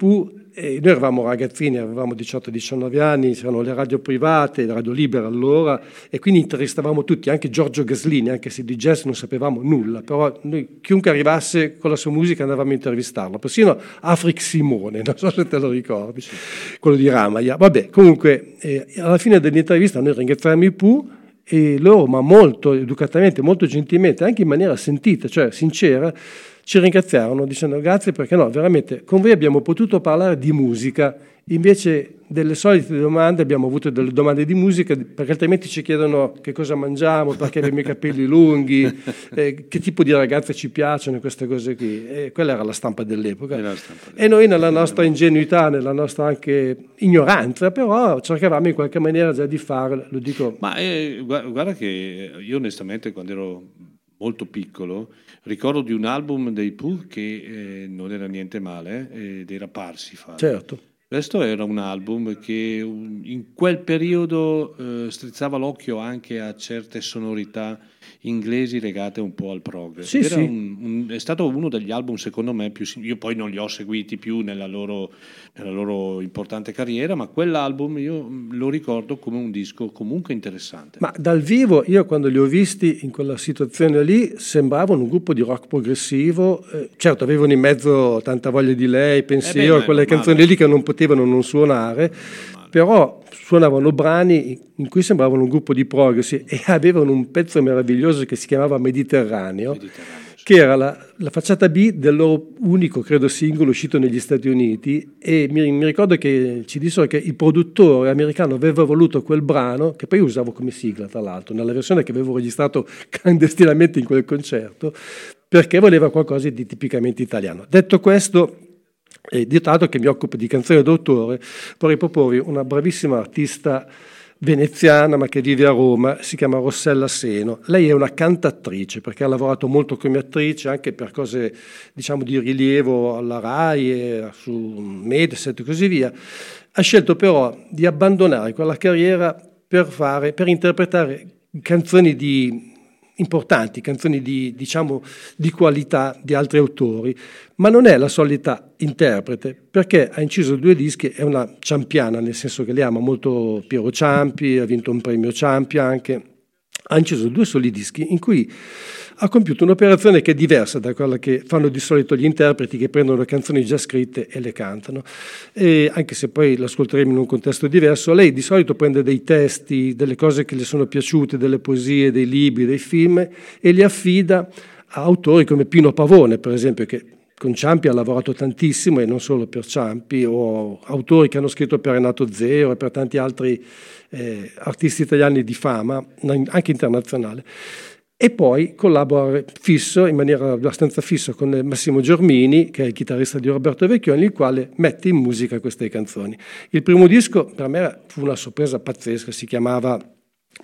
eh, noi eravamo ragazzini, avevamo 18-19 anni, c'erano le radio private, la radio libera allora, e quindi intervistavamo tutti, anche Giorgio Gaslini, anche se di jazz non sapevamo nulla, però noi, chiunque arrivasse con la sua musica andavamo a intervistarlo, persino Afric Simone, non so se te lo ricordi, quello di Ramaya. Vabbè, comunque, eh, alla fine dell'intervista noi ringraziamo i Pooh, e loro, ma molto educatamente, molto gentilmente, anche in maniera sentita, cioè sincera, ci ringraziarono dicendo grazie perché no, veramente con voi abbiamo potuto parlare di musica, invece delle solite domande abbiamo avuto delle domande di musica perché altrimenti ci chiedono che cosa mangiamo, perché abbiamo i capelli lunghi, eh, che tipo di ragazze ci piacciono, queste cose qui. E quella era la stampa dell'epoca. E noi nella nostra ingenuità, nella nostra anche ignoranza, però cercavamo in qualche maniera già di fare, lo dico... Ma eh, gua- guarda che io onestamente quando ero molto piccolo ricordo di un album dei Pooh che eh, non era niente male, eh, dei Raparsifal. Certo. Questo era un album che in quel periodo eh, strizzava l'occhio anche a certe sonorità inglesi legate un po' al prog. Sì, sì. un- un- è stato uno degli album secondo me più... Io poi non li ho seguiti più nella loro, nella loro importante carriera, ma quell'album io mm, lo ricordo come un disco comunque interessante. Ma dal vivo, io quando li ho visti in quella situazione lì, sembravano un gruppo di rock progressivo. eh, certo, avevano in mezzo tanta voglia di lei, pensiero, ma è quelle canzoni lì che non potevano non suonare, però suonavano brani in cui sembravano un gruppo di progressi e avevano un pezzo meraviglioso che si chiamava Mediterraneo, che era la, la facciata B del loro unico, credo, singolo uscito negli Stati Uniti e mi, mi ricordo che ci dissero che il produttore americano aveva voluto quel brano, che poi usavo come sigla tra l'altro, nella versione che avevo registrato clandestinamente in quel concerto, perché voleva qualcosa di tipicamente italiano. Detto questo, e dato che mi occupo di canzoni d'autore, vorrei proporvi una bravissima artista veneziana ma che vive a Roma, si chiama Rossella Seno. Lei è una cantatrice perché ha lavorato molto come attrice anche per cose diciamo di rilievo alla RAI, su Mediaset e così via. Ha scelto però di abbandonare quella carriera per, fare, per interpretare canzoni di importanti, canzoni di, diciamo, di qualità di altri autori, ma non è la solita interprete, perché ha inciso due dischi, è una ciampiana, nel senso che lei ama molto Piero Ciampi, ha vinto un premio Ciampi anche, ha inciso due soli dischi in cui ha compiuto un'operazione che è diversa da quella che fanno di solito gli interpreti che prendono canzoni già scritte e le cantano. E anche se poi l'ascolteremo in un contesto diverso, lei di solito prende dei testi, delle cose che le sono piaciute, delle poesie, dei libri, dei film e li affida a autori come Pino Pavone, per esempio, che con Ciampi ha lavorato tantissimo e non solo per Ciampi, o autori che hanno scritto per Renato Zero e per tanti altri eh, artisti italiani di fama, anche internazionale. E poi collabora fisso, in maniera abbastanza fissa, con Massimo Germini, che è il chitarrista di Roberto Vecchioni, il quale mette in musica queste canzoni. Il primo disco per me fu una sorpresa pazzesca, si chiamava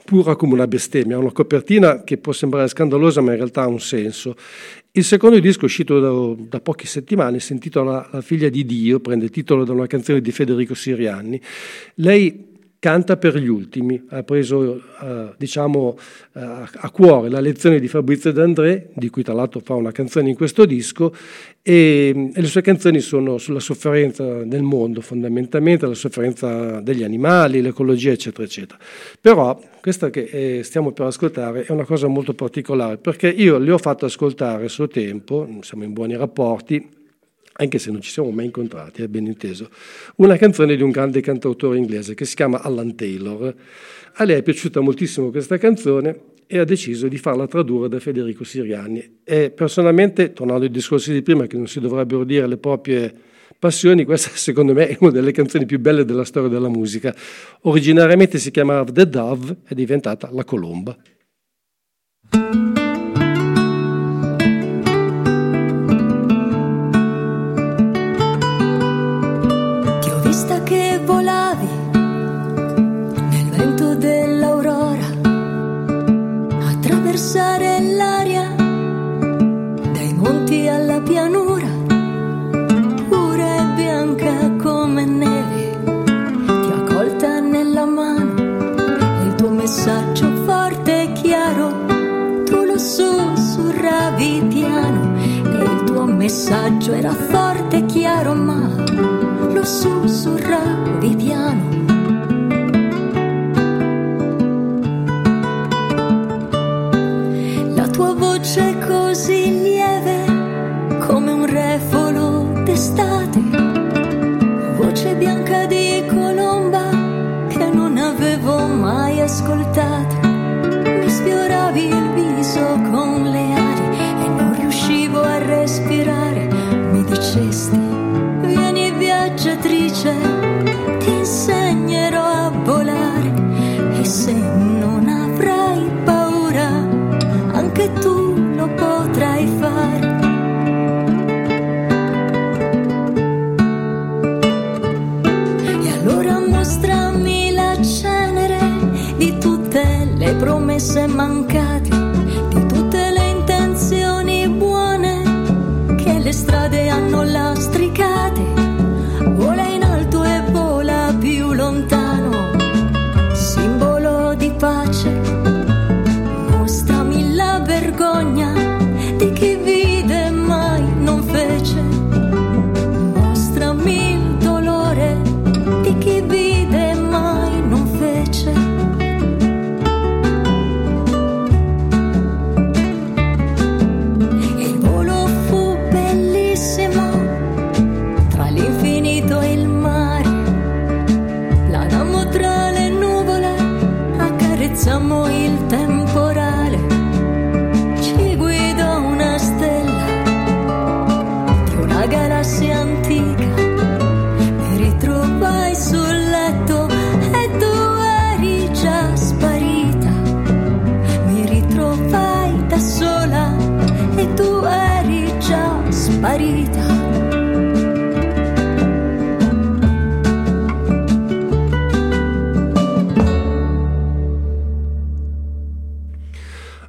Pura come una bestemmia, una copertina che può sembrare scandalosa, ma in realtà ha un senso. Il secondo disco, uscito da, da poche settimane, si intitola La figlia di Dio, prende titolo da una canzone di Federico Sirianni. Lei canta per gli ultimi, ha preso eh, diciamo, eh, a cuore la lezione di Fabrizio D'André, di cui tra l'altro fa una canzone in questo disco, e, e le sue canzoni sono sulla sofferenza del mondo fondamentalmente, la sofferenza degli animali, l'ecologia eccetera eccetera. Però questa che eh, stiamo per ascoltare è una cosa molto particolare perché io le ho fatto ascoltare a suo tempo, siamo in buoni rapporti, anche se non ci siamo mai incontrati, è ben inteso, una canzone di un grande cantautore inglese che si chiama Alan Taylor. A lei è piaciuta moltissimo questa canzone e ha deciso di farla tradurre da Federico Siriani. E personalmente, tornando ai discorsi di prima, che non si dovrebbero dire le proprie passioni, questa secondo me è una delle canzoni più belle della storia della musica. Originariamente si chiamava The Dove, è diventata La Colomba. Attraversare l'aria dai monti alla pianura, pura e bianca come neve. Ti ho colta nella mano il tuo messaggio forte e chiaro, tu lo sussurravi piano e il tuo messaggio era forte e chiaro, ma lo sussurravi piano. Tua voce così lieve come un refolo d'estate, voce bianca di colomba che non avevo mai ascoltato. toccavi il viso con le ali e non riuscivo a respirare. Mi dicesti, vieni viaggiatrice, ti insegnerò promesse mancate, di tutte le intenzioni buone che le strade hanno lastricate.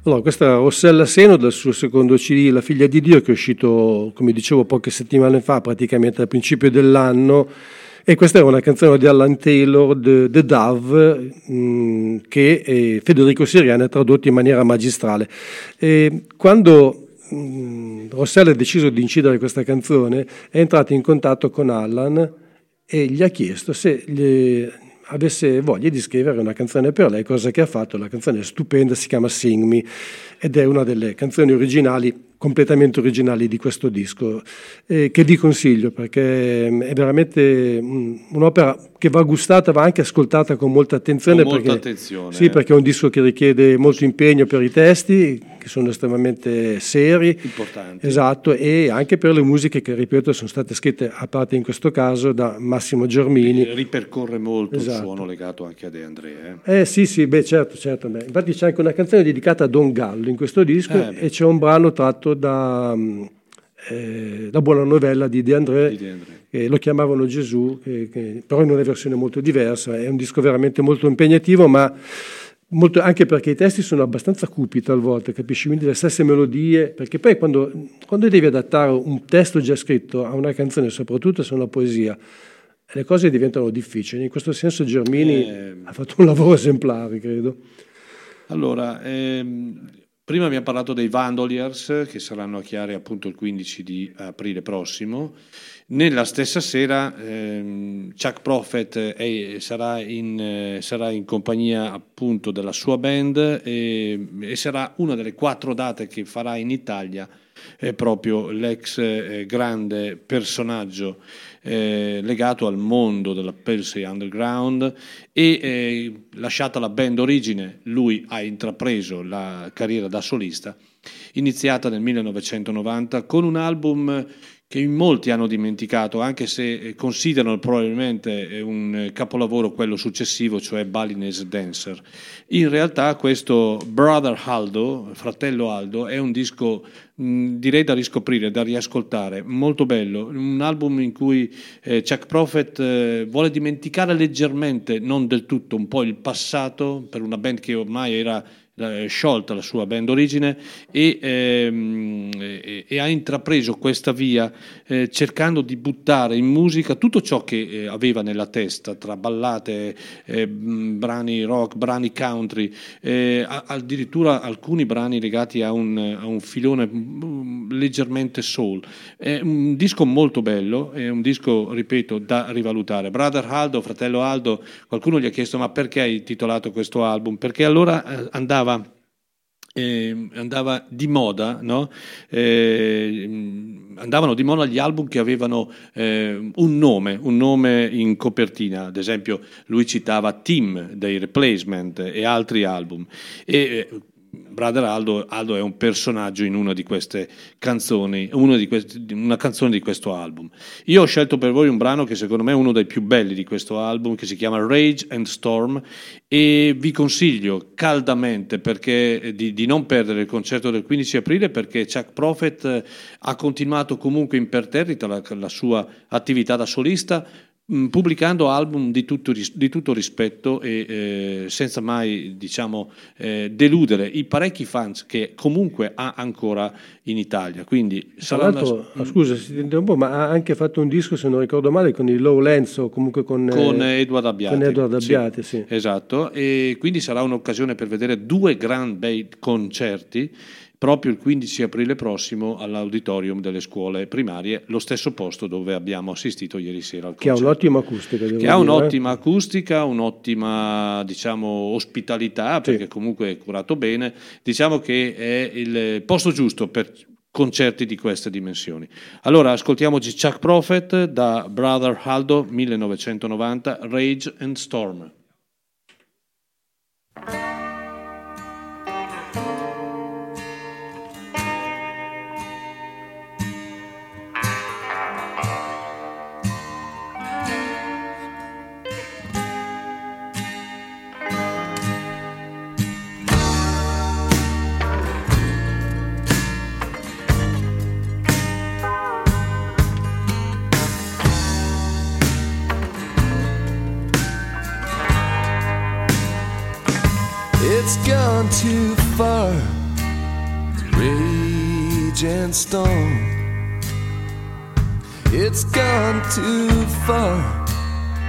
Allora, questa era Rossella Seno dal suo secondo CD, La figlia di Dio, che è uscito, come dicevo, poche settimane fa, praticamente al principio dell'anno. E questa era una canzone di Alan Taylor, The, The Dove, mh, che eh, Federico Siriani ha tradotto in maniera magistrale. E quando mh, Rossella ha deciso di incidere questa canzone, è entrato in contatto con Alan e gli ha chiesto se gli avesse voglia di scrivere una canzone per lei, cosa che ha fatto. La canzone è stupenda, si chiama Sing Me ed è una delle canzoni originali, completamente originali di questo disco, eh, che vi consiglio perché è veramente mm, un'opera che va gustata, va anche ascoltata con molta attenzione. Con molta perché, attenzione, Sì, perché è un disco che richiede molto impegno per i testi, che sono estremamente seri. Importanti. Esatto, e anche per le musiche che, ripeto, sono state scritte, a parte in questo caso, da Massimo Germini. Ripercorre molto Esatto. il suono legato anche a De André. eh. Eh sì, sì, beh certo, certo. beh. Infatti c'è anche una canzone dedicata a Don Gallo in questo disco Eh, e c'è un brano tratto da mm, eh, La buona novella di De André, Di De André. che lo chiamavano Gesù, che- che- però in una versione molto diversa. È un disco veramente molto impegnativo, ma molto- anche perché i testi sono abbastanza cupi talvolta, capisci? Quindi le stesse melodie, perché poi quando, quando devi adattare un testo già scritto a una canzone, soprattutto se è una poesia, le cose diventano difficili. In questo senso Germini Eh, ha fatto un lavoro esemplare, credo. Allora, ehm, prima abbiamo parlato dei Vandoliers che saranno a Chiare appunto il 15 di aprile prossimo. Nella stessa sera ehm, Chuck Prophet è- sarà, in, eh, sarà in compagnia appunto della sua band e, e sarà una delle quattro date che farà in Italia è proprio l'ex eh, grande personaggio eh, legato al mondo della Pelsey Underground e eh, lasciata la band origine lui ha intrapreso la carriera da solista iniziata nel 1990 con un album che in molti hanno dimenticato, anche se eh, considerano probabilmente eh, un eh, capolavoro quello successivo, cioè Balinese Dancer. In realtà questo Brother Aldo, fratello Aldo, è un disco direi da riscoprire, da riascoltare, molto bello, un album in cui Chuck Prophet vuole dimenticare leggermente, non del tutto, un po' il passato per una band che ormai era eh, sciolta la sua band origine e, ehm, e- e ha intrapreso questa via eh, cercando di buttare in musica tutto ciò che eh, aveva nella testa tra ballate, eh, brani rock, brani country, eh, addirittura alcuni brani legati a un, a un filone leggermente soul. È un disco molto bello, è un disco, ripeto, da rivalutare. Brother Aldo, fratello Aldo, qualcuno gli ha chiesto ma perché hai titolato questo album? Perché allora eh, andava eh, andava di moda, no? Eh, andavano di moda gli album che avevano eh, un nome, un nome in copertina, ad esempio lui citava Tim dei Replacement e altri album. E, eh, Brother Aldo, Aldo è un personaggio in una di queste canzoni, di questi, una canzone di questo album. Io ho scelto per voi un brano che secondo me è uno dei più belli di questo album, che si chiama Rage and Storm, e vi consiglio caldamente perché, di, di non perdere il concerto del 15 aprile perché Chuck Prophet eh, ha continuato comunque imperterrita la, la sua attività da solista pubblicando album di tutto, di tutto rispetto e eh, senza mai diciamo, eh, deludere i parecchi fans che comunque ha ancora in Italia. Quindi sarà una- ah, scusa se ti interrompo, ma ha anche fatto un disco, se non ricordo male, con il Low Lenzo, o comunque con, con eh, Edward Abbiati. Con Edward Sì, Abbiati, sì. Esatto, e quindi sarà un'occasione per vedere due gran bei concerti proprio il 15 aprile prossimo all'auditorium delle scuole primarie, lo stesso posto dove abbiamo assistito ieri sera al che ha concerto. un'ottima acustica. che ha eh. un'ottima acustica, un'ottima diciamo, ospitalità, perché comunque è curato bene. Diciamo che è il posto giusto per concerti di queste dimensioni. Allora ascoltiamoci Chuck Prophet da Brother Aldo 1990, Rage and Storm. Gone too far rage and storm. It's gone too far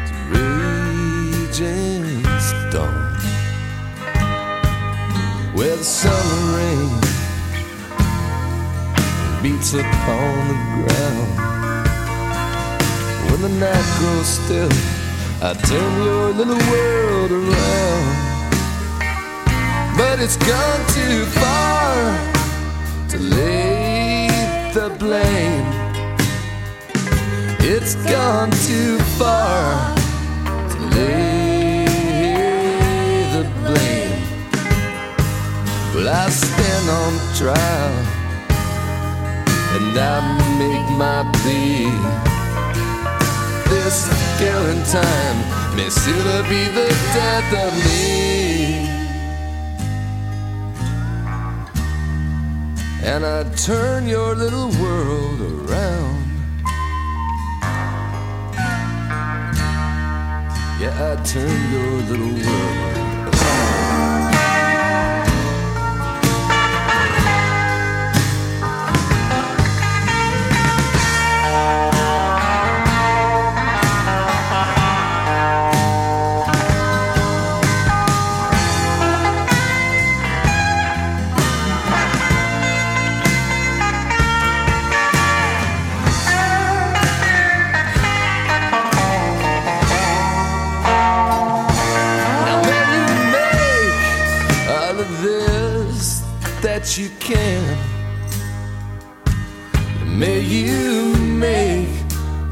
to rage and storm. Where the summer rain beats upon the ground. When the night grows still, I turn your little world around. But it's gone too far to lay the blame. It's gone too far to lay the blame. Well, I stand on trial and I make my plea. This killing time may sooner be the death of me. And I'd turn your little world around. Yeah, I'd turn your little world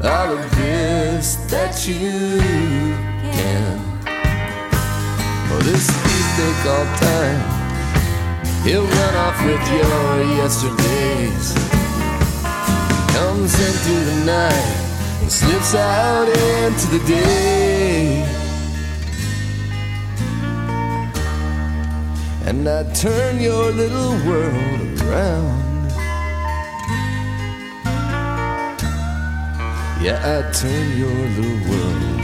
all of this that you can. For this thief they call time, he'll run off with your yesterdays. Comes into the night and slips out into the day. and I turn your little world around. Yeah, I turn your little world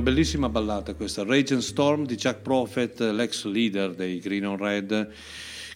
una bellissima ballata questa, Rage and Storm di Jack Prophet, l'ex leader dei Green on Red.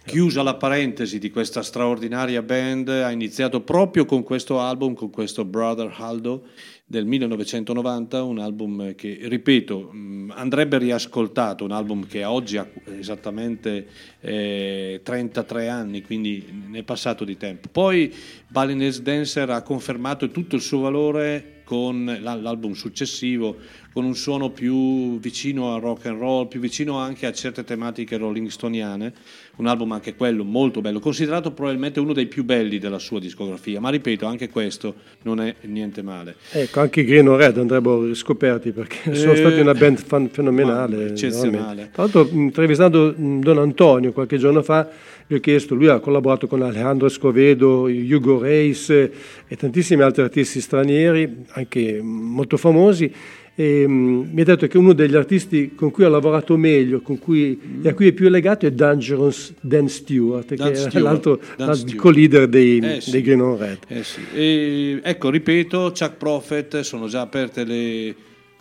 Chiusa la parentesi di questa straordinaria band, ha iniziato proprio con questo album, con questo Brother Aldo del 1990, un album che, ripeto, mh, andrebbe riascoltato, un album che oggi ha esattamente eh, 33 anni, quindi ne è passato di tempo. Poi Balinese Dancer ha confermato tutto il suo valore con la- l'album successivo, con un suono più vicino al rock and roll, più vicino anche a certe tematiche rolling stoniane, un album anche quello molto bello, considerato probabilmente uno dei più belli della sua discografia, ma ripeto, anche questo non è niente male. Ecco, anche i Green Red andrebbero riscoperti perché sono Eh, stati una band fan- fenomenale. eccezionale. Tra l'altro, intervistando Don Antonio qualche giorno fa, gli ho chiesto, lui ha collaborato con Alejandro Escovedo, Hugo Reis eh, e tantissimi altri artisti stranieri, anche molto famosi. E, mh, mi ha detto che uno degli artisti con cui ha lavorato meglio con cui, e a cui è più legato è Dangerous Dan Stewart, Dan che Stewart, è l'altro, l'altro co-leader dei, Eh sì. dei Green on Red. Eh sì. E, ecco, ripeto, Chuck Prophet sono già aperte le-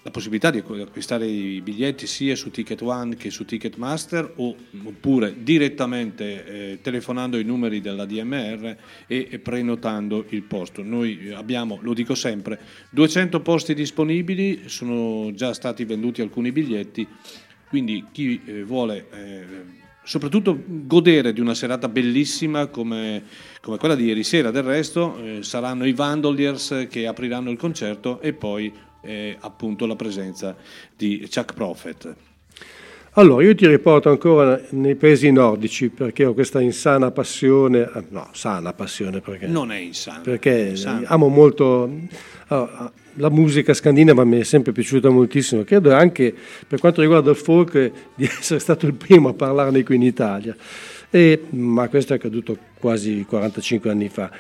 la possibilità di acqu- acquistare i biglietti sia su Ticket One che su Ticketmaster oppure direttamente eh, telefonando i numeri della DMR e, prenotando il posto. Noi abbiamo, lo dico sempre, 200 posti disponibili, sono già stati venduti alcuni biglietti, quindi chi eh, vuole eh, soprattutto godere di una serata bellissima come, come quella di ieri sera. Del resto eh, saranno i Vandoliers che apriranno il concerto e poi eh, appunto la presenza di Chuck Prophet. Allora, io ti riporto ancora nei paesi nordici perché ho questa insana passione, eh, no, sana passione perché, Non è insano. perché Insano. amo molto allora, la musica scandinava, mi è sempre piaciuta moltissimo, credo anche per quanto riguarda il folk di essere stato il primo a parlarne qui in Italia, E- ma questo è accaduto quasi 45 anni fa.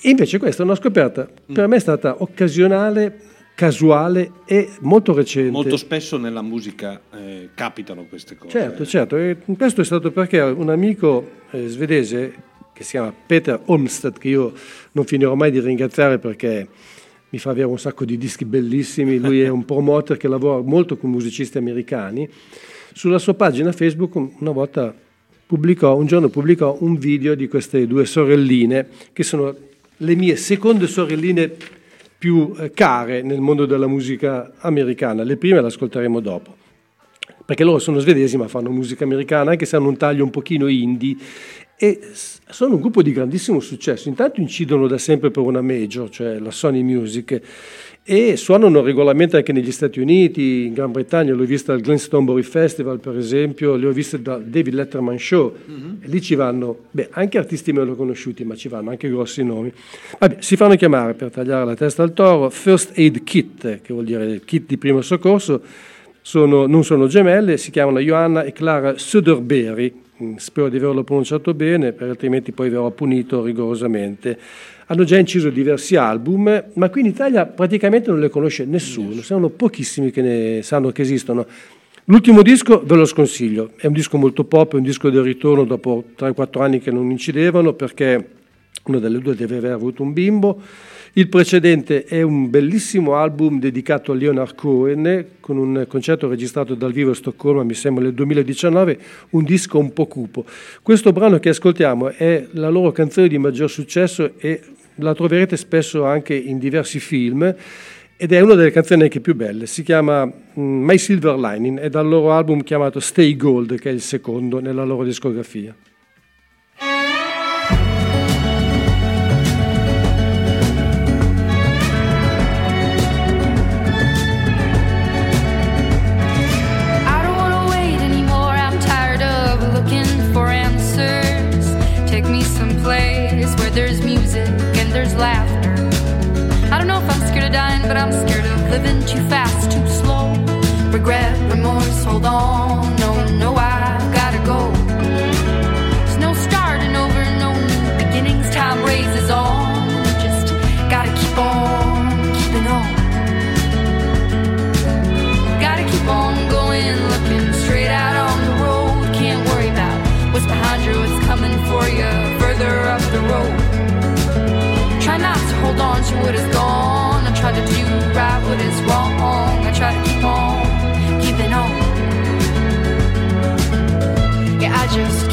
E invece questa è una scoperta, per me è stata occasionale, casuale e molto recente. Molto spesso nella musica eh, capitano queste cose. Certo, certo, e questo è stato perché un amico eh, svedese che si chiama Peter Olmsted, che io non finirò mai di ringraziare perché mi fa avere un sacco di dischi bellissimi, lui è un promoter che lavora molto con musicisti americani, sulla sua pagina Facebook una volta pubblicò, un giorno pubblicò un video di queste due sorelline che sono le mie seconde sorelline più eh, care nel mondo della musica americana. Le prime le ascolteremo dopo perché loro sono svedesi ma fanno musica americana, anche se hanno un taglio un pochino indie e sono un gruppo di grandissimo successo. Intanto incidono da sempre per una major, cioè la Sony Music, e suonano regolarmente anche negli Stati Uniti, in Gran Bretagna, l'ho vista al Glastonbury Festival per esempio, le ho viste dal David Letterman Show, e lì ci vanno, beh, anche artisti meno conosciuti, ma ci vanno anche grossi nomi. Vabbè, si fanno chiamare per tagliare la testa al toro First Aid Kit, che vuol dire kit di primo soccorso, sono- non sono gemelle, si chiamano Johanna e Clara Söderberg, Mm, spero di averlo pronunciato bene, altrimenti poi verrò punito rigorosamente. Hanno già inciso diversi album, ma qui in Italia praticamente non le conosce nessuno, sono pochissimi che ne sanno che esistono. L'ultimo disco ve lo sconsiglio, è un disco molto pop, è un disco del ritorno dopo 3-4 anni che non incidevano perché una delle due deve aver avuto un bimbo. Il precedente è un bellissimo album dedicato a Leonard Cohen con un concerto registrato dal vivo a Stoccolma, mi sembra nel 2019, un disco un po' cupo. Questo brano che ascoltiamo è la loro canzone di maggior successo e la troverete spesso anche in diversi film ed è una delle canzoni anche più belle. Si chiama mm, My Silver Lining, è dal loro album chiamato Stay Gold, che è il secondo nella loro discografia. But I'm scared of living too fast, too slow. Regret, remorse, hold on. No, no, I've gotta go. There's no starting over, no new beginnings. Time raises on. Just gotta keep on keeping on. Gotta keep on going, looking straight out on the road. Can't worry about what's behind you, what's coming for you further up the road. Try not to hold on to what is gone. I try to do right what is wrong. I try to keep on keeping on. Yeah, I just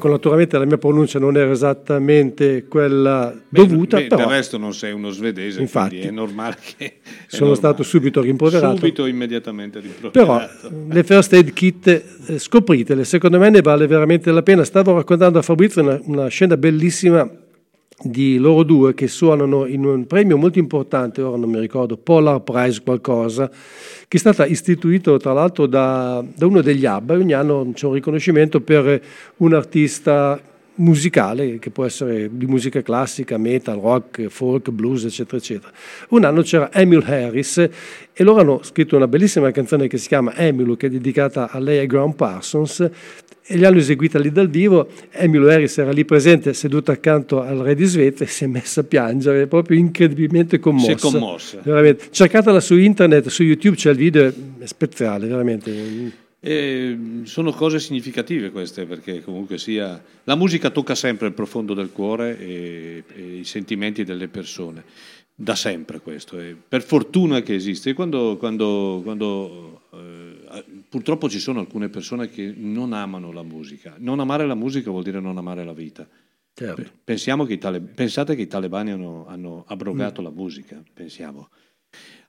Ecco, naturalmente la mia pronuncia non era esattamente quella dovuta, Beh, però del resto non sei uno svedese, Infatti. è normale che... è sono normale. stato subito rimproverato. Subito, immediatamente rimproverato. Però le first aid kit, eh, scopritele, secondo me ne vale veramente la pena. Stavo raccontando a Fabrizio una, una scena bellissima di loro due che suonano in un premio molto importante, ora non mi ricordo, Polar Prize qualcosa, che è stata istituito tra l'altro da, da uno degli ABBA ogni anno c'è un riconoscimento per un artista musicale, che può essere di musica classica, metal, rock, folk, blues, eccetera, eccetera. Un anno c'era Emil Harris e loro hanno scritto una bellissima canzone che si chiama Emily, che è dedicata a lei e Graham Parsons, e li hanno eseguita lì dal vivo. Emily Harris era lì presente, seduta accanto al re di Svezia, e si è messa a piangere, proprio incredibilmente commossa. Si è commossa. Veramente. Cercatela su internet, su YouTube c'è il video, è speziale, veramente. E sono cose significative queste perché comunque sia la musica tocca sempre il profondo del cuore e, e i sentimenti delle persone da sempre questo e per fortuna che esiste quando, quando, quando purtroppo ci sono alcune persone che non amano la musica non amare la musica vuol dire non amare la vita Certo. Che i tale- pensate che i talebani hanno, hanno abrogato la musica pensiamo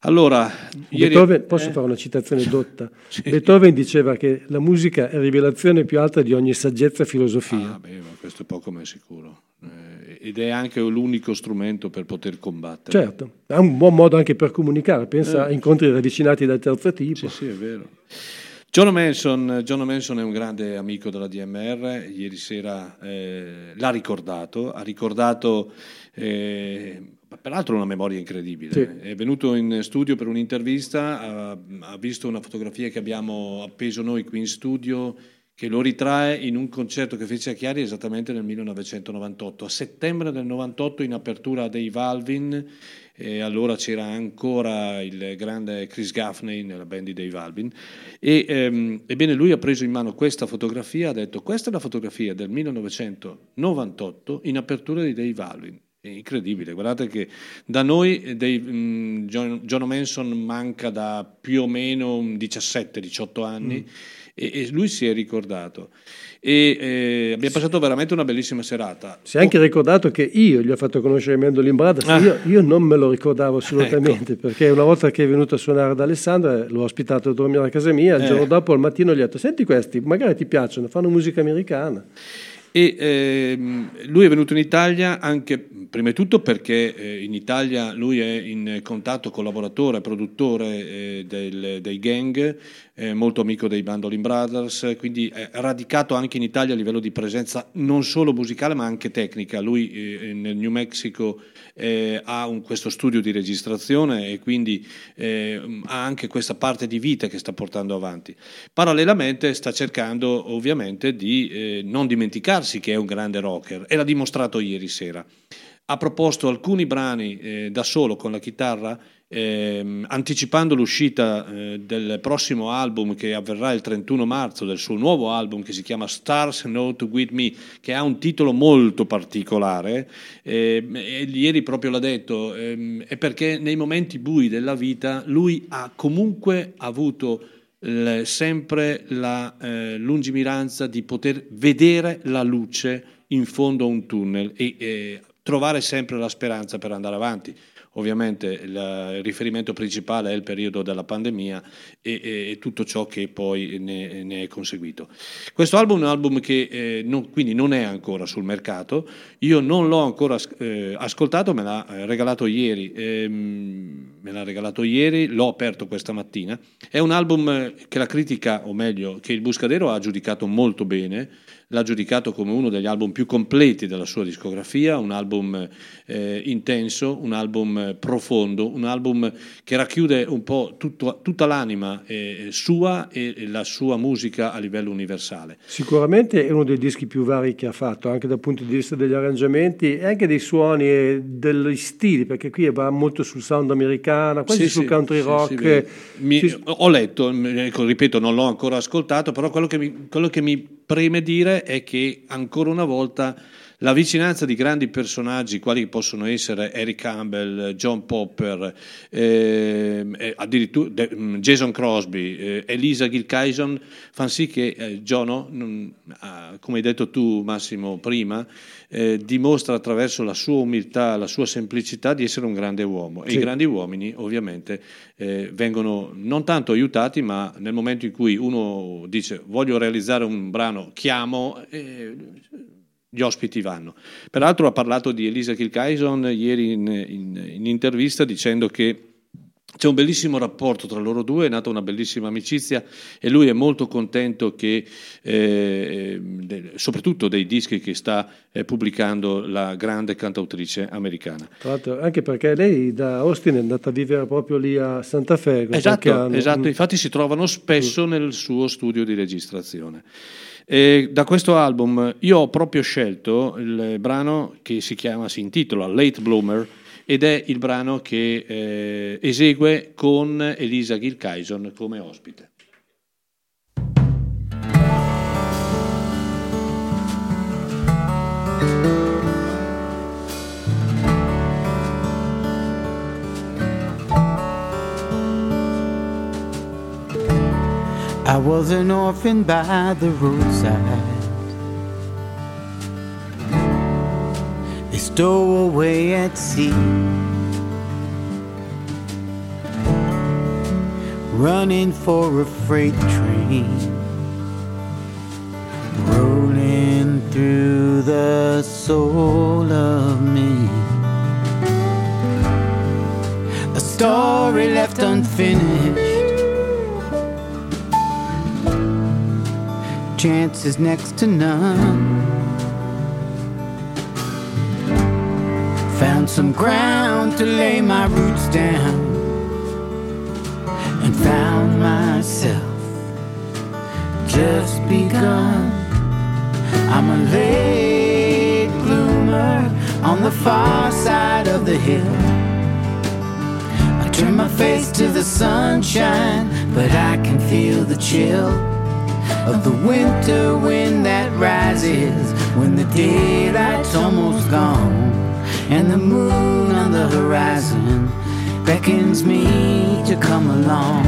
allora ieri- Beethoven, posso eh? fare una citazione dotta? Beethoven diceva che la musica è rivelazione più alta di ogni saggezza e filosofia. Ah, beh, ma questo è poco ma è sicuro. Eh, ed è anche l'unico strumento per poter combattere. Certo, è un buon modo anche per comunicare, pensa Eh. a incontri ravvicinati dal terzo tipo. Sì, sì, è vero. John Manson, John Manson è un grande amico della DMR, ieri sera eh, l'ha ricordato, ha ricordato eh, peraltro una memoria incredibile. Sì. È venuto in studio per un'intervista, ha, ha visto una fotografia che abbiamo appeso noi qui in studio che lo ritrae in un concerto che fece a Chiari esattamente nel 1998. A settembre del 98 in apertura dei Valvin, e allora c'era ancora il grande Chris Gaffney nella band di Dave Alvin e ehm, ebbene lui ha preso in mano questa fotografia ha detto questa è la fotografia del 1998 in apertura di Dave Alvin è incredibile, guardate che da noi dei, mh, John, John Manson manca da più o meno 17-18 anni e, e lui si è ricordato. E eh, abbiamo passato veramente una bellissima serata. Si è anche ricordato che io gli ho fatto conoscere Mandolin Brothers, Ah. io, io non me lo ricordavo assolutamente, Ecco. perché una volta che è venuto a suonare ad Alessandra l'ho ospitato a dormire a casa mia, il Eh. giorno dopo al mattino gli ho detto senti questi, magari ti piacciono, fanno musica americana. E ehm, lui è venuto in Italia anche, prima di tutto perché eh, in Italia lui è in contatto, collaboratore, produttore eh, del- dei gang, è molto amico dei Bandolin Brothers, quindi è radicato anche in Italia a livello di presenza non solo musicale ma anche tecnica. Lui eh, nel New Mexico eh, ha un- questo studio di registrazione e quindi eh, ha anche questa parte di vita che sta portando avanti. Parallelamente sta cercando ovviamente di eh, non dimenticarsi che è un grande rocker e l'ha dimostrato ieri sera. Ha proposto alcuni brani eh, da solo con la chitarra, ehm, anticipando l'uscita eh, del prossimo album che avverrà il 31 marzo, del suo nuovo album che si chiama Stars Note With Me, che ha un titolo molto particolare. ehm, e ieri proprio l'ha detto, ehm, è perché nei momenti bui della vita lui ha comunque avuto sempre la eh, lungimiranza di poter vedere la luce in fondo a un tunnel e eh, trovare sempre la speranza per andare avanti. Ovviamente il il riferimento principale è il periodo della pandemia e, e- e tutto ciò che poi ne, ne è conseguito. Questo album è un album che eh, non- quindi non è ancora sul mercato, io non l'ho ancora eh, ascoltato, me l'ha eh, regalato ieri, ehm, me l'ha regalato ieri, l'ho aperto questa mattina. È un album eh, che la critica, o meglio, che il Buscadero ha giudicato molto bene, l'ha giudicato come uno degli album più completi della sua discografia, un album eh, intenso, un album eh, profondo, un album che racchiude un po' tutto- tutta l'anima eh, sua e e la sua musica a livello universale. Sicuramente è uno dei dischi più vari che ha fatto, anche dal punto di vista degli arrangiamenti e anche dei suoni e degli stili, perché qui va molto sul sound americano, quasi Sì, sul sì, country sì, rock. Mi- Ho letto, ecco, ripeto, non l'ho ancora ascoltato, però quello che, mi, quello che mi preme dire è che ancora una volta la vicinanza di grandi personaggi, quali possono essere Eric Campbell, John Popper, eh, Jason Crosby, eh, Elisa Gilkyson, fanno sì che eh, Giono, ah, come hai detto tu Massimo prima, eh, dimostra attraverso la sua umiltà, la sua semplicità di essere un grande uomo. E Sì. i grandi uomini ovviamente eh, vengono non tanto aiutati, ma nel momento in cui uno dice voglio realizzare un brano, chiamo, eh, gli ospiti vanno. Peraltro ha parlato di Elisa Kilkyson ieri in, in- in intervista dicendo che c'è un bellissimo rapporto tra loro due, è nata una bellissima amicizia e lui è molto contento che, eh, soprattutto dei dischi che sta eh, pubblicando la grande cantautrice americana. Tra l'altro, anche perché lei da Austin è andata a vivere proprio lì a Santa Fe. Esatto, esatto, Mm. infatti si trovano spesso nel suo studio di registrazione. E da questo album io ho proprio scelto il brano che si chiama, si intitola Late Bloomer ed è il brano che eh, esegue con Elisa Gilkyson come ospite. I was an orphan by the roadside. A stowaway at sea. Running for a freight train. Rolling through the soul of me. A story left unfinished. Chances next to none. Found some ground to lay my roots down and found myself just begun. I'm a late bloomer on the far side of the hill. I turn my face to the sunshine, but I can feel the chill of the winter wind that rises when the daylight's almost gone and the moon on the horizon beckons me to come along.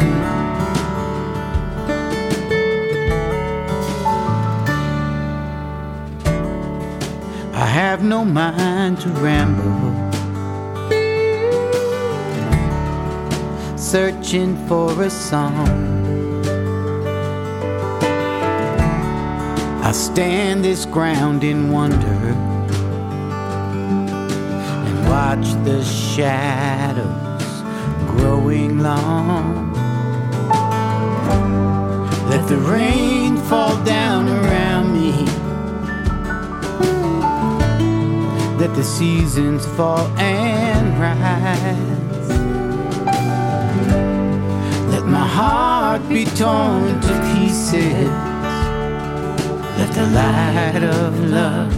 I have no mind to ramble. Searching for a song I stand this ground in wonder and watch the shadows growing long. Let the rain fall down around me. Let the seasons fall and rise. Let my heart be torn to pieces. Let the light of love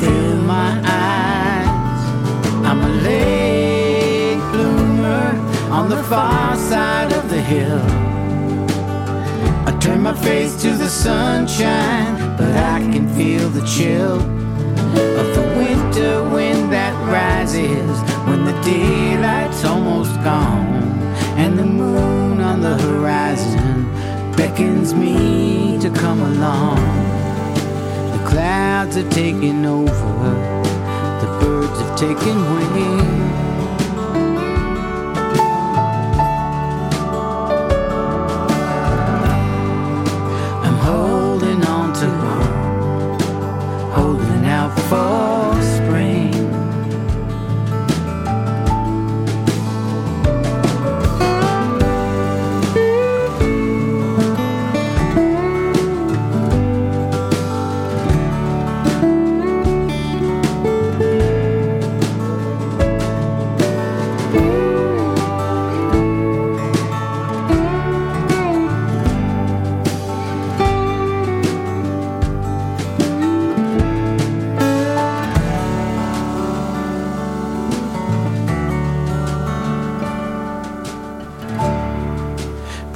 fill my eyes. I'm a late bloomer on the far side of the hill. I turn my face to the sunshine, but I can feel the chill of the winter wind that rises when the daylight's almost gone and the moon on the horizon beckons me to come along. The clouds are taking over, the birds have taken wing.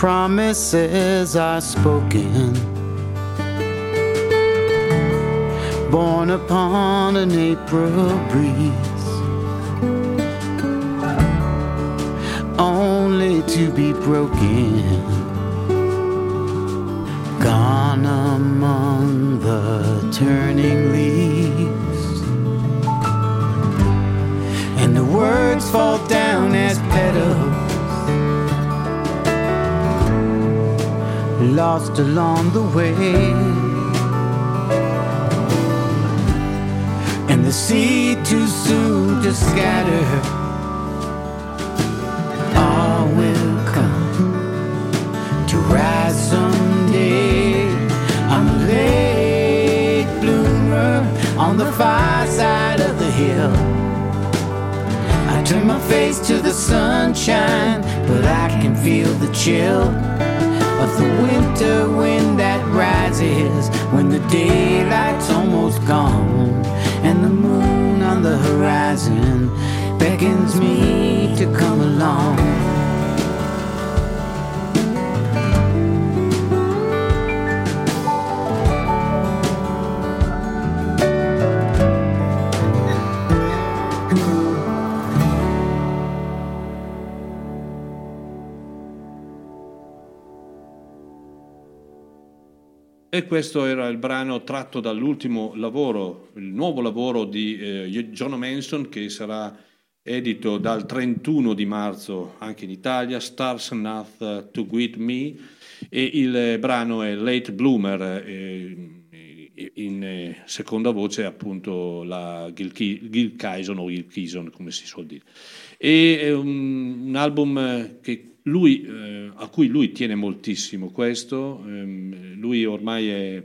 Promises are spoken, born upon an April breeze, only to be broken. Gone among the turning leaves, and the words fall down as lost along the way. And the seed too soon to scatter. All will come to rise someday. I'm a late bloomer on the far side of the hill. I turn my face to the sunshine, but I can feel the chill of the winter wind that rises when the daylight's almost gone and the moon on the horizon beckons me to come along. E questo era il brano tratto dall'ultimo lavoro, il nuovo lavoro di eh, John Manson che sarà edito dal 31 di marzo anche in Italia, Stars Enough to Greet Me, e il brano è Late Bloomer, eh, in eh, seconda voce appunto la Gil, Gil Kison o Gil Kison come si suol dire. E è un, un album che lui, eh, a cui lui tiene moltissimo questo, ehm, lui ormai è,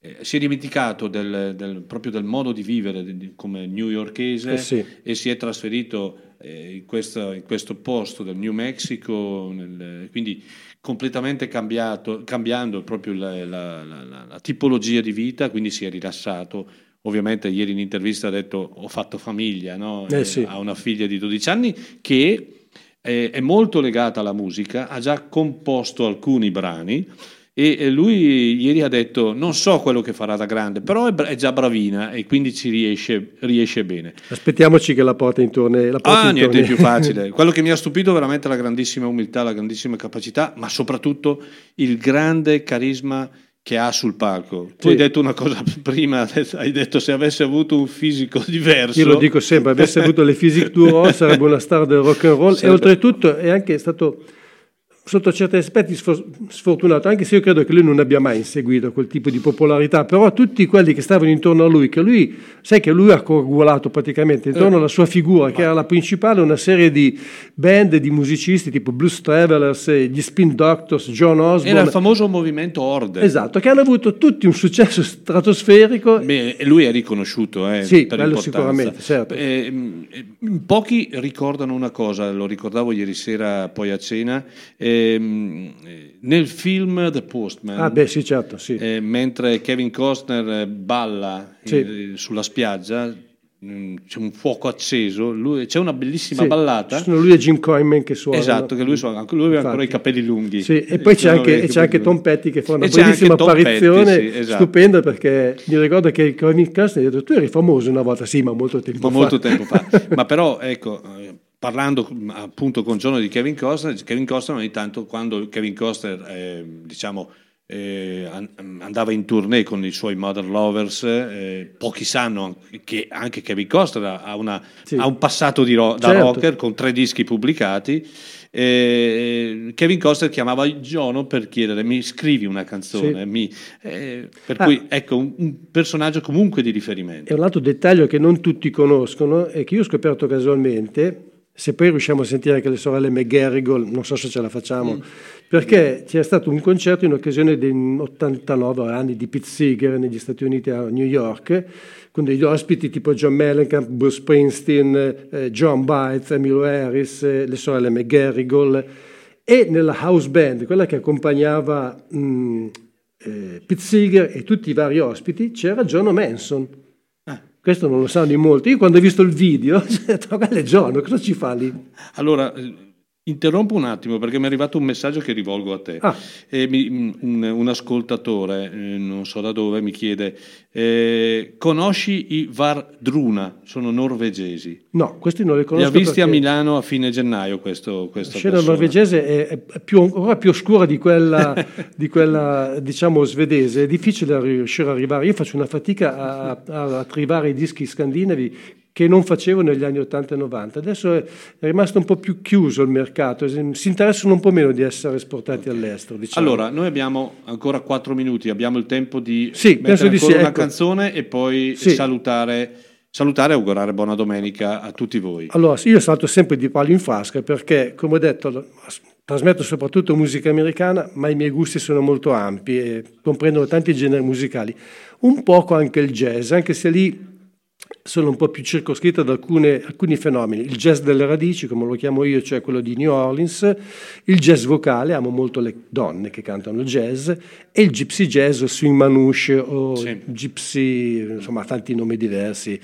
eh, si è dimenticato del, del, proprio del modo di vivere di, come newyorkese Eh sì. e si è trasferito eh, in, questo, in questo posto del New Mexico, nel- quindi completamente cambiato, cambiando proprio la, la- la- la- tipologia di vita, quindi si è rilassato. Ovviamente ieri in intervista ha detto ho fatto famiglia, no? Eh, sì. ha una figlia di 12 anni che è, è molto legata alla musica, ha già composto alcuni brani e lui ieri ha detto non so quello che farà da grande, però è, già bravina e quindi ci riesce, riesce bene. Aspettiamoci che la porta in tournée. La porti Ah, niente più facile. Quello che mi ha stupito veramente è la grandissima umiltà, la grandissima capacità, ma soprattutto il grande carisma che ha sul palco. Tu Sì. hai detto una cosa prima, hai detto se avesse avuto un fisico diverso. Io lo dico sempre, avesse avuto le physique du rock sarebbe una star del rock and roll e Sarebbe- oltretutto è anche stato sotto certi aspetti sfor- sfortunato, anche se io credo che lui non abbia mai inseguito quel tipo di popolarità, però tutti quelli che stavano intorno a lui, che lui, sai che lui ha coagulato praticamente intorno Eh. alla sua figura, che era la principale, una serie di band di musicisti tipo Blues Travelers, eh, gli Spin Doctors, John Osborne. Era il famoso movimento Horde. Esatto, che hanno avuto tutti un successo stratosferico. Beh, e lui è riconosciuto eh, Sì, per sicuramente, certo. Eh, mh, eh, pochi ricordano una cosa, lo ricordavo ieri sera poi a cena, ehm, eh, nel film The Postman, Ah, beh, sì, certo, sì. eh, mentre Kevin Costner eh, balla Sì. eh, sulla spiaggia, mh, c'è un fuoco acceso, lui- c'è una bellissima ballata. Sono lui e Jim Coyman che suonano. Esatto, che lui suona, lui aveva ancora i capelli lunghi. Sì, e poi c'è anche, c'è anche. Tom Petty che fa una E bellissima apparizione Petty, esatto. stupenda perché mi ricordo che Kevin Costner ha detto tu eri famoso una volta, sì ma molto tempo Ma fa. molto tempo fa. Ma però, ecco, eh, parlando mh, appunto con Giorno di Kevin Costner, Kevin Costner ogni tanto quando Kevin Costner, eh, diciamo, eh, an- andava in tournée con i suoi Mother Lovers, eh, pochi sanno che anche Kevin Costner ha, una- Sì. ha un passato ro- da Certo. rocker con tre dischi pubblicati. Eh, Kevin Costner chiamava Giono per chiedere mi scrivi una canzone Sì. mi- eh, per Ah. cui ecco un, un personaggio comunque di riferimento E un altro dettaglio che non tutti conoscono è che io ho scoperto casualmente, se poi riusciamo a sentire anche le sorelle McGarrigle, non so se ce la facciamo, Mm. perché c'era stato un concerto in occasione dei 89 anni di Pete Seeger negli Stati Uniti a New York, con degli ospiti tipo John Mellencamp, Bruce Springsteen, eh, John Bites, Emilio Harris, eh, le sorelle McGarrigle, e nella house band, quella che accompagnava mh, eh, Pete Seeger e tutti i vari ospiti, c'era John Manson. Questo non lo sanno in molti. Io quando ho visto il video ho detto, ma quello è John, cosa ci fa lì? Allora, interrompo un attimo perché mi è arrivato un messaggio che rivolgo a te. Ah. Mi- un, un ascoltatore, eh, non so da dove, mi chiede, eh, conosci i Vardruna? Sono norvegesi. No, questi non li Li conosco. ha visti a Milano a fine gennaio questo, La questa scena persona. norvegese è, è più, ancora più oscura di quella, di quella, diciamo, svedese. È difficile riuscire ad arrivare. Io faccio una fatica a, a, a trovare i dischi scandinavi che non facevo negli anni 80 e 90. Adesso è, rimasto un po' più chiuso il mercato, si interessano un po' meno di essere esportati all'estero. Diciamo. Allora, noi abbiamo ancora quattro minuti, abbiamo il tempo di Sì, penso mettere di sì, una ecco. canzone e poi Sì. salutare, salutare e augurare buona domenica a tutti voi. Allora, io salto sempre di palo in frasca perché, come ho detto, trasmetto soprattutto musica americana, ma i miei gusti sono molto ampi e comprendono tanti generi musicali. Un poco anche il jazz, anche se lì sono un po' più circoscritto da alcune- alcuni fenomeni. Il jazz delle radici, come lo chiamo io, cioè quello di New Orleans, il jazz vocale, amo molto le donne che cantano jazz, e il gypsy jazz o swing manouche o gypsy, insomma tanti nomi diversi.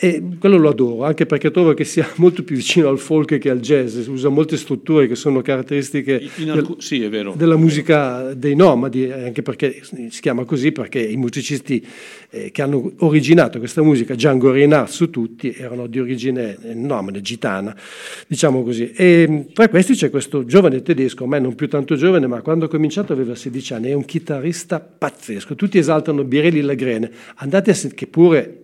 E quello lo adoro, anche perché trovo che sia molto più vicino al folk che al jazz, usa molte strutture che sono caratteristiche In del- sì, vero. della musica dei nomadi, anche perché si chiama così perché i musicisti eh, che hanno originato questa musica, Django su tutti, erano di origine eh, nomade, gitana, diciamo così. E mh, tra questi c'è questo giovane tedesco, ormai non più tanto giovane, ma quando ha cominciato aveva 16 anni, è un chitarrista pazzesco, tutti esaltano Birelli Lagrene, andate a sentire, che pure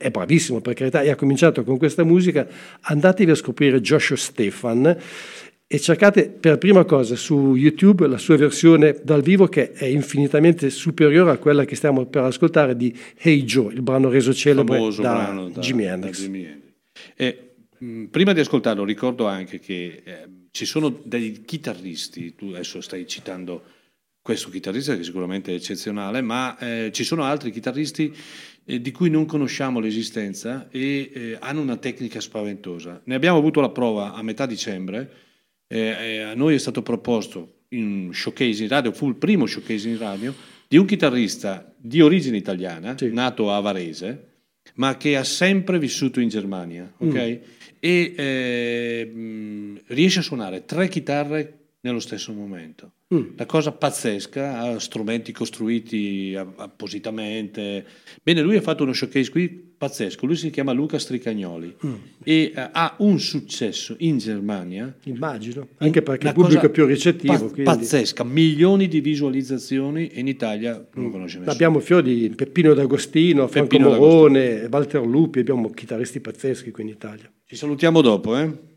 è bravissimo per carità e ha cominciato con questa musica, andatevi a scoprire Joshua Stefan e cercate per prima cosa su YouTube la sua versione dal vivo che è infinitamente superiore a quella che stiamo per ascoltare di Hey Joe, il brano reso celebre famoso da da- Jimi Hendrix. E, mh, prima di ascoltarlo ricordo anche che eh, ci sono dei chitarristi, tu adesso stai citando questo chitarrista che sicuramente è eccezionale, ma eh, ci sono altri chitarristi eh, di cui non conosciamo l'esistenza e eh, hanno una tecnica spaventosa. Ne abbiamo avuto la prova a metà dicembre, eh, eh, a noi è stato proposto in un showcase in radio, fu il primo showcase in radio, di un chitarrista di origine italiana, nato a Varese, ma che ha sempre vissuto in Germania, ok? Mm. E eh, riesce a suonare tre chitarre nello stesso momento. Mm. La cosa pazzesca, ha strumenti costruiti appositamente. Bene, lui ha fatto uno showcase qui pazzesco, lui si chiama Luca Stricagnoli Mm. e eh, ha un successo in Germania. Immagino, anche perché il pubblico è più ricettivo. pa- pazzesca, milioni di visualizzazioni e in Italia non lo conosce nessuno. Abbiamo fiori di Peppino D'Agostino, Franco Peppino Morone, Walter Lupi, abbiamo chitarristi pazzeschi qui in Italia. Ci salutiamo dopo, eh?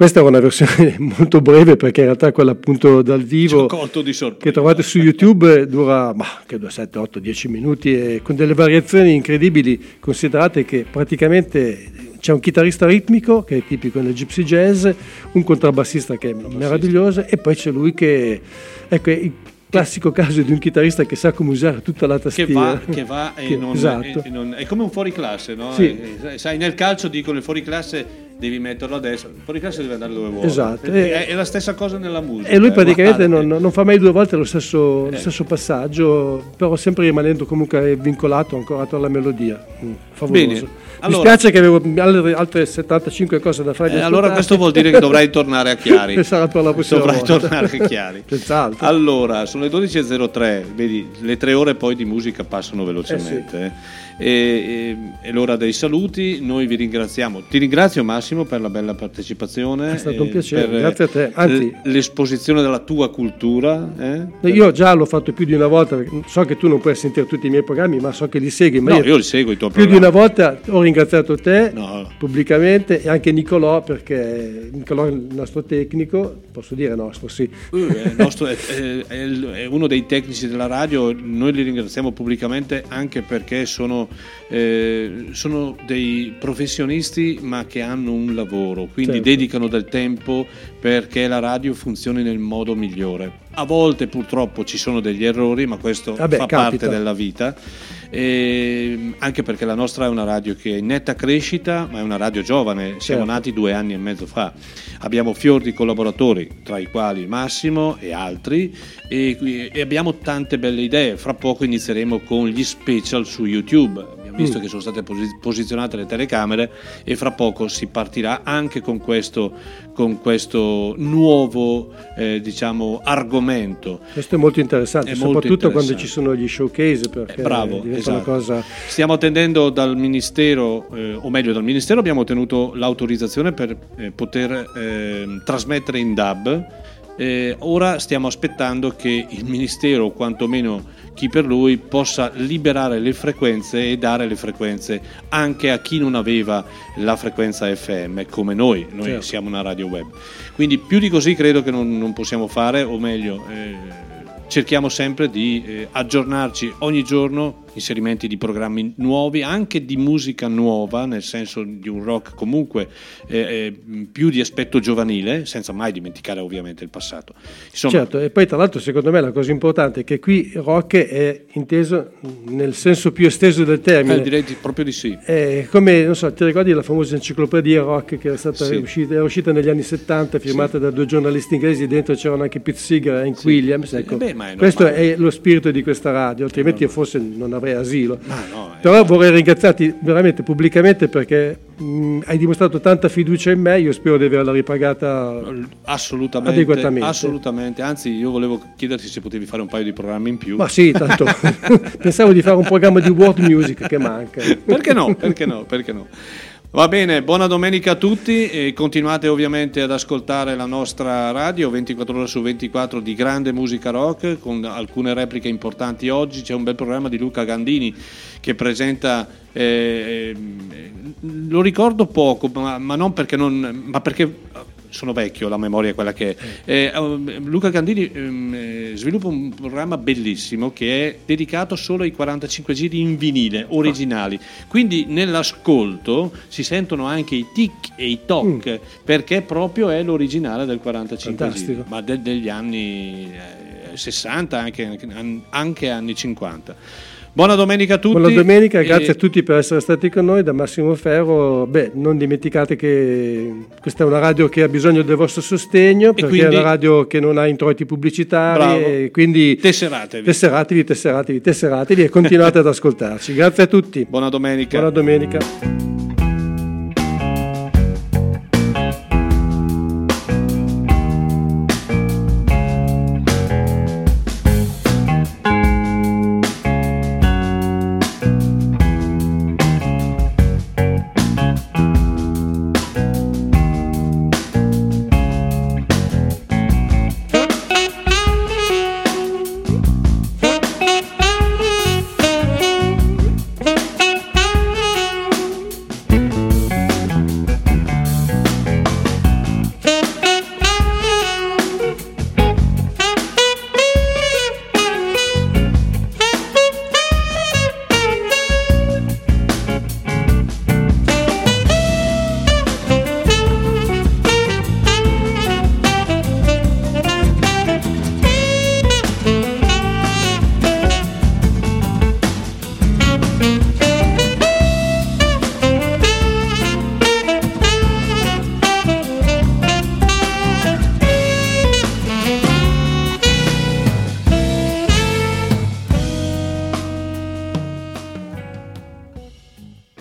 Questa è una versione molto breve perché in realtà quella appunto dal vivo che trovate su YouTube dura bah, credo 7, 8, 10 minuti e con delle variazioni incredibili. Considerate che praticamente c'è un chitarrista ritmico che è tipico nel gypsy jazz, un contrabbassista che è meraviglioso e poi c'è lui che ecco, classico caso di un chitarrista che sa come usare tutta la Che tastiera. va, che va e, Che- non, esatto. e- e non- è come un fuoriclasse, no? Sì. Eh, sai, nel calcio dicono il fuoriclasse devi metterlo a destra, il podcast deve andare dove vuole. Esatto. È, è- è la stessa cosa nella musica. E lui eh, praticamente non, non fa mai due volte lo stesso, lo Eh. stesso passaggio, però sempre rimanendo comunque vincolato ancora alla melodia. Mm, favoloso. Bene. Mi Allora- spiace che avevo altre, altre 75 cose da fare. Eh, allora questo vuol dire che dovrai tornare a Chiari. E sarà per la prossima Dovrai volta. tornare a Chiari. Senz'altro. Allora, sono le 12.03, vedi, le tre ore poi di musica passano velocemente. eh. E, e- è l'ora dei saluti, noi vi ringraziamo. Ti ringrazio Massimo per la bella partecipazione. È stato un eh, piacere, grazie a te. Anzi- l- l'esposizione della tua cultura. eh. Io già l'ho fatto più di una volta, so che tu non puoi sentire tutti i miei programmi, ma so che li segui. Ma No, io li seguo i tuoi Più di programmi. una volta ho ringraziato te No. pubblicamente e anche Nicolò, perché Nicolò è il nostro tecnico, posso dire nostro, sì. Eh, è, nostro- è- è- è uno dei tecnici della radio, noi li ringraziamo pubblicamente anche perché sono, eh, sono dei professionisti ma che hanno un lavoro, quindi Certo. dedicano del tempo perché la radio funzioni nel modo migliore. A volte purtroppo ci sono degli errori, ma questo Vabbè, fa capita. parte della vita. E anche perché la nostra è una radio che è in netta crescita, ma è una radio giovane, siamo Certo. nati due anni e mezzo fa. Abbiamo fior di collaboratori, tra i quali Massimo e altri, e, e abbiamo tante belle idee. Fra poco inizieremo con gli special su YouTube. Abbiamo visto Mm. che sono state posi- posizionate le telecamere e fra poco si partirà anche con questo, con questo nuovo eh, diciamo, argomento. Questo è molto interessante, È molto soprattutto quando interessante. ci sono gli showcase, perché Eh, bravo, esatto. cosa... Stiamo attendendo dal Ministero, eh, o meglio dal Ministero abbiamo ottenuto l'autorizzazione per eh, poter ehm, trasmettere in DAB. Eh, ora stiamo aspettando che il Ministero, o quantomeno chi per lui, possa liberare le frequenze e dare le frequenze anche a chi non aveva la frequenza FM come noi, noi Certo. siamo una radio web. Quindi più di così credo che non, non possiamo fare, o meglio, eh, cerchiamo sempre di eh, aggiornarci ogni giorno, inserimenti di programmi nuovi, anche di musica nuova, nel senso di un rock comunque eh, eh, più di aspetto giovanile, senza mai dimenticare ovviamente il passato. Insomma, Certo, e poi tra l'altro secondo me la cosa importante è che qui rock è inteso nel senso più esteso del termine. eh, direi di- proprio di sì. È come, non so, ti ricordi la famosa enciclopedia rock che era stata Sì. uscita, era uscita negli anni 70, firmata da due giornalisti inglesi, dentro c'erano anche Pete Seeger e Hank Sì. Williams. Ecco, Eh beh, è questo è lo spirito di questa radio, altrimenti forse non avrei asilo. no, è Però vorrei ringraziarti veramente pubblicamente perché mh, hai dimostrato tanta fiducia in me, io spero di averla ripagata Assolutamente, adeguatamente. assolutamente. Anzi, io volevo chiederti se potevi fare un paio di programmi in più. Ma sì, tanto pensavo di fare un programma di world music che manca. Perché no? Perché no? Perché no? Va bene, buona domenica a tutti e continuate ovviamente ad ascoltare la nostra radio 24 ore su 24 di grande musica rock con alcune repliche importanti oggi. C'è un bel programma di Luca Gandini che presenta, eh, eh, lo ricordo poco, ma, ma non perché non, ma perché sono vecchio, la memoria è quella che è. Eh, eh, Luca Gandini ehm, eh, sviluppa un programma bellissimo che è dedicato solo ai 45 giri in vinile originali. Quindi nell'ascolto si sentono anche i tic e i toc perché proprio è l'originale del 45 Fantastico. giri, ma del- degli anni eh, 60, anche, anche anni 50. Buona domenica a tutti. Buona domenica, e- grazie a tutti per essere stati con noi da Massimo Ferro. Beh, non dimenticate che questa è una radio che ha bisogno del vostro sostegno perché quindi- è una radio che non ha introiti pubblicitari Bravo. e quindi Tesseratevi. tesseratevi, tesseratevi, tesseratevi e continuate ad ascoltarci. Grazie a tutti. Buona domenica. Buona domenica.